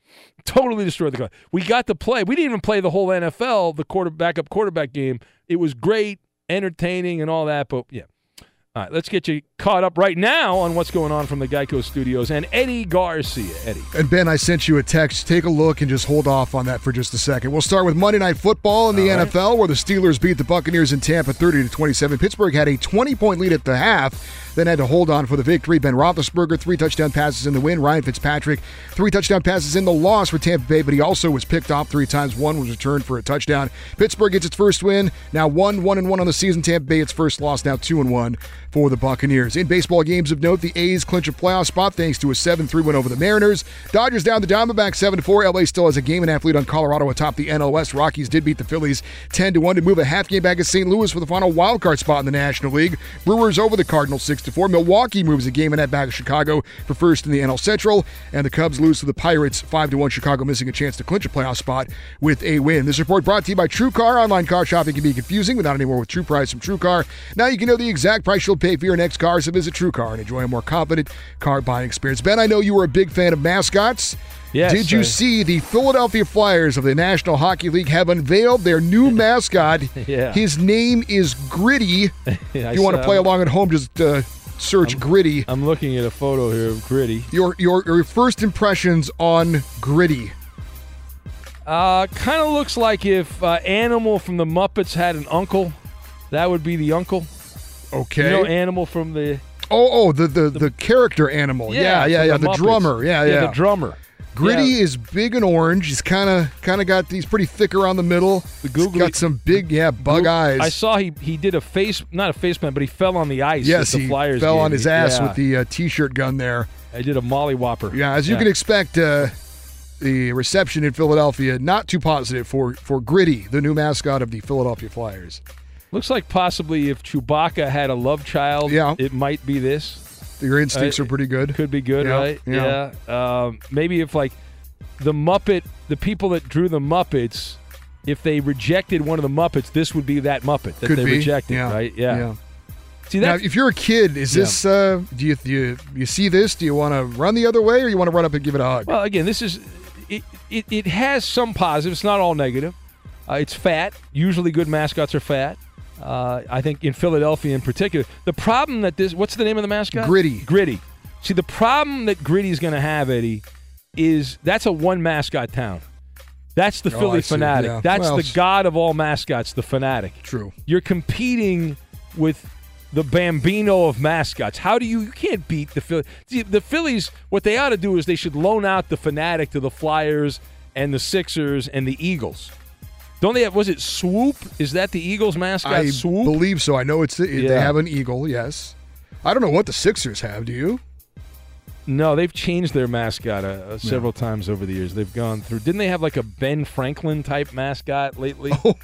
Totally destroyed the clock. We got to play. We didn't even play the whole NFL, the quarter backup quarterback game. It was great, entertaining, and all that. But yeah. All right, let's get you caught up right now on what's going on from the Geico Studios and Eddie Garcia. Eddie. And Ben, I sent you a text. Take a look and just hold off on that for just a second. We'll start with Monday Night Football in the All right. NFL, where the Steelers beat the Buccaneers in Tampa 30 to 27. Pittsburgh had a 20 point lead at the half, then had to hold on for the victory. Ben Roethlisberger three touchdown passes in the win. Ryan Fitzpatrick three touchdown passes in the loss for Tampa Bay, but he also was picked off three times. One was returned for a touchdown. Pittsburgh gets its first win. Now one one and one on the season. Tampa Bay its first loss. Now two and one for the Buccaneers. In baseball games of note, the A's clinch a playoff spot thanks to a 7 3 win over the Mariners. Dodgers down the Diamondbacks 7 4. LA still has a game and a half lead on Colorado atop the NL West. Rockies did beat the Phillies 10 1 to move a half game back at St. Louis for the final wild card spot in the National League. Brewers over the Cardinals 6 4. Milwaukee moves a game and that back at Chicago for first in the NL Central. And the Cubs lose to the Pirates 5 to 1. Chicago missing a chance to clinch a playoff spot with a win. This report brought to you by True Car. Online car shopping can be confusing, but not anymore with True Price from True Car. Now you can know the exact price you'll pay for your next car, so visit True Car and enjoy a more confident car buying experience. Ben, I know you were a big fan of mascots. Yes, Did you see the Philadelphia Flyers of the National Hockey League have unveiled their new mascot? Yeah. His name is Gritty. Yeah, if you want to play along at home, just uh, search Gritty. I'm looking at a photo here of Gritty. Your, your your first impressions on Gritty. Uh, kind of looks like if uh, Animal from the Muppets had an uncle, that would be the uncle. Okay. You know Animal from the Oh, oh, the the, the, character animal. Yeah, yeah, from yeah. The, Muppets. drummer. Yeah, yeah. the drummer. Gritty Yeah. is big and orange. He's kind of kind of got these pretty thick around the middle. The googly- got some big yeah bug eyes. I saw he he did a face, not a face plant, but he fell on the ice. yes, the he Flyers fell game. on his ass Yeah. with the uh, t-shirt gun there. I did a molly whopper. Yeah, as you Yeah. can expect, uh, the reception in Philadelphia not too positive for for Gritty, the new mascot of the Philadelphia Flyers. Looks like possibly if Chewbacca had a love child, Yeah. it might be this. Your instincts Uh, are pretty good. Could be good, Yeah, right? yeah. Yeah. Um, maybe if like the Muppet, the people that drew the Muppets, if they rejected one of the Muppets, this would be that Muppet that Could they be. rejected, Yeah, right? Yeah. yeah. See now, if you're a kid, is this uh, do you do you, you see this? Do you want to run the other way, or you want to run up and give it a hug? Well, again, this is it. It, it has some positives, It's not all negative. Uh, it's fat. Usually, good mascots are fat. Uh, I think in Philadelphia, in particular, the problem that this what's the name of the mascot? Gritty. Gritty. See, the problem that Gritty's going to have, Eddie, is that's a one mascot town. That's the Oh, Phillie Phanatic. Yeah. That's Well, the god of all mascots, the Phanatic. True. You're competing with the Bambino of mascots. How do you? You can't beat the Phillies. See, the Phillies. What they ought to do is they should loan out the Phanatic to the Flyers and the Sixers and the Eagles. Don't they have? Was it Swoop? Is that the Eagles mascot? I Swoop. believe so. I know it's they Yeah. have an eagle. Yes. I don't know what the Sixers have. Do you? No, they've changed their mascot uh, uh, several times over the years. They've gone through. Didn't they have like a Ben Franklin type mascot lately? Oh,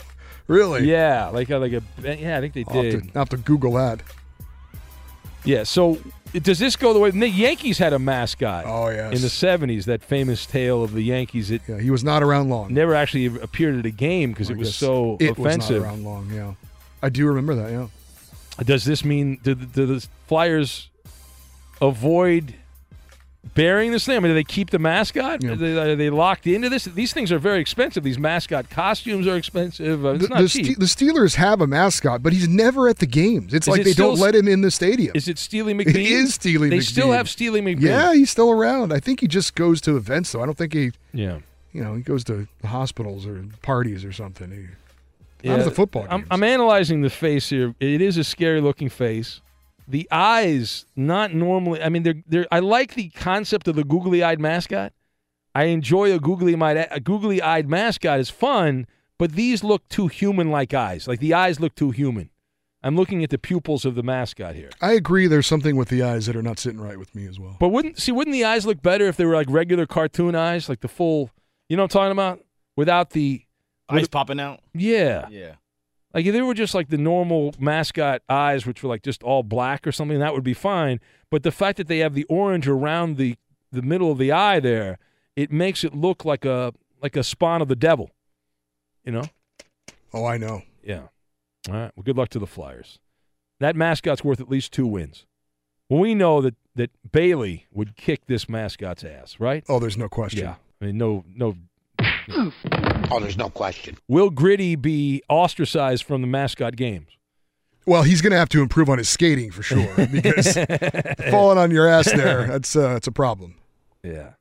really? Yeah, like a, like a Ben- yeah. I think they I'll have, did. to, I'll have to Google that. Yeah. So does this go the way the Yankees had a mascot? Oh yes. in the '70s, that famous tale of the Yankees. It yeah, he was not around long. never actually appeared at a game because it was so it offensive. was not around long. Yeah, I do remember that. Yeah. Does this mean do, do the Flyers avoid bearing this thing? I mean, do they keep the mascot? Yeah. Are, they, are they locked into this? These things are very expensive. These mascot costumes are expensive. Uh, it's The, not the. Ste- the Steelers have a mascot, but he's never at the games. It's Is like it they still don't let him in the stadium. Is it Steely McBeam? It is Steely McBeam. They McBeam. still have Steely McBeam. Yeah, he's still around. I think he just goes to events, though. I don't think he, Yeah. you know, he goes to hospitals or parties or something. He, Yeah, the football I'm. I'm analyzing the face here. It is a scary looking face. The eyes, not normally. I mean, they're, they're, I like the concept of the googly eyed mascot. I enjoy a googly eyed a googly eyed mascot is fun, but these look too human like eyes. Like the eyes look too human. I'm looking at the pupils of the mascot here. I agree. There's something with the eyes that are not sitting right with me as well. But wouldn't see wouldn't the eyes look better if they were like regular cartoon eyes, like the full? You know what I'm talking about? Without the Eyes popping out. Yeah. Yeah. Like if they were just like the normal mascot eyes, which were like just all black or something, that would be fine. But the fact that they have the orange around the the middle of the eye there, it makes it look like a like a spawn of the devil. You know? Oh, I know. Yeah. All right. Well, good luck to the Flyers. That mascot's worth at least two wins. Well, we know that that Bailey would kick this mascot's ass, right? Oh, there's no question. Yeah. I mean, no, no. Oh, there's no question. Will Gritty be ostracized from the mascot games? Well, he's going to have to improve on his skating for sure because falling on your ass there, that's uh, that's a problem. Yeah.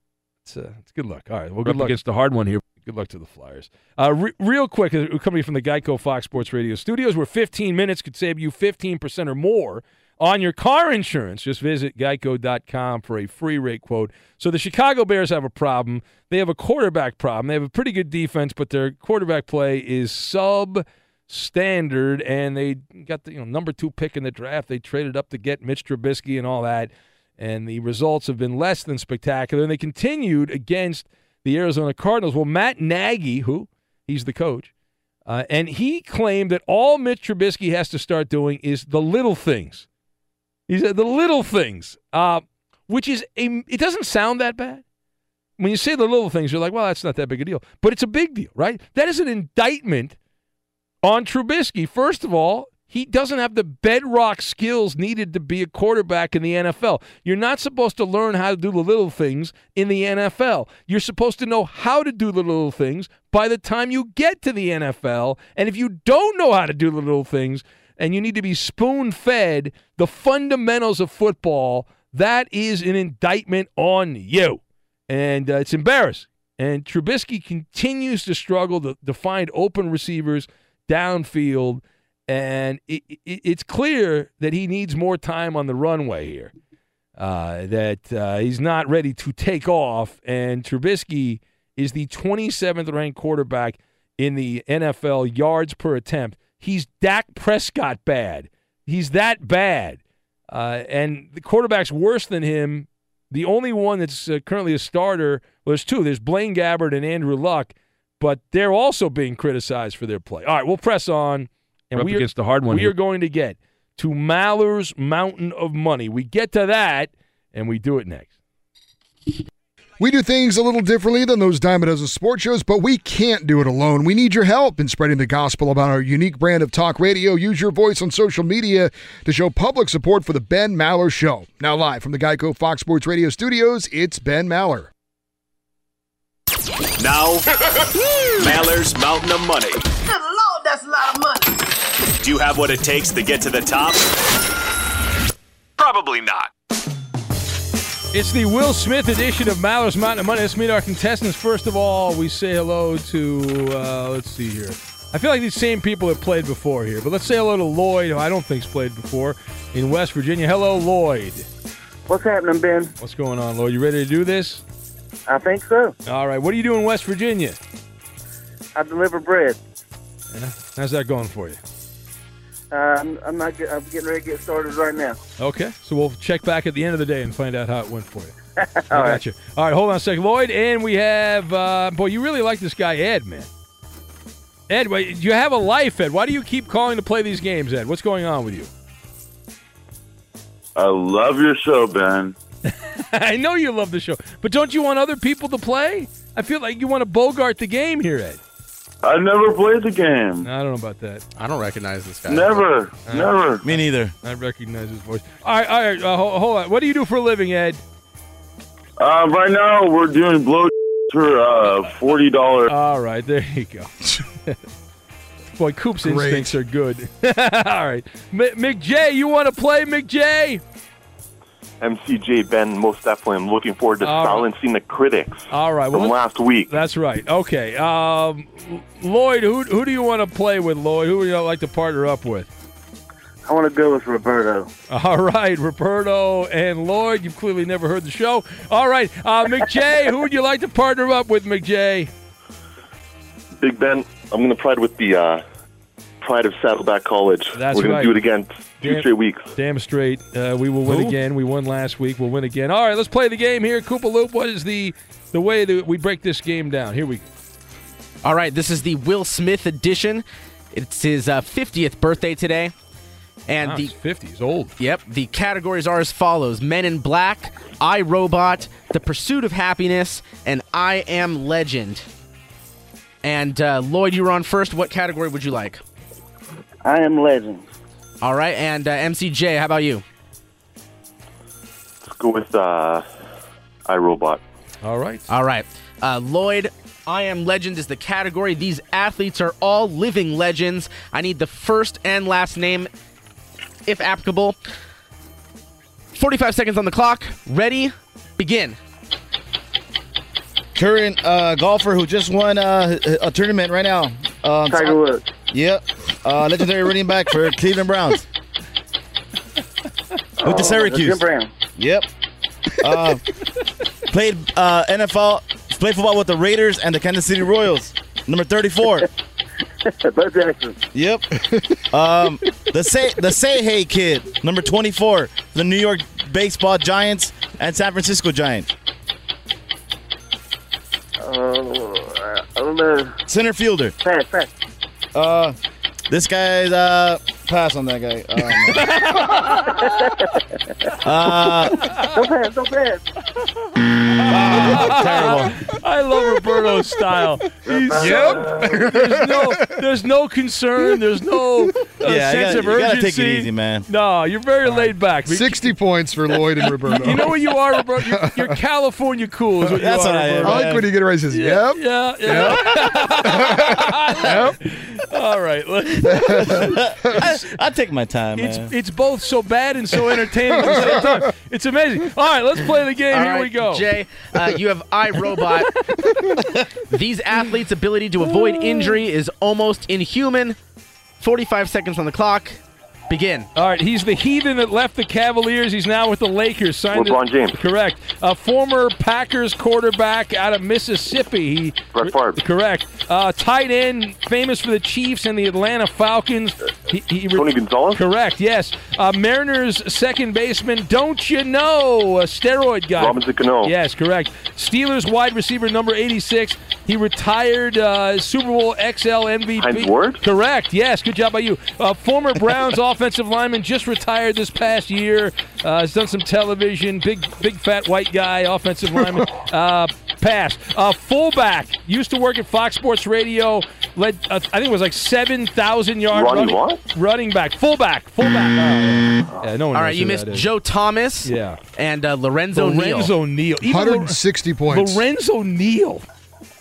It's, uh, it's good luck. All right. Well, good luck against the hard one here. Good luck to the Flyers. Uh, re- real quick, uh, coming from the Geico Fox Sports Radio studios, where 15 minutes could save you 15% or more on your car insurance. Just visit geico.com for a free rate quote. So the Chicago Bears have a problem. They have a quarterback problem. They have a pretty good defense, but their quarterback play is sub standard, and they got the you know, number two pick in the draft. They traded up to get Mitch Trubisky and all that, and the results have been less than spectacular. And they continued against the Arizona Cardinals. Well, Matt Nagy, who he's the coach, uh, and he claimed that all Mitch Trubisky has to start doing is the little things. He said the little things, uh, which is a. It doesn't sound that bad. When you say the little things, you're like, well, that's not that big a deal, but it's a big deal, right? That is an indictment on Trubisky. First of all, he doesn't have the bedrock skills needed to be a quarterback in the NFL. You're not supposed to learn how to do the little things in the NFL. You're supposed to know how to do the little things by the time you get to the NFL. And if you don't know how to do the little things and you need to be spoon fed the fundamentals of football, that is an indictment on you. And uh, it's embarrassing. And Trubisky continues to struggle to, to find open receivers downfield and it, it, it's clear that he needs more time on the runway here. Uh, that uh, he's not ready to take off, and Trubisky is the 27th ranked quarterback in the NFL yards per attempt. He's Dak Prescott bad. He's that bad, uh, and the quarterback's worse than him. The only one that's uh, currently a starter, well, there's two. There's Blaine Gabbert and Andrew Luck, but they're also being criticized for their play. All right, we'll press on. And We're we are, against the hard one We here. are going to get to Maller's Mountain of Money. We get to that, and we do it next. We do things a little differently than those dime a dozen sports shows, but we can't do it alone. We need your help in spreading the gospel about our unique brand of talk radio. Use your voice on social media to show public support for the Ben Maller Show. Now, live from the Geico Fox Sports Radio studios, it's Ben Maller. Now, Maller's Mountain of Money. Good Lord, that's a lot of money. Do you have what it takes to get to the top? Probably not. It's the Will Smith edition of Maller's Mountain of Money. Let's meet our contestants. First of all, we say hello to, uh, let's see here. I feel like these same people have played before here, but let's say hello to Lloyd, who I don't think's played before in West Virginia. Hello, Lloyd. What's happening, Ben? What's going on, Lloyd? You ready to do this? I think so. All right. What do you do in West Virginia? I deliver bread. Yeah. How's that going for you? Uh, I'm, I'm not. get- I'm getting ready to get started right now. Okay. So we'll check back at the end of the day and find out how it went for you. I got right. you. All right, hold on a second, Lloyd. And we have, uh, boy, you really like this guy, Ed, man. Ed, wait, you have a life, Ed. Why do you keep calling to play these games, Ed? What's going on with you? I love your show, Ben. I know you love the show, but don't you want other people to play? I feel like you want to bogart the game here, Ed. I never played the game. I don't know about that. I don't recognize this guy. Never, never. Me neither. I recognize his voice. All right, all right. Uh, hold, hold on. What do you do for a living, Ed? Uh, right now, we're doing blow for uh, forty dollars. All right, there you go. Boy, Coop's Great. instincts are good. all right, M- McJ, you want to play, McJ? MCJ Ben, most definitely. I'm looking forward to All right. silencing the critics All right. from Well, last week. that's right. Okay. Um, Lloyd, who who do you want to play with, Lloyd? Who would you like to partner up with? I want to go with Roberto. All right, Roberto and Lloyd. You've clearly never heard the show. All right, uh, McJ, who would you like to partner up with, McJ? Big Ben, I'm going to pride with the uh, pride of Saddleback College. That's We're gonna do it again two Damn- straight weeks. Damn straight. Uh, we will win Who? again. We won last week. We'll win again. All right, let's play the game here. Koopa Loop, what is the the way that we break this game down? Here we go. All right, this is the Will Smith edition. It's his uh, 50th birthday today. And Wow, the he's 50. He's old. Yep. The categories are as follows: Men in Black, I Robot, The Pursuit of Happiness, and I Am Legend. And uh, Lloyd, you were on first. What category would you like? I am legend. All right, and uh, MCJ, how about you? Let's go with uh, iRobot. All right. All right. Uh, Lloyd, I Am Legend is the category. These athletes are all living legends. I need the first and last name, if applicable. 45 seconds on the clock. Ready? Begin. Current uh, golfer who just won uh, a tournament right now. Um, Tiger Woods. Yep. Uh, legendary running back for Cleveland Browns. With the Oh, Syracuse. Jim Brown. Yep. Uh, played uh, NFL, played football with the Raiders and the Kansas City Royals. Number 34. Bud Jackson. Yep. Um, the say the say hey kid, number 24, the New York Baseball Giants and San Francisco Giants. Center fielder. Pass, pass. Uh, this guy's uh pass on that guy. Oh, uh, don't pass, don't pass. terrible. I love Roberto's style. He's There's no, there's no concern. There's no uh, Yeah, sense you of gotta- you gotta urgency. take it easy, man. No, you're very laid back. 60 points for Lloyd and Roberto. You know what you are, Roberto? You're, you're California cool. Is what That's you are, what I am, I like when he get it right. He says, Yeah, yep. yeah, yeah. All right. I, I take my time, It's man. it's both so bad and so entertaining at the same time. It's amazing. All right, let's play the game. All Here we go. Jay, uh, you have iRobot. These athletes' ability to avoid injury is almost inhuman. 45 seconds on the clock. Begin. All right, he's the heathen that left the Cavaliers. He's now with the Lakers. Signed LeBron James. Correct. A former Packers quarterback out of Mississippi. He, Brett Favre. Correct. Uh, tight end, famous for the Chiefs and the Atlanta Falcons. He, he Tony Gonzalez. Correct. Yes. Uh, Mariners second baseman. Don't you know? A steroid guy. Robinson Cano. Yes, correct. Steelers wide receiver number 86. He retired uh, Super Bowl XL MVP. Hines Ward? Correct. Yes. Good job by you. Uh, former Browns offensive lineman just retired this past year. Uh, has done some television. Big, big fat white guy, offensive lineman. Uh, pass. Uh, fullback. Used to work at Fox Sports Radio. Led, uh, I think it was like 7,000 yard Ronnie running, what? running back. Fullback. Fullback. Oh, yeah. yeah, no one All you missed that is. Joe Thomas Yeah. and uh, Lorenzo, Lorenzo Neal. Neal. Even Lor- 160 points. Lorenzo Neal.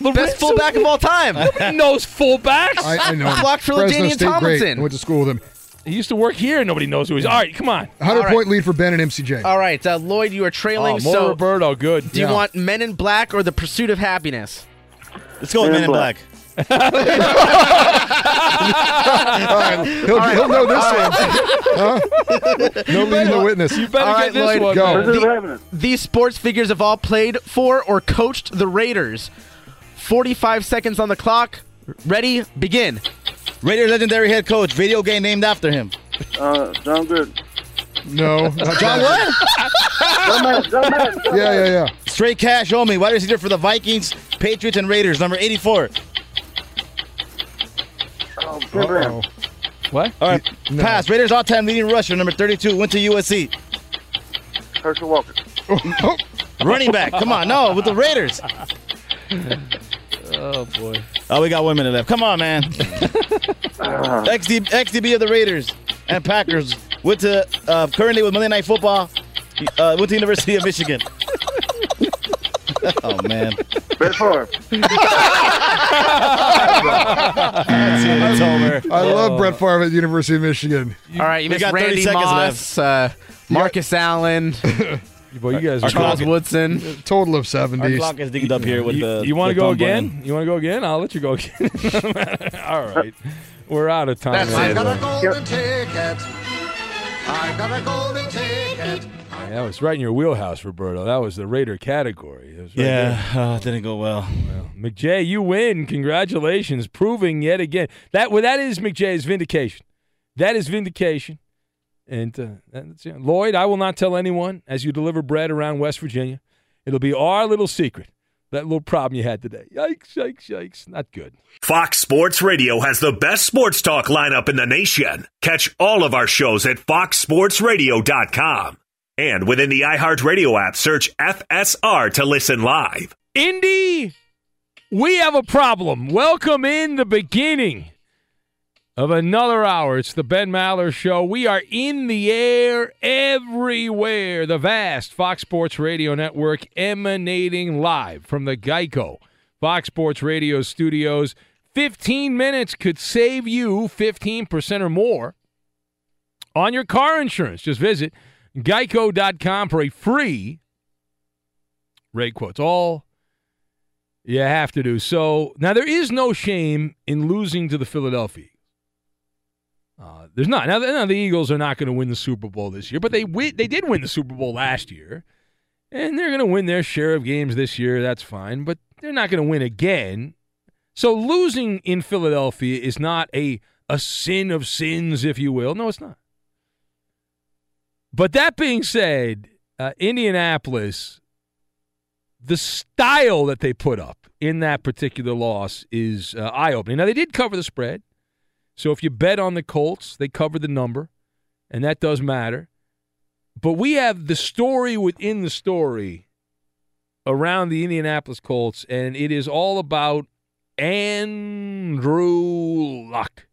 Best fullback of all time. Nobody knows fullbacks. I, I know. Blocked for Fresno LaDainian State Great. Tomlinson. I went to school with him. He used to work here, and nobody knows who he is. All right, come on. 100 All right. point lead for Ben and MCJ. All right, uh, Lloyd, you are trailing. Oh, more so, Roberto, good. do you want Men in Black or The Pursuit of Happiness? Let's go with Men in Black. All right, he'll, he'll know this one. Huh? No leading the witness. You better All get right, this Lloyd. one. Go. man. Pursuit of Happiness. These sports figures have all played for or coached the Raiders. 45 seconds on the clock. Ready? Begin. Raider legendary head coach, video game named after him. Uh, John Good. No. not John that. what? John Madden, John Madden, John Yeah, yeah, yeah. Straight cash only. Wide receiver for the Vikings, Patriots, and Raiders. Number 84. Oh, Jim What? All right, No. pass. Raiders all-time leading rusher, number 32. Went to USC. Herschel Walker. Running back. Come on, no, with the Raiders. Oh boy. Oh, we got one minute left. Come on, man. XD, XDB of the Raiders and Packers went to uh, currently with Monday Night Football. Uh, went to University of Michigan. oh man, Brett Favre. that's it. It's over. I love Brett Favre at the University of Michigan. All right, you we missed got 30 Randy seconds Moss, uh, Marcus Allen, Boy, you guys, are Charles clock- Woodson. Total of Our 70s. clock is digged up here with You, the. you want to go again? button. You want to go again? I'll let you go again. All right. We're out of time. That's man. it. got a golden ticket. I got a golden ticket. I that was right in your wheelhouse, Roberto. That was the Raider category. Right Yeah, there. uh, didn't go well. well. McJay, you win. Congratulations, proving yet again that well, that is McJay's vindication. That is vindication. And uh, that's, yeah. Lloyd, I will not tell anyone as you deliver bread around West Virginia. It'll be our little secret. That little problem you had today. Yikes! Yikes! Yikes! Not good. Fox Sports Radio has the best sports talk lineup in the nation. Catch all of our shows at foxsportsradio.com. And within the iHeartRadio app, search FSR to listen live. Indy, we have a problem. Welcome in the beginning of another hour. It's the Ben Maller Show. We are in the air everywhere. The vast Fox Sports Radio network emanating live from the Geico Fox Sports Radio studios. 15 minutes could save you 15% or more on your car insurance. Just visit geico.com for a free rate quotes. All you have to do. So now there is no shame in losing to the Philadelphia. Uh, there's not now, now. The Eagles are not going to win the Super Bowl this year, but they they did win the Super Bowl last year, and they're going to win their share of games this year. That's fine, but they're not going to win again. So losing in Philadelphia is not a a sin of sins, if you will. No, it's not. But that being said, uh, Indianapolis, the style that they put up in that particular loss is uh, eye opening. Now, they did cover the spread. So if you bet on the Colts, they cover the number, and that does matter. But we have the story within the story around the Indianapolis Colts, and it is all about Andrew Luck.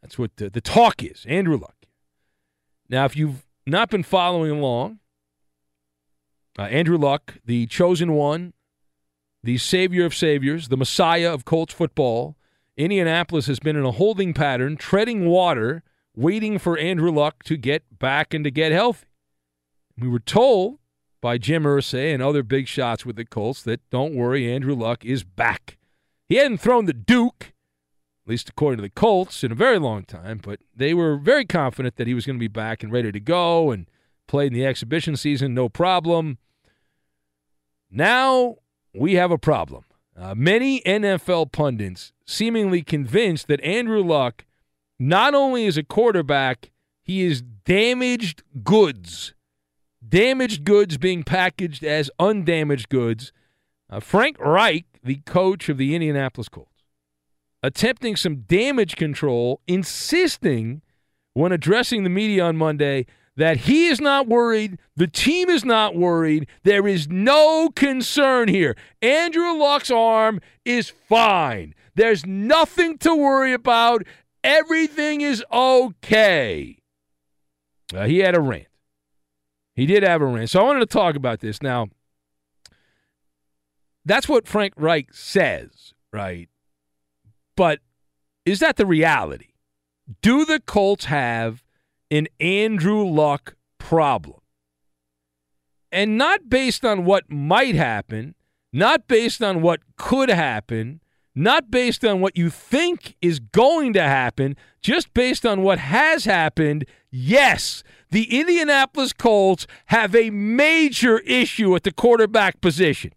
That's what the, the talk is Andrew Luck. Now, if you've not been following along, uh, Andrew Luck, the chosen one, the savior of saviors, the messiah of Colts football, Indianapolis has been in a holding pattern, treading water, waiting for Andrew Luck to get back and to get healthy. We were told by Jim Irsay and other big shots with the Colts that don't worry, Andrew Luck is back. He hadn't thrown the Duke, at least according to the Colts, in a very long time, but they were very confident that he was going to be back and ready to go and played in the exhibition season, no problem. Now we have a problem. Uh, many NFL pundits seemingly convinced that Andrew Luck not only is a quarterback, he is damaged goods. Damaged goods being packaged as undamaged goods. Uh, Frank Reich, the coach of the Indianapolis Colts, attempting some damage control, insisting when addressing the media on Monday that he is not worried, the team is not worried, there is no concern here. Andrew Luck's arm is fine. There's nothing to worry about. Everything is okay. Uh, he had a rant. He did have a rant. So I wanted to talk about this. Now, that's what Frank Reich says, right? But is that the reality? Do the Colts have an Andrew Luck problem? And not based on what might happen, not based on what could happen, not based on what you think is going to happen, just based on what has happened. Yes, the Indianapolis Colts have a major issue at the quarterback position.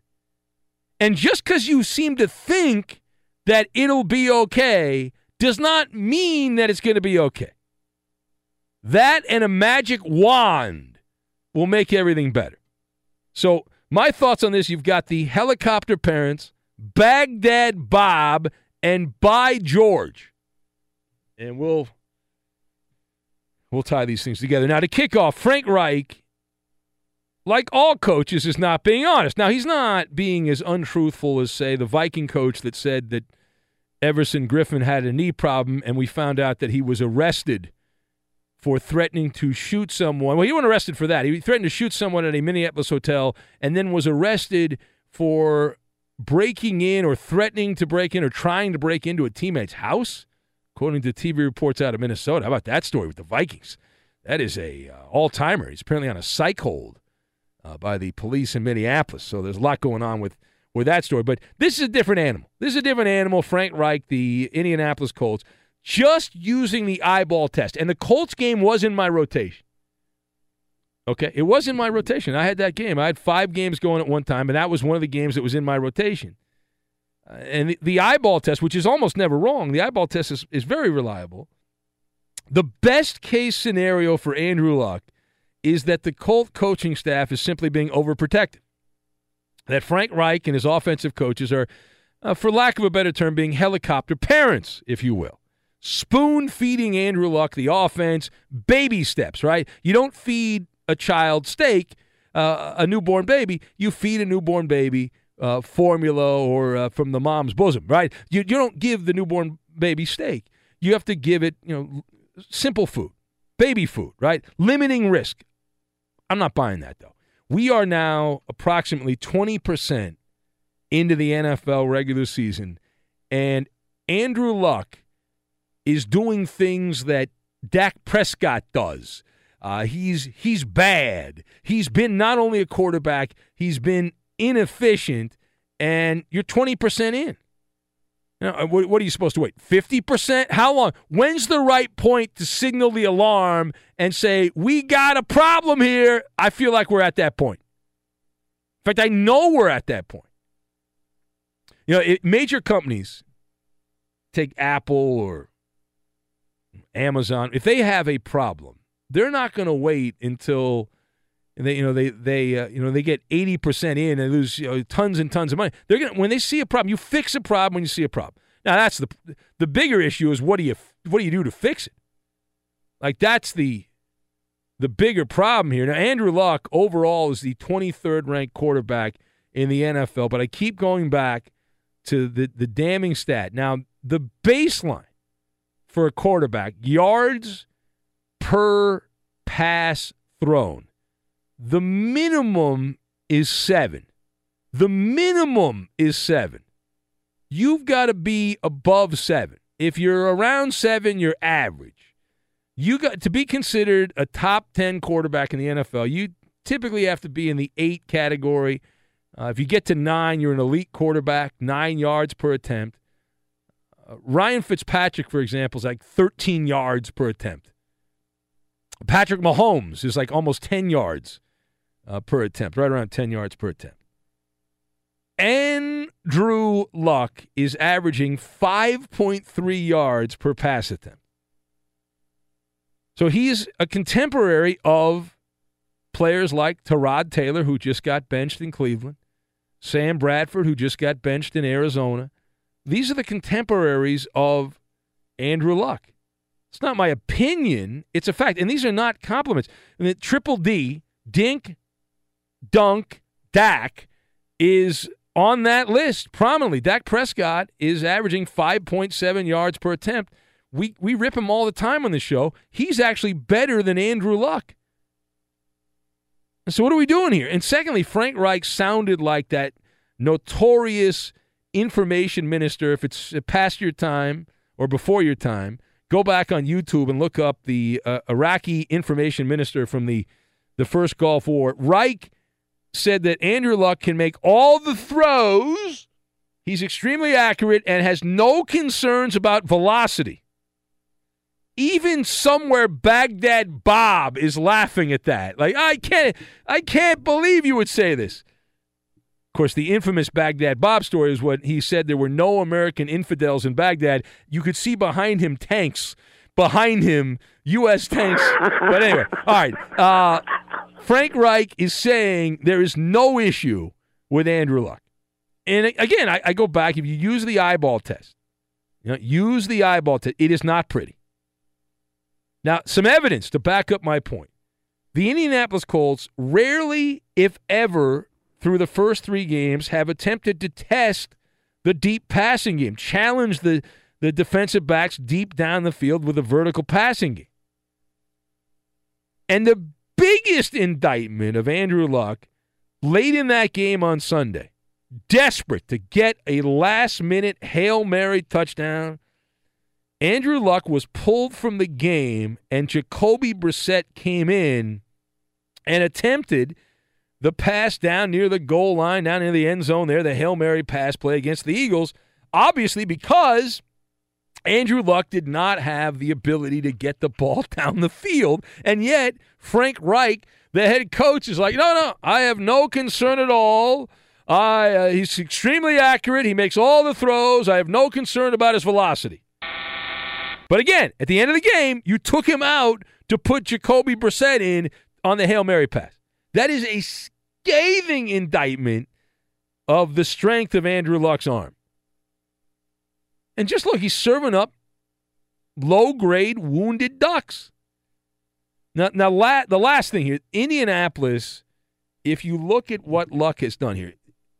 And just because you seem to think that it'll be okay does not mean that it's going to be okay. That and a magic wand will make everything better. So, my thoughts on this you've got the helicopter parents, Baghdad Bob, and By George. And we'll we'll tie these things together. Now to kick off, Frank Reich, like all coaches, is not being honest. Now he's not being as untruthful as, say, the Viking coach that said that Everson Griffen had a knee problem, and we found out that he was arrested for threatening to shoot someone. Well, he wasn't arrested for that. He threatened to shoot someone at a Minneapolis hotel and then was arrested for breaking in or threatening to break in or trying to break into a teammate's house, according to TV reports out of Minnesota. How about that story with the Vikings? That is a uh, all-timer. He's apparently on a psych hold uh, by the police in Minneapolis. So there's a lot going on with with that story. But this is a different animal. This is a different animal. Frank Reich, the Indianapolis Colts, just using the eyeball test. And the Colts game was in my rotation. Okay, it was in my rotation. I had that game. I had five games going at one time, and that was one of the games that was in my rotation. Uh, and the, the eyeball test, which is almost never wrong, the eyeball test is, is very reliable. The best case scenario for Andrew Luck is that the Colt coaching staff is simply being overprotective. That Frank Reich and his offensive coaches are, uh, for lack of a better term, being helicopter parents, if you will. Spoon feeding Andrew Luck the offense, baby steps, right? You don't feed a child steak, uh, a newborn baby. You feed a newborn baby uh, formula or uh, from the mom's bosom, right? You, you don't give the newborn baby steak. You have to give it, you know, simple food, baby food, right? Limiting risk. I'm not buying that though. We are now approximately 20% into the NFL regular season, and Andrew Luck is doing things that Dak Prescott does. Uh, he's he's bad. He's been not only a quarterback, he's been inefficient, and you're 20% in. Now, what, what are you supposed to wait? 50%? How long? When's the right point to signal the alarm and say, we got a problem here? I feel like we're at that point. In fact, I know we're at that point. You know, it, major companies, take Apple or Amazon, if they have a problem, they're not going to wait until they you know they they uh, you know they get 80% in and lose you know, tons and tons of money. They're going when they see a problem, you fix a problem when you see a problem. Now that's the the bigger issue is what do you what do you do to fix it? Like that's the the bigger problem here. Now Andrew Luck overall is the 23rd ranked quarterback in the NFL, but I keep going back to the the damning stat. Now the baseline for a quarterback yards per pass thrown. The minimum is seven. The minimum is seven. You've got to be above seven. If you're around seven, you're average. You got to be considered a top 10 quarterback in the NFL. You typically have to be in the eight category. Uh, if you get to nine, you're an elite quarterback, nine yards per attempt. Uh, Ryan Fitzpatrick, for example, is like 13 yards per attempt. Patrick Mahomes is like almost 10 yards uh, per attempt, right around 10 yards per attempt. Andrew Luck is averaging 5.3 yards per pass attempt. So he's a contemporary of players like Tyrod Taylor, who just got benched in Cleveland, Sam Bradford, who just got benched in Arizona. These are the contemporaries of Andrew Luck. It's not my opinion, it's a fact. And these are not compliments. I mean, Triple D, Dink, Dunk, Dak is on that list prominently. Dak Prescott is averaging 5.7 yards per attempt. We, we rip him all the time on the show. He's actually better than Andrew Luck. So, what are we doing here? And secondly, Frank Reich sounded like that notorious information minister, if it's past your time or before your time, go back on YouTube and look up the uh, Iraqi information minister from the, the first Gulf War. Reich said that Andrew Luck can make all the throws. He's extremely accurate and has no concerns about velocity. Even somewhere Baghdad Bob is laughing at that. Like I can't I can't believe you would say this. Of course, the infamous Baghdad Bob story is what he said there were no American infidels in Baghdad. You could see behind him tanks, behind him U.S. tanks. but anyway, all right. Uh, Frank Reich is saying there is no issue with Andrew Luck. And again, I, I go back. If you use the eyeball test, you know, use the eyeball test. It is not pretty. Now, some evidence to back up my point. The Indianapolis Colts rarely, if ever, through the first three games have attempted to test the deep passing game, challenge the, the defensive backs deep down the field with a vertical passing game. And the biggest indictment of Andrew Luck late in that game on Sunday, desperate to get a last minute Hail Mary touchdown. Andrew Luck was pulled from the game, and Jacoby Brissett came in and attempted the pass down near the goal line, down near the end zone there, the Hail Mary pass play against the Eagles, obviously because Andrew Luck did not have the ability to get the ball down the field. And yet, Frank Reich, The head coach is like, no, no, I have no concern at all. I, uh, he's extremely accurate. He makes all the throws. I have no concern about his velocity. But again, at the end of the game, you took him out to put Jacoby Brissett in on the Hail Mary pass. That is a scathing indictment of the strength of Andrew Luck's arm. And just look, he's serving up low grade wounded ducks. Now, now la- the last thing here Indianapolis, if you look at what Luck has done here,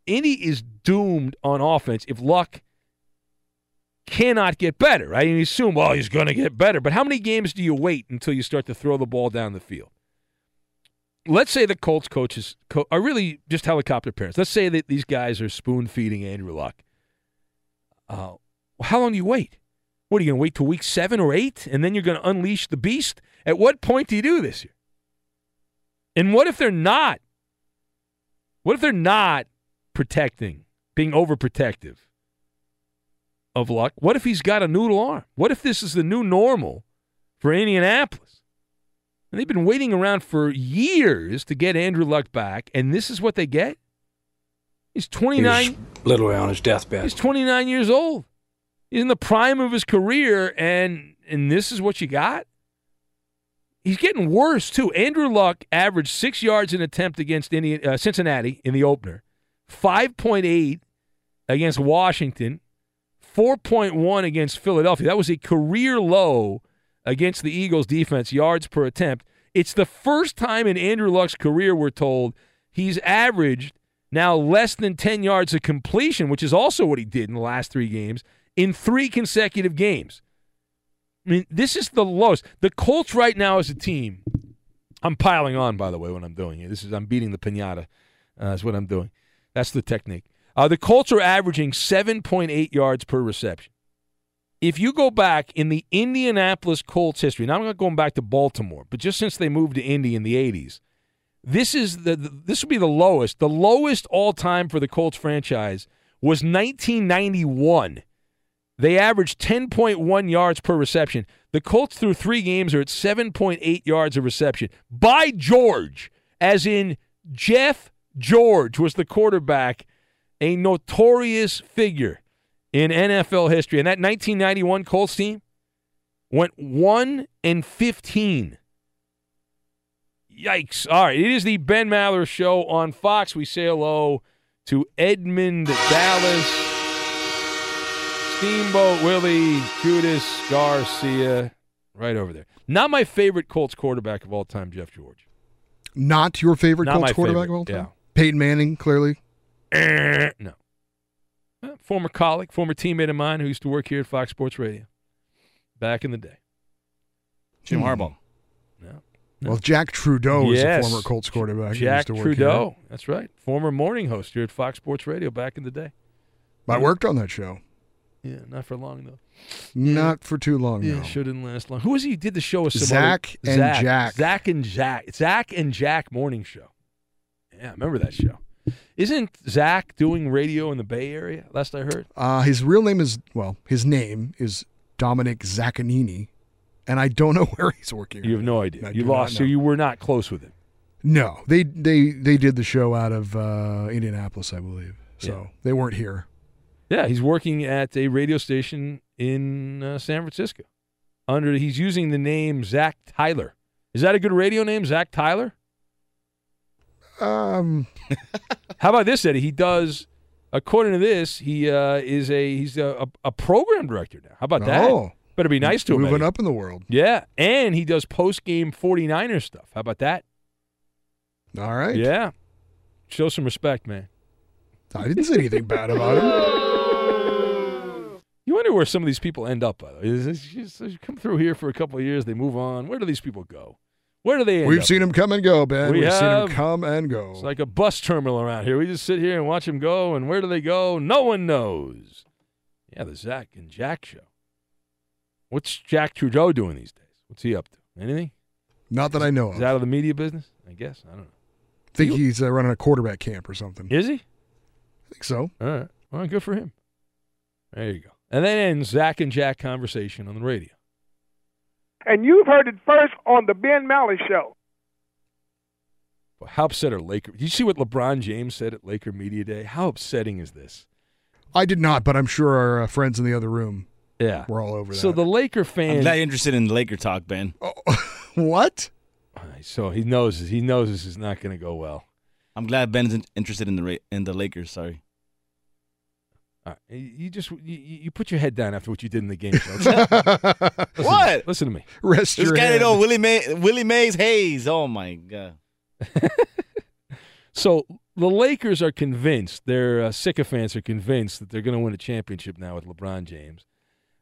Indy is doomed on offense if Luck cannot get better, right? And you assume, well, he's going to get better. But how many games do you wait until you start to throw the ball down the field? Let's say the Colts coaches co- are really just helicopter parents. Let's say that these guys are spoon feeding Andrew Luck. Uh, how long do you wait? What are you going to wait till week seven or eight, and then you're going to unleash the beast? At what point do you do this here? And what if they're not? What if they're not protecting, being overprotective of Luck? What if he's got a noodle arm? What if this is the new normal for Indianapolis? And they've been waiting around for years to get Andrew Luck back, and this is what they get? He's 29. He's literally on his deathbed. He's 29 years old. He's in the prime of his career, and and this is what you got. He's getting worse too. Andrew Luck averaged six yards an attempt against Indian, uh, Cincinnati in the opener, five point eight against Washington, four point one against Philadelphia. That was a career low against the Eagles' defense yards per attempt. It's the first time in Andrew Luck's career we're told he's averaged now less than 10 yards of completion, which is also what he did in the last three games, in three consecutive games. I mean, this is the lowest. The Colts right now as a team, I'm piling on, by the way, when I'm doing it. This is I'm beating the pinata. Uh, is what I'm doing. That's the technique. Uh, the Colts are averaging 7.8 yards per reception. If you go back in the Indianapolis Colts history, now I'm not going back to Baltimore, but just since they moved to Indy in the 80s, this is the, the this would be the lowest. The lowest all time for the Colts franchise was 1991. They averaged 10.1 yards per reception. The Colts through three games are at 7.8 yards of reception. By George, as in Jeff George was the quarterback, a notorious figure in NFL history. And that 1991 Colts team went 1 and 15. Yikes. All right, it is the Ben Maller show on Fox. We say hello to Edmund Dallas, Steamboat Willie, Judas Garcia, right over there. Not my favorite Colts quarterback of all time, Jeff George. Not your favorite Not Colts quarterback favorite, of all time? yeah. Peyton Manning, clearly. Eh, no. Former colleague, former teammate of mine who used to work here at Fox Sports Radio back in the day. Jim Hmm. Harbaugh. Well, Jack Trudeau is a former Colts quarterback. who Jack used to work Trudeau. Here. That's right. Former morning host here at Fox Sports Radio back in the day. I worked on that show. Yeah, not for long though. Not for too long, Yeah, no. sure didn't last long. Who was he? who Did the show with some Zach other- and Zach. Jack. Zach and Jack. Zach and Jack morning show. Yeah, I remember that show. Isn't Zach doing radio in the Bay Area? Last I heard. Uh, his real name is, well, his name is Dominic Zaccanini, and I don't know where he's working. You have no idea. I you lost, so you were not close with him. No, they they they did the show out of uh, Indianapolis, I believe. So they weren't here. Yeah, he's working at a radio station in uh, San Francisco. Under he's using the name Zach Tyler. Is that a good radio name, Zach Tyler? Um, How about this, Eddie? He does, according to this, he uh, is a he's a, a, a program director now. How about that? Oh. Better be nice to him. Moving Eddie. up in the world. Yeah, and he does post game 49er stuff. How about that? All right. Yeah, show some respect, man. I didn't say anything bad about him. You wonder where some of these people end up. By the way, Is this just- they come through here for a couple of years, they move on. Where do these people go? Where do they end We've seen him come and go, Ben. We We've seen have. come and go. It's like a bus terminal around here. We just sit here and watch them go, and where do they go? No one knows. Yeah, the Zach and Jack show. What's Jack Trudeau doing these days? What's he up to? Anything? Not that I know of. Is of. out of the media business? I guess. I don't know. think he's uh, running a quarterback camp or something. Is he? I think so. All right. Well, good for him. There you go. And then ends Zach and Jack conversation on the radio. And you've heard it first on the Ben Maller Show. How upset are Laker? Did you see what LeBron James said at Laker Media Day? How upsetting is this? I did not, but I'm sure our uh, friends in the other room Yeah. were all over that. So the Laker fan. I'm glad you're interested in Laker talk, Ben. what? So he knows he knows this is not going to go well. I'm glad Ben's in- interested in the in the Lakers. Sorry. All right, you just you, you put your head down after what you did in the game. Show. Listen, What? Listen to me. Rest This your guy hand. know Willie May Willie Mays Hayes. Oh my god. So the Lakers are convinced, their uh, sycophants are convinced that they're going to win a championship now with LeBron James.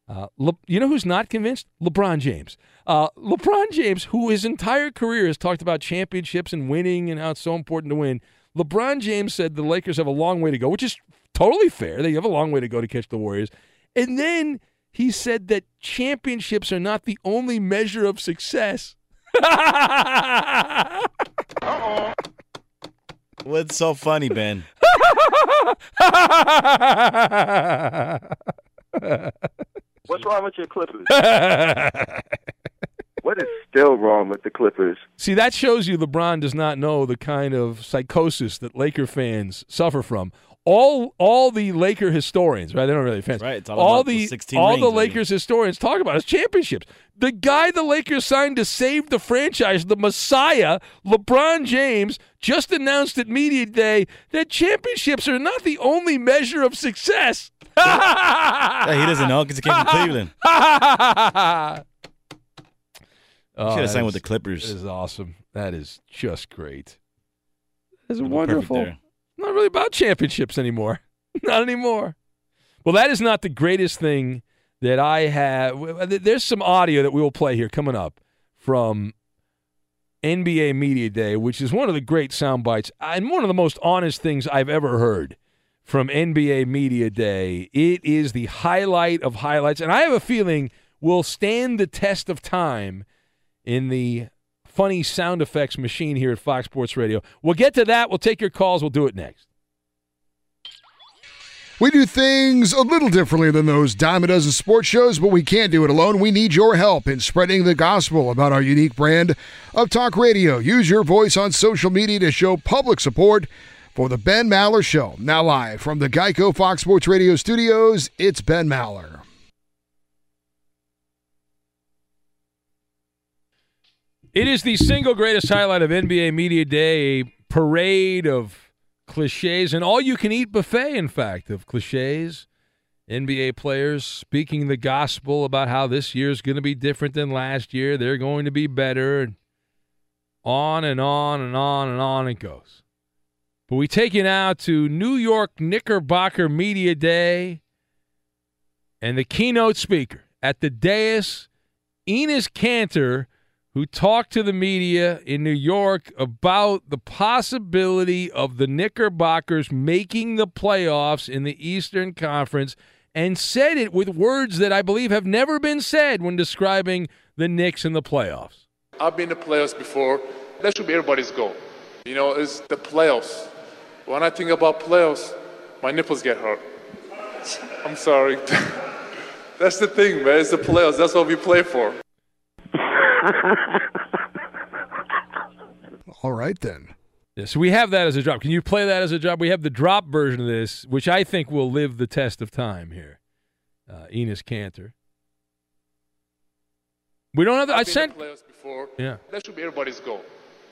Uh, Le- you know who's not convinced? LeBron James. Uh, LeBron James, who his entire career has talked about championships and winning and how it's so important to win. LeBron James said the Lakers have a long way to go, which is totally fair. They have a long way to go to catch the Warriors. And then he said that championships are not the only measure of success. What's so funny, Ben? What's wrong with your Clippers? what is still wrong with the Clippers? See, that shows you LeBron does not know the kind of psychosis that Laker fans suffer from. All all the Laker historians, right? They don't really fans. Right, it's all about the the 16 all rings, the baby. Lakers historians talk about is championships. The guy the Lakers signed to save the franchise, the Messiah, LeBron James, just announced at media day that championships are not the only measure of success. Yeah, he doesn't know because he came from Cleveland. Oh, Should have that signed with the Clippers. That is awesome. That is just great. That's wonderful. Not really about championships anymore. not anymore. Well, that is not the greatest thing that I have. There's some audio that we will play here coming up from NBA Media Day, which is one of the great sound bites and one of the most honest things I've ever heard from NBA Media Day. It is the highlight of highlights, and I have a feeling will stand the test of time in the funny sound effects machine here at Fox Sports Radio. We'll get to that. We'll take your calls. We'll do it next. We do things a little differently than those dime a dozen sports shows, but we can't do it alone. We need your help in spreading the gospel about our unique brand of talk radio. Use your voice on social media to show public support for the Ben Maller Show. Now, live from the Geico Fox Sports Radio studios, it's Ben Maller. It is the single greatest highlight of NBA Media Day, a parade of cliches, an all you can eat buffet, in fact, of cliches. NBA players speaking the gospel about how this year is going to be different than last year. They're going to be better. And on and on and on and on it goes. But we take you now to New York Knickerbocker Media Day and the keynote speaker at the dais, Enes Kanter, who talked to the media in New York about the possibility of the Knickerbockers making the playoffs in the Eastern Conference and said it with words that I believe have never been said when describing the Knicks in the playoffs. I've been to playoffs before. That should be everybody's goal. You know, it's the playoffs. When I think about playoffs, my nipples get hurt. I'm sorry. That's the thing, man. It's the playoffs. That's what we play for. All right, then. Yeah, so we have that as a drop. Can you play that as a drop? We have the drop version of this, which I think will live the test of time here. Uh, Enes Kanter. We don't have the. I I've been sent. to playoffs before. Yeah. That should be everybody's goal.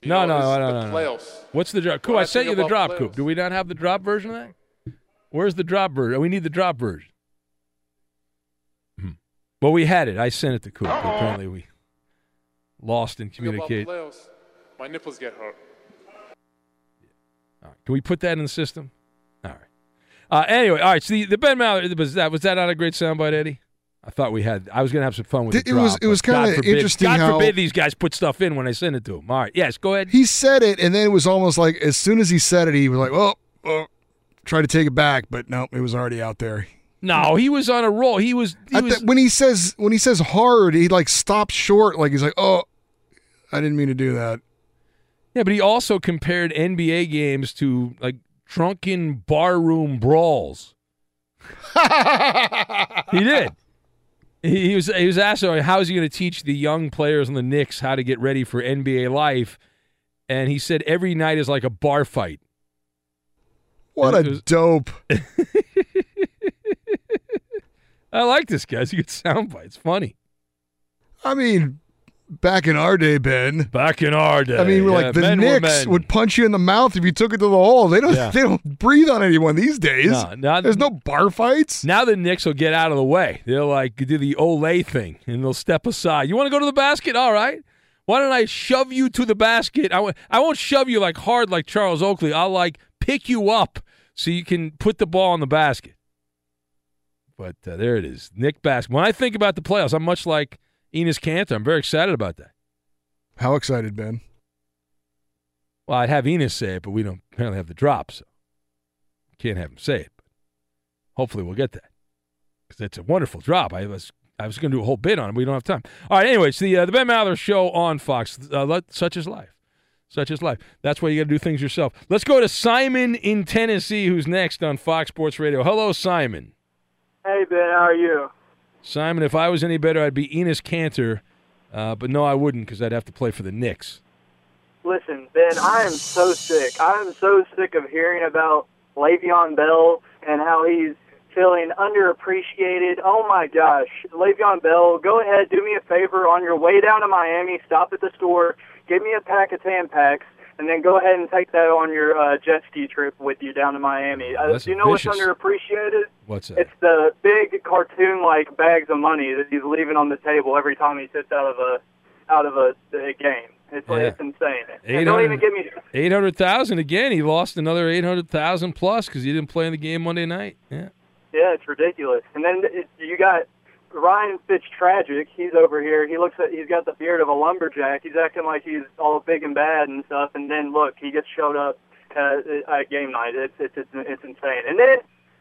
You No, know, no, it's no, the no, no. playoffs. What's the drop? Coop, When I I sent you the about drop, Coop. Do we not have the drop version of that? Where's the drop version? We need the drop version. Hmm. Well, we had it. I sent it to Coop. Apparently, we lost in Think about communicate. my nipples get hurt. All right. Can we put that in the system? All right. Uh, anyway, all right. So the, the Ben Maller was that was that not a great soundbite, Eddie? I thought we had. I was going to have some fun with It- the it was- it was kinda interesting God how- forbid these guys put stuff in when I send it to them. All right. Yes. Go ahead. He said it, and then it was almost like as soon as he said it, he was like, "Oh, oh," tried to take it back, but no, it was already out there. No, he was on a roll. He was. He was the- when he says when he says hard, he like stops short, like he's like, "Oh, I didn't mean to do that." Yeah, but he also compared NBA games to like drunken barroom brawls. he did. He, he was he was asked, "Oh, "How is he going to teach the young players on the Knicks how to get ready for NBA life?" and he said every night is like a bar fight. What a was- dope. I like this guy. It's a good soundbite. It's funny. I mean, back in our day, Ben. Back in our day. I mean, we're yeah, like the Knicks would punch you in the mouth if you took it to the hole. They don't. Yeah. They don't breathe on anyone these days. No, not- There's no bar fights. Now the Knicks will get out of the way. They'll like do the Olay thing and they'll step aside. You want to go to the basket? All right. Why don't I shove you to the basket? I w- I won't shove you like hard like Charles Oakley. I'll like pick you up so you can put the ball in the basket. But uh, there it is. Nick Basket. When I think about the playoffs, I'm much like Enes Kanter. I'm very excited about that. How excited, Ben? Well, I'd have Enes say it, but we don't apparently have the drop, so can't have him say it. But hopefully, we'll get that because it's a wonderful drop. I was I was going to do a whole bit on it. But We don't have time. All right. Anyways, the uh, the Ben Maller show on Fox. Uh, let, such is life. Such is life. That's why you got to do things yourself. Let's go to Simon in Tennessee, who's next on Fox Sports Radio. Hello, Simon. Hey Ben, how are you? Simon, if I was any better, I'd be Enes Kanter, uh, but no, I wouldn't because I'd have to play for the Knicks. Listen, Ben, I am so sick. I am so sick of hearing about Le'Veon Bell and how he's feeling underappreciated. Oh my gosh, Le'Veon Bell, go ahead, do me a favor on your way down to Miami. Stop at the store, give me a pack of Tampax, and then go ahead and take that on your uh, jet ski trip with you down to Miami. Uh, That's do you know vicious. what's underappreciated? What's that? It's the big cartoon-like bags of money that he's leaving on the table every time he sits out of a out of a, a game. It's Yeah. it's insane. And don't even get me. Eight hundred thousand again. He lost another eight hundred thousand plus because he didn't play in the game Monday night. Yeah. Yeah, it's ridiculous. And then it, you got Ryan Fitztragic. He's over here. He looks at. He's got the beard of a lumberjack. He's acting like he's all big and bad and stuff. And then look, he gets showed up uh, at game night. It's it's it's, it's insane. And then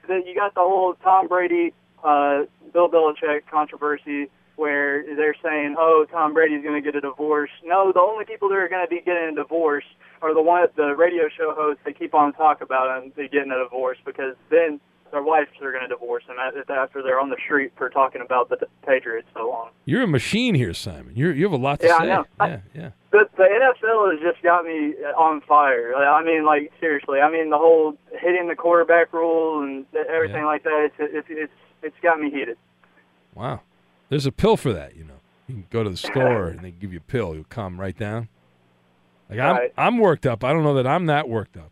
then you got the whole Tom Brady, uh, Bill Belichick controversy. Where they're saying, "Oh, Tom Brady's going to get a divorce." No, the only people that are going to be getting a divorce are the one the radio show hosts that keep on talking about them getting a divorce because then their wives are going to divorce them after they're on the street for talking about the Patriots so long. You're a machine here, Simon. You're, you have a lot to Yeah, I say. know. Yeah, yeah. The, the NFL has just got me uh, on fire. I mean, like seriously. I mean, the whole hitting the quarterback rule and everything like that. It's it's it's it's got me heated. Wow. There's a pill for that, you know. You can go to the store and they give you a pill. You'll calm right down. Like I'm, Right. I'm worked up. I don't know that I'm that worked up.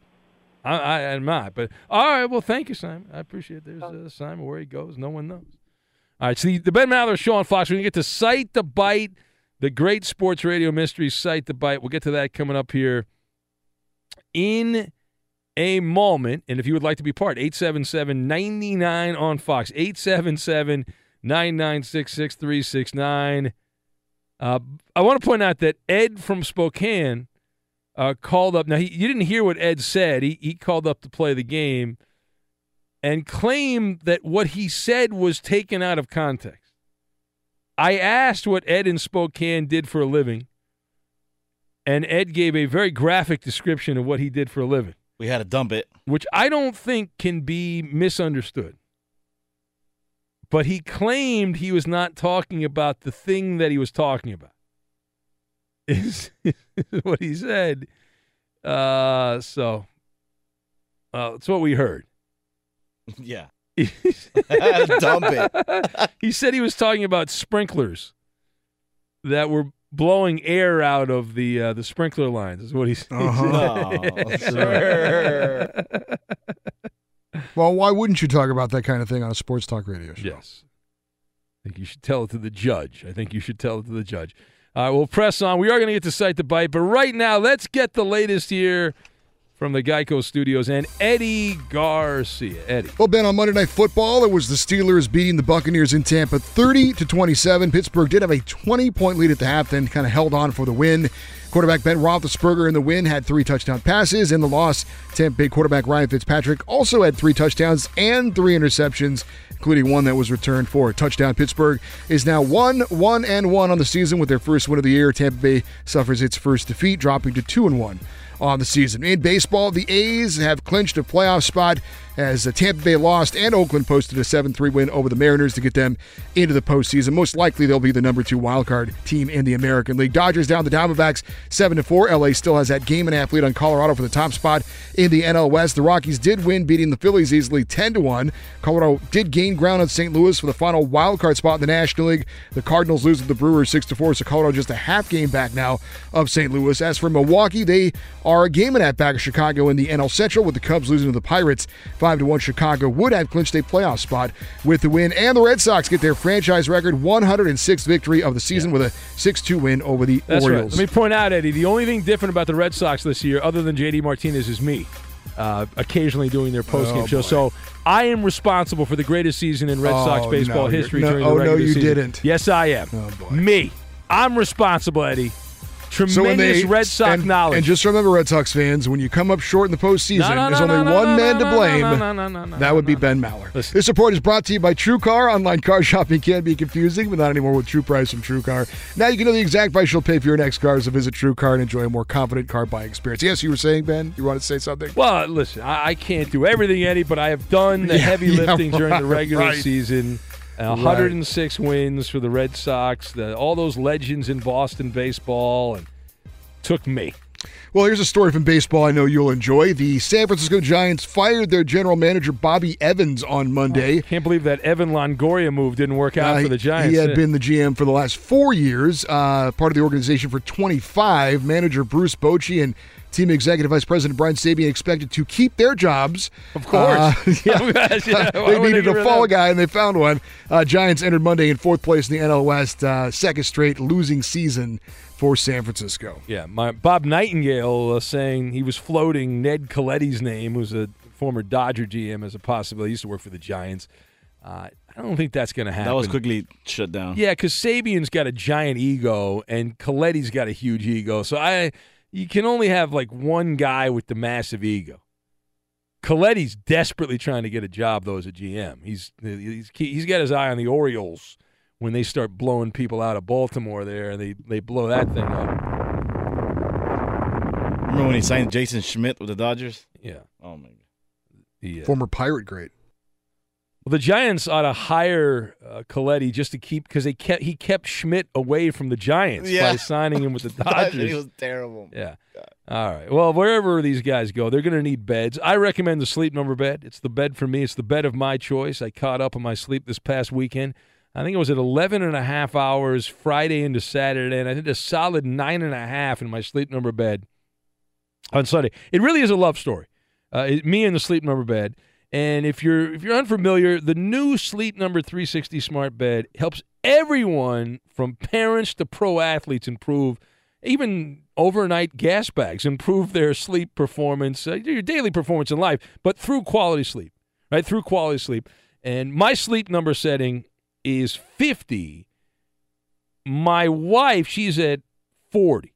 I, I am not. But all right. Well, thank you, Simon. I appreciate. It. There's uh, Simon. Where he goes, no one knows. All right. So the, the Ben Maller Show on Fox. We're gonna get to Sight the Bite, the great sports radio mystery Sight the Bite. We'll get to that coming up here in a moment. And if you would like to be part, 877 99 on Fox. 877 996 6369. Uh, I want to point out that Ed from Spokane uh, called up. Now, he, you didn't hear what Ed said. He, he called up to play the game and claimed that what he said was taken out of context. I asked what Ed in Spokane did for a living, and Ed gave a very graphic description of what he did for a living. We had to dump it. Which I don't think can be misunderstood. But he claimed he was not talking about the thing that he was talking about. Is what he said. Uh, so uh, that's what we heard. Yeah. dump it. he said he was talking about sprinklers that were blowing air out of the uh, the sprinkler lines. Is what he said. Uh-huh. Sure. Well, why wouldn't you talk about that kind of thing on a sports talk radio show? Yes. I think you should tell it to the judge. I think you should tell it to the judge. All right, we'll press on. We are going to get to Sight the Bite, but right now, let's get the latest here from the Geico Studios and Eddie Garcia. Eddie. Well, Ben, on Monday Night Football, it was the Steelers beating the Buccaneers in Tampa 30 to 27. Pittsburgh did have a 20 point lead at the half, then kind of held on for the win. Quarterback Ben Roethlisberger in the win had three touchdown passes. In the loss, Tampa Bay quarterback Ryan Fitzpatrick also had three touchdowns and three interceptions, including one that was returned for a touchdown. Pittsburgh is now one, one and one on the season with their first win of the year. Tampa Bay suffers its first defeat, dropping to two and one on the season. In baseball, the A's have clinched a playoff spot as Tampa Bay lost and Oakland posted a 7 3 win over the Mariners to get them into the postseason. Most likely, they'll be the number two wildcard team in the American League. Dodgers down the Diamondbacks 7 4. LA still has that game and a half lead on Colorado for the top spot in the NL West. The Rockies did win, beating the Phillies easily 10 1. Colorado did gain ground on St. Louis for the final wildcard spot in the National League. The Cardinals lose to the Brewers 6 4, so Colorado just a half game back now of St. Louis. As for Milwaukee, they are a game and a half back of Chicago in the NL Central, with the Cubs losing to the Pirates 5 1. Chicago would have clinched a playoff spot with the win. And the Red Sox get their franchise record 106th victory of the season with a 6 2 win over the That's Orioles. right. Let me point out, Eddie, the only thing different about the Red Sox this year, other than JD Martinez, is me. Uh, occasionally doing their postgame Oh, show. boy. So I am responsible for the greatest season in Red Sox Oh, baseball no, history no- during oh, the no, you season. didn't. Yes, I am. Me. I'm responsible, Eddie. Tremendous So when they- Red Sox and, knowledge. And just remember, Red Sox fans, when you come up short in the postseason, No, no, there's only no, one no, man no, to blame. no, no, no, no, no, that would be Ben Maller. This report is brought to you by TrueCar. Online car shopping can be confusing, but not anymore with True Price from TrueCar. Now you can know the exact price you'll pay for your next car, so visit TrueCar and enjoy a more confident car buying experience. Yes, you were saying, Ben? You wanted to say something? Well, listen, I, I can't do everything, Eddie, but I have done the Yeah, heavy yeah, lifting during the regular right. season. Uh, Right. 106 wins for the Red Sox. The, all those legends in Boston baseball, and took me. Well, here's a story from baseball I know you'll enjoy. The San Francisco Giants fired their general manager, Bobby Evans, on Monday. Can't believe that Evan Longoria move didn't work out Uh, for the Giants. He had Uh, been the GM for the last four years, uh, part of the organization for 25. Manager Bruce Bochy and team executive vice president Brian Sabean expected to keep their jobs. Of course. yeah. Of course, yeah. They would they needed a fall guy, and they found one. Uh, Giants entered Monday in fourth place in the NL West, uh, second straight losing season for San Francisco. Yeah, my Bob Nightingale uh, saying he was floating Ned Colletti's name, who's a former Dodger GM, as a possibility. He used to work for the Giants. Uh, I don't think that's going to happen. That was quickly shut down. Yeah, because Sabean's got a giant ego and Colletti's got a huge ego. So I, you can only have like one guy with the massive ego. Coletti's desperately trying to get a job though as a GM. He's he's he's got his eye on the Orioles when they start blowing people out of Baltimore there, and they they blow that thing up. Remember when he signed Jason Schmidt with the Dodgers? Yeah. Oh my god. The, uh, Former Pirate great. Well, the Giants ought to hire uh, Colletti just to keep because they kept he kept Schmidt away from the Giants Yeah. by signing him with the Dodgers. Dodgers. was terrible. Yeah. All right. Well, wherever these guys go, they're going to need beds. I recommend the sleep number bed. It's the bed for me. It's the bed of my choice. I caught up on my sleep this past weekend. I think it was at 11 and a half hours Friday into Saturday, and I did a solid nine and a half in my sleep number bed on Sunday. It really is a love story. Uh, it- me and the sleep number bed. And if you're if you're unfamiliar, the new Sleep Number 360 smart bed helps everyone from parents to pro athletes improve even overnight gas bags improve their sleep performance, uh, your daily performance in life, but through quality sleep, right? Through quality sleep. And my sleep number setting is 50. My wife, she's at 40.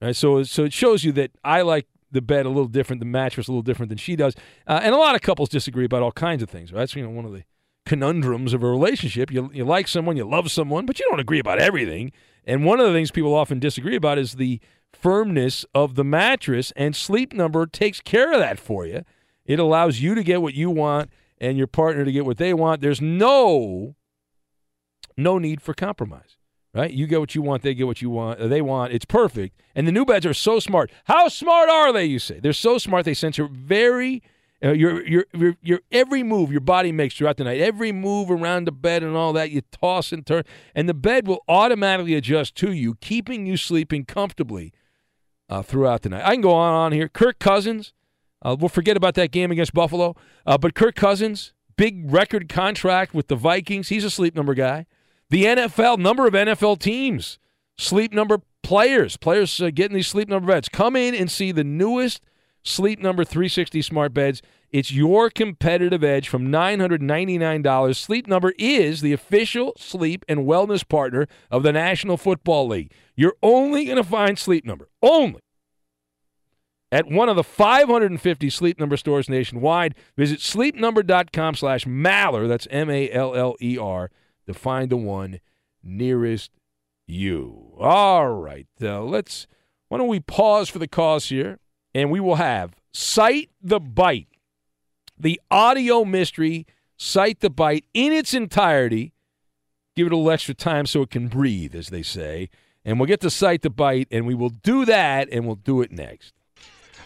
Right, so so it shows you that I like the bed a little different, the mattress a little different than she does, uh, and a lot of couples disagree about all kinds of things. Right? That's you know one of the conundrums of a relationship. You you like someone, you love someone, but you don't agree about everything. And one of the things people often disagree about is the firmness of the mattress. And Sleep Number takes care of that for you. It allows you to get what you want and your partner to get what they want. There's no no need for compromise right? You get what you want, they get what you want, uh, they want. It's perfect. And the new beds are so smart. How smart are they? You say they're so smart. They sense your very, uh, your, your your your every move your body makes throughout the night. Every move around the bed and all that, you toss and turn, and the bed will automatically adjust to you, keeping you sleeping comfortably uh, throughout the night. I can go on on here. Kirk Cousins. Uh, we'll forget about that game against Buffalo. Uh, but Kirk Cousins, big record contract with the Vikings. He's a sleep number guy. The NFL, number of NFL teams, sleep number players, players uh, getting these sleep number beds. Come in and see the newest Sleep Number 360 smart beds. It's your competitive edge from $999. Sleep Number is the official sleep and wellness partner of the National Football League. You're only going to find Sleep Number, only at one of the 550 Sleep Number stores nationwide. Visit sleepnumber.com slash Maller, that's M-A-L-L-E-R, to find the one nearest you. All right, uh, let's, why don't we pause for the cause here? and we will have Cite the Bite, the audio mystery, Cite the Bite in its entirety. Give it a little extra time so it can breathe, as they say. And we'll get to Cite the Bite, and we will do that, and we'll do it next.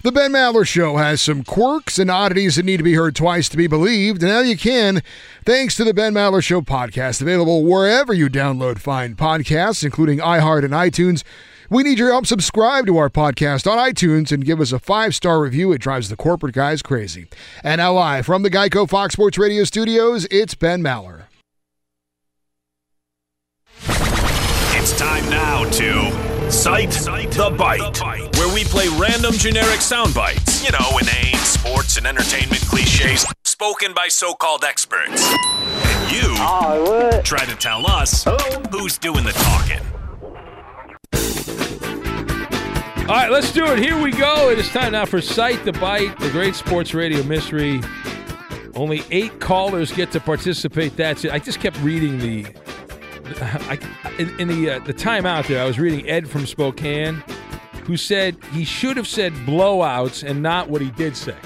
The Ben Maller Show has some quirks and oddities that need to be heard twice to be believed, and now you can, thanks to the Ben Maller Show podcast, available wherever you download fine podcasts, including iHeart and iTunes. We need your help. Subscribe to our podcast on iTunes and give us a five star review. It drives the corporate guys crazy. And now, live from the Geico Fox Sports Radio studios, it's Ben Maller. It's time now to Cite, the, bite, where we play random generic sound bites. You know, inane sports and entertainment cliches spoken by so-called experts. And you try to tell us who's doing the talking. All right, let's do it. Here we go. It is time now for Sight the Bite, the great sports radio mystery. Only eight callers get to participate. That's it. I just kept reading the. I, in, in the uh, the timeout there, I was reading Ed from Spokane, who said he should have said blowouts and not what he did say.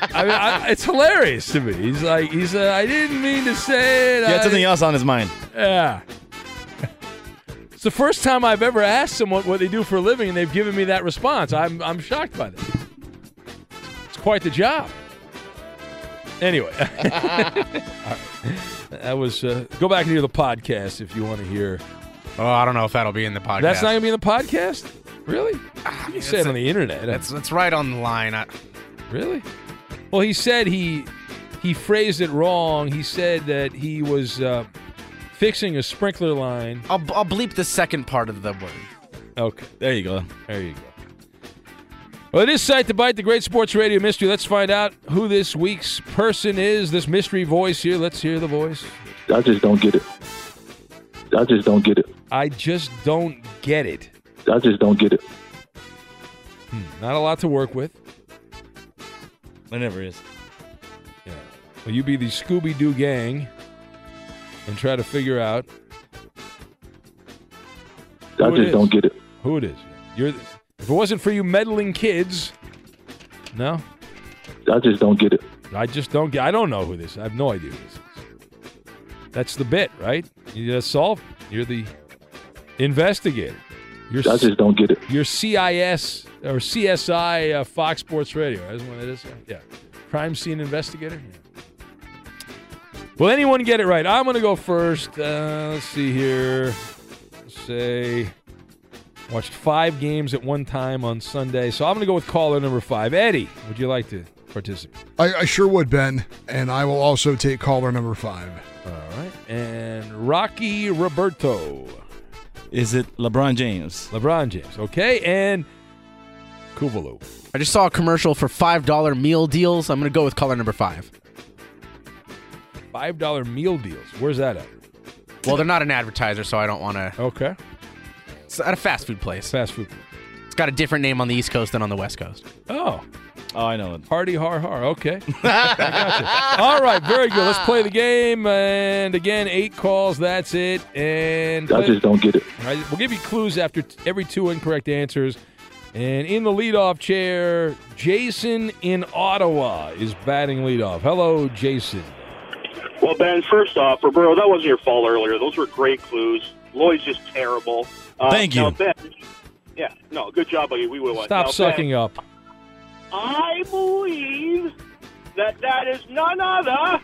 I mean, I, it's hilarious to me. He's like, he's. Uh, I didn't mean to say it. He had something else on his mind. yeah. It's the first time I've ever asked someone what they do for a living, and they've given me that response. I'm I'm shocked by this. It's quite the job. Anyway, All right. That was. Uh, go back and hear the podcast if you want to hear. Oh, I don't know if that'll be in the podcast. That's not gonna be in the podcast. Really? You said on the internet. That's it's right on the line. I, Really? Well, he said he he phrased it wrong. He said that he was uh, fixing a sprinkler line. I'll, I'll bleep the second part of the word. Okay. There you go. There you go. Well, it is Sight to Bite, the great sports radio mystery. Let's find out who this week's person is, this mystery voice here. Let's hear the voice. I just don't get it. I just don't get it. I just don't get it. I just don't get it. Hmm, not a lot to work with. There never is. Yeah. Well, you be the Scooby Doo gang and try to figure out I just don't get it. Who it is. You're the, if it wasn't for you meddling kids, no, I just don't get it. I just don't get. I don't know who this. I have no idea who this is. That's the bit, right? You just solve. You're the investigator. You're I just don't get it. You're CIS or CSI uh, Fox Sports Radio. Isn't what it is? Yeah. Crime scene investigator. Yeah. Will anyone get it right? I'm going to go first. Uh, let's see here. Say, watched five games at one time on Sunday. So I'm going to go with caller number five. Eddie, would you like to participate? I, I sure would, Ben. And I will also take caller number five. All right. And Rocky Roberto. Is it LeBron James? LeBron James. Okay. And Kuvalu. I just saw a commercial for $5 meal deals. I'm going to go with caller number five. $5 meal deals. Where's that at? Well, they're not an advertiser, so I don't want to. Okay. It's at a fast food place. Fast food. It's got a different name on the East Coast than on the West Coast. Oh. Oh, I know it. Hardy har har. Okay. I. All right, very good. Let's play the game. And again, eight calls. That's it. And I just don't get it. All right, we'll give you clues after t- every two incorrect answers. And in the leadoff chair, Jason in Ottawa is batting leadoff. Hello, Jason. Well, Ben, first off, Roberto, that wasn't your fault earlier. Those were great clues. Lloyd's just terrible. Uh, Thank you. Ben, yeah, no, good job by you. We will win. Stop Now, sucking Ben, up. I believe that that is none other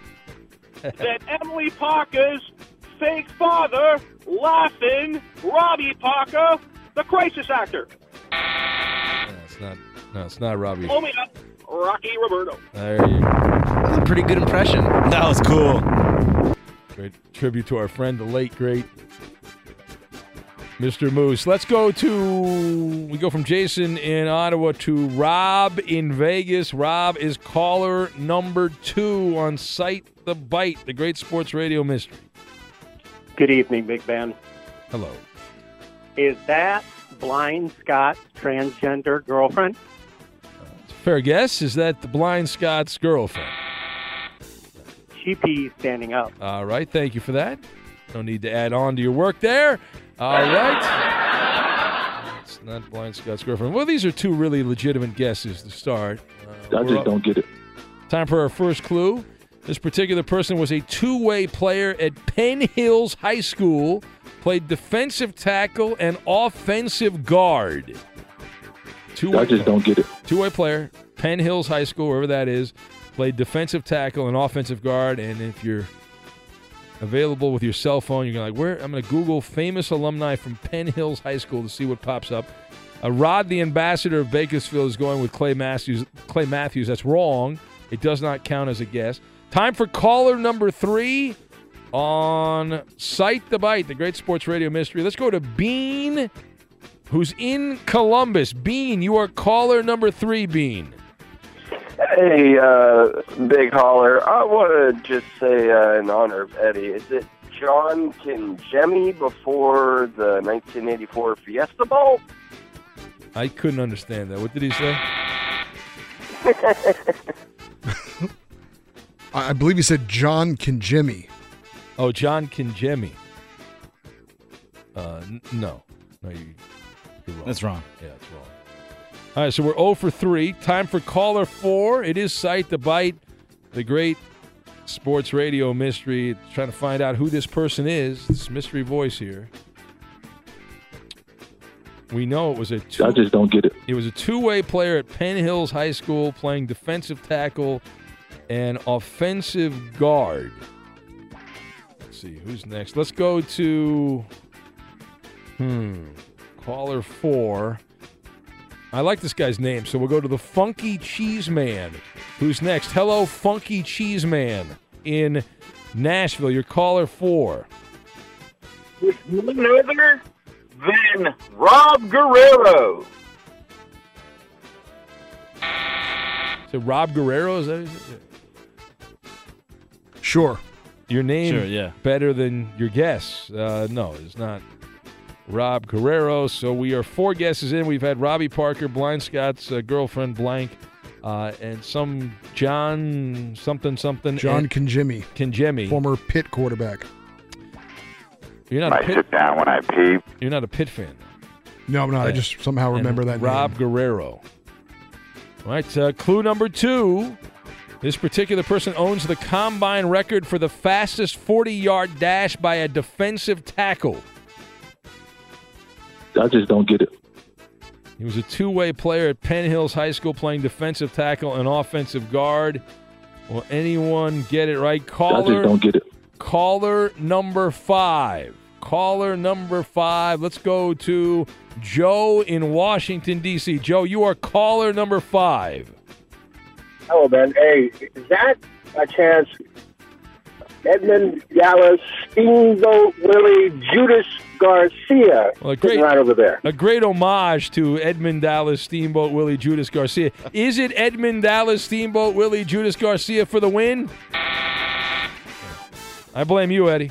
than Emily Parker's fake father, laughing Robbie Parker, the crisis actor. No, it's not. No, it's not Robbie. Oh, me up, Rocky Roberto. There you go. That's a pretty good impression. That was cool. Great tribute to our friend, the late great Mr. Moose. Let's go to we go from Jason in Ottawa to Rob in Vegas. Rob is caller number two on Site the Bite, the great sports radio mystery. Good evening, Big Ben. Hello. Is that blind Scott's transgender girlfriend? Fair guess. Is that the blind Scott's girlfriend? She pees standing up. All right. Thank you for that. No need to add on to your work there. All right. It's not Blind Scott's girlfriend. Well, these are two really legitimate guesses to start. Uh, I just up- don't get it. Time for our first clue. This particular person was a two-way player at Penn Hills High School, played defensive tackle and offensive guard. Two-way I just don't get it. Two-way player, Penn Hills High School, wherever that is, played defensive tackle and offensive guard. And if you're available with your cell phone, you're gonna like, where? I'm gonna Google famous alumni from Penn Hills High School to see what pops up. Uh, Rod, the ambassador of Bakersfield, is going with Clay Matthews. Clay Matthews. That's wrong. It does not count as a guess. Time for caller number three on Sight the Bite, the great sports radio mystery. Let's go to Bean, who's in Columbus. Bean, you are caller number three. Bean. Hey, uh, Big Holler. I want to just say uh, in honor of Eddie, is it John Congemi before the 1984 Fiesta Bowl? I couldn't understand that. What did he say? I I believe he said John Congemi. Oh, John Congemi. Uh, n- no, no, you, you're wrong. That's wrong. Yeah, it's wrong. All right, so we're 0 for 3. Time for caller 4. It is Sight the Bite, the great sports radio mystery. Trying to find out who this person is, this mystery voice here. We know it was a two, I just don't get it. it was a two-way player at Penn Hills High School playing defensive tackle and offensive guard. Let's see who's next. Let's go to hmm caller four. I like this guy's name, so we'll go to the Funky Cheese Man. Who's next? Hello, Funky Cheese Man in Nashville. Your caller four. It's none other than Rob Guerrero. Is it Rob Guerrero? Is that is? Sure. Your name Sure, yeah. better than your guess. Uh, no, it's not Rob Guerrero. So we are four guesses in. We've had Robbie Parker, Blind Scott's uh, girlfriend Blank, uh, and some John something something. John and- Congemi, Congemi. former Pitt quarterback. You're not a I pit. sit down when I pee. You're not a Pit fan. No, no, I Yeah. I just somehow And remember that Rob name. Guerrero. All right, uh, clue number two. This particular person owns the combine record for the fastest 40 yard dash by a defensive tackle. I just don't get it. He was a two way player at Penn Hills High School playing defensive tackle and offensive guard. Will anyone get it right? Caller, I Caller, just don't get it. caller number five. Caller number five. Let's go to Joe in Washington, D.C. Joe, you are caller number five. Oh man, hey, is that a chance? Edmund Dallas Steamboat Willie Judas Garcia Well, a great, right over there. a great homage to Edmund Dallas Steamboat Willie Judas Garcia. Is it Edmund Dallas Steamboat Willie Judas Garcia for the win? I blame you, Eddie.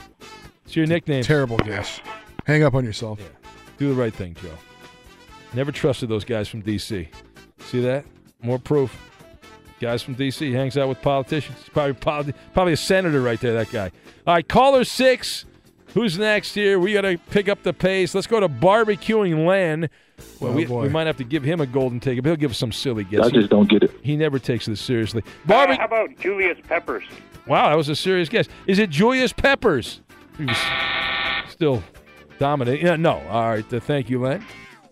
It's your nickname. Terrible guess. Hang up on yourself. Do the right thing, Joe. Never trusted those guys from D.C. See that? More proof. Guys from D.C. hangs out with politicians. He's probably politi- probably a senator right there. That guy. All right, caller six. Who's next here? We got to pick up the pace. Let's go to barbecuing Len. Well, Oh, we, we might have to give him a golden ticket, but he'll give us some silly guess. I just don't get it. He never takes this seriously. Uh, how about Julius Peppers? Wow, that was a serious guess. Is it Julius Peppers? He was still dominating. Yeah, no. All right. Uh, thank you, Len.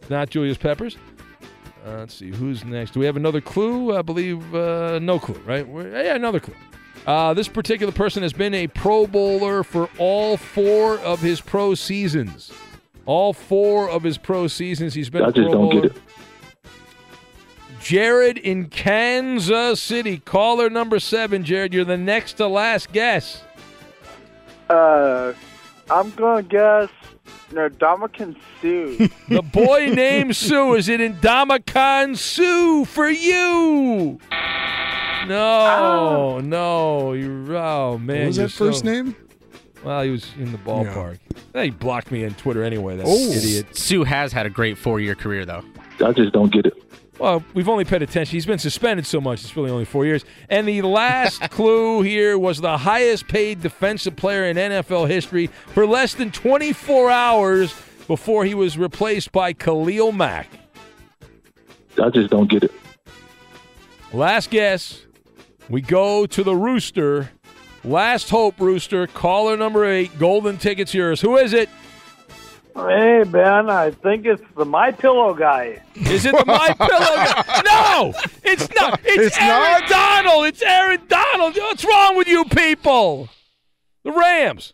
Not Julius Peppers. Uh, let's see. Who's next? Do we have another clue? I believe uh, no clue, right? We're- yeah, another clue. Uh, this particular person has been a Pro Bowler for all four of his pro seasons. All four of his pro seasons, he's been I a just Pro don't Bowler. get it. Jared in Kansas City. Caller number seven, Jared. You're the next to last guess. Uh, I'm gonna guess no Dominican Sue. The boy named Sue. Is it Ndamukong Suh for you? No, oh. no. You're, oh, man. what was you're that first so- name? Well, he was in the ballpark. He blocked me on Twitter anyway, that Oh. idiot. Suh has had a great four-year career, though. I just don't get it. Well, we've only paid attention. He's been suspended so much, it's really only four years. And the last clue here was the highest paid defensive player in NFL history for less than 24 hours before he was replaced by Khalil Mack? I just don't get it. Last guess. We go to the Rooster. Last hope, Rooster. Caller number eight. Golden tickets yours. Who is it? Hey Ben, I think it's the My Pillow guy. Is it the My Pillow guy? No, it's not. It's, It's Aaron not? Donald. It's Aaron Donald. What's wrong with you people? The Rams.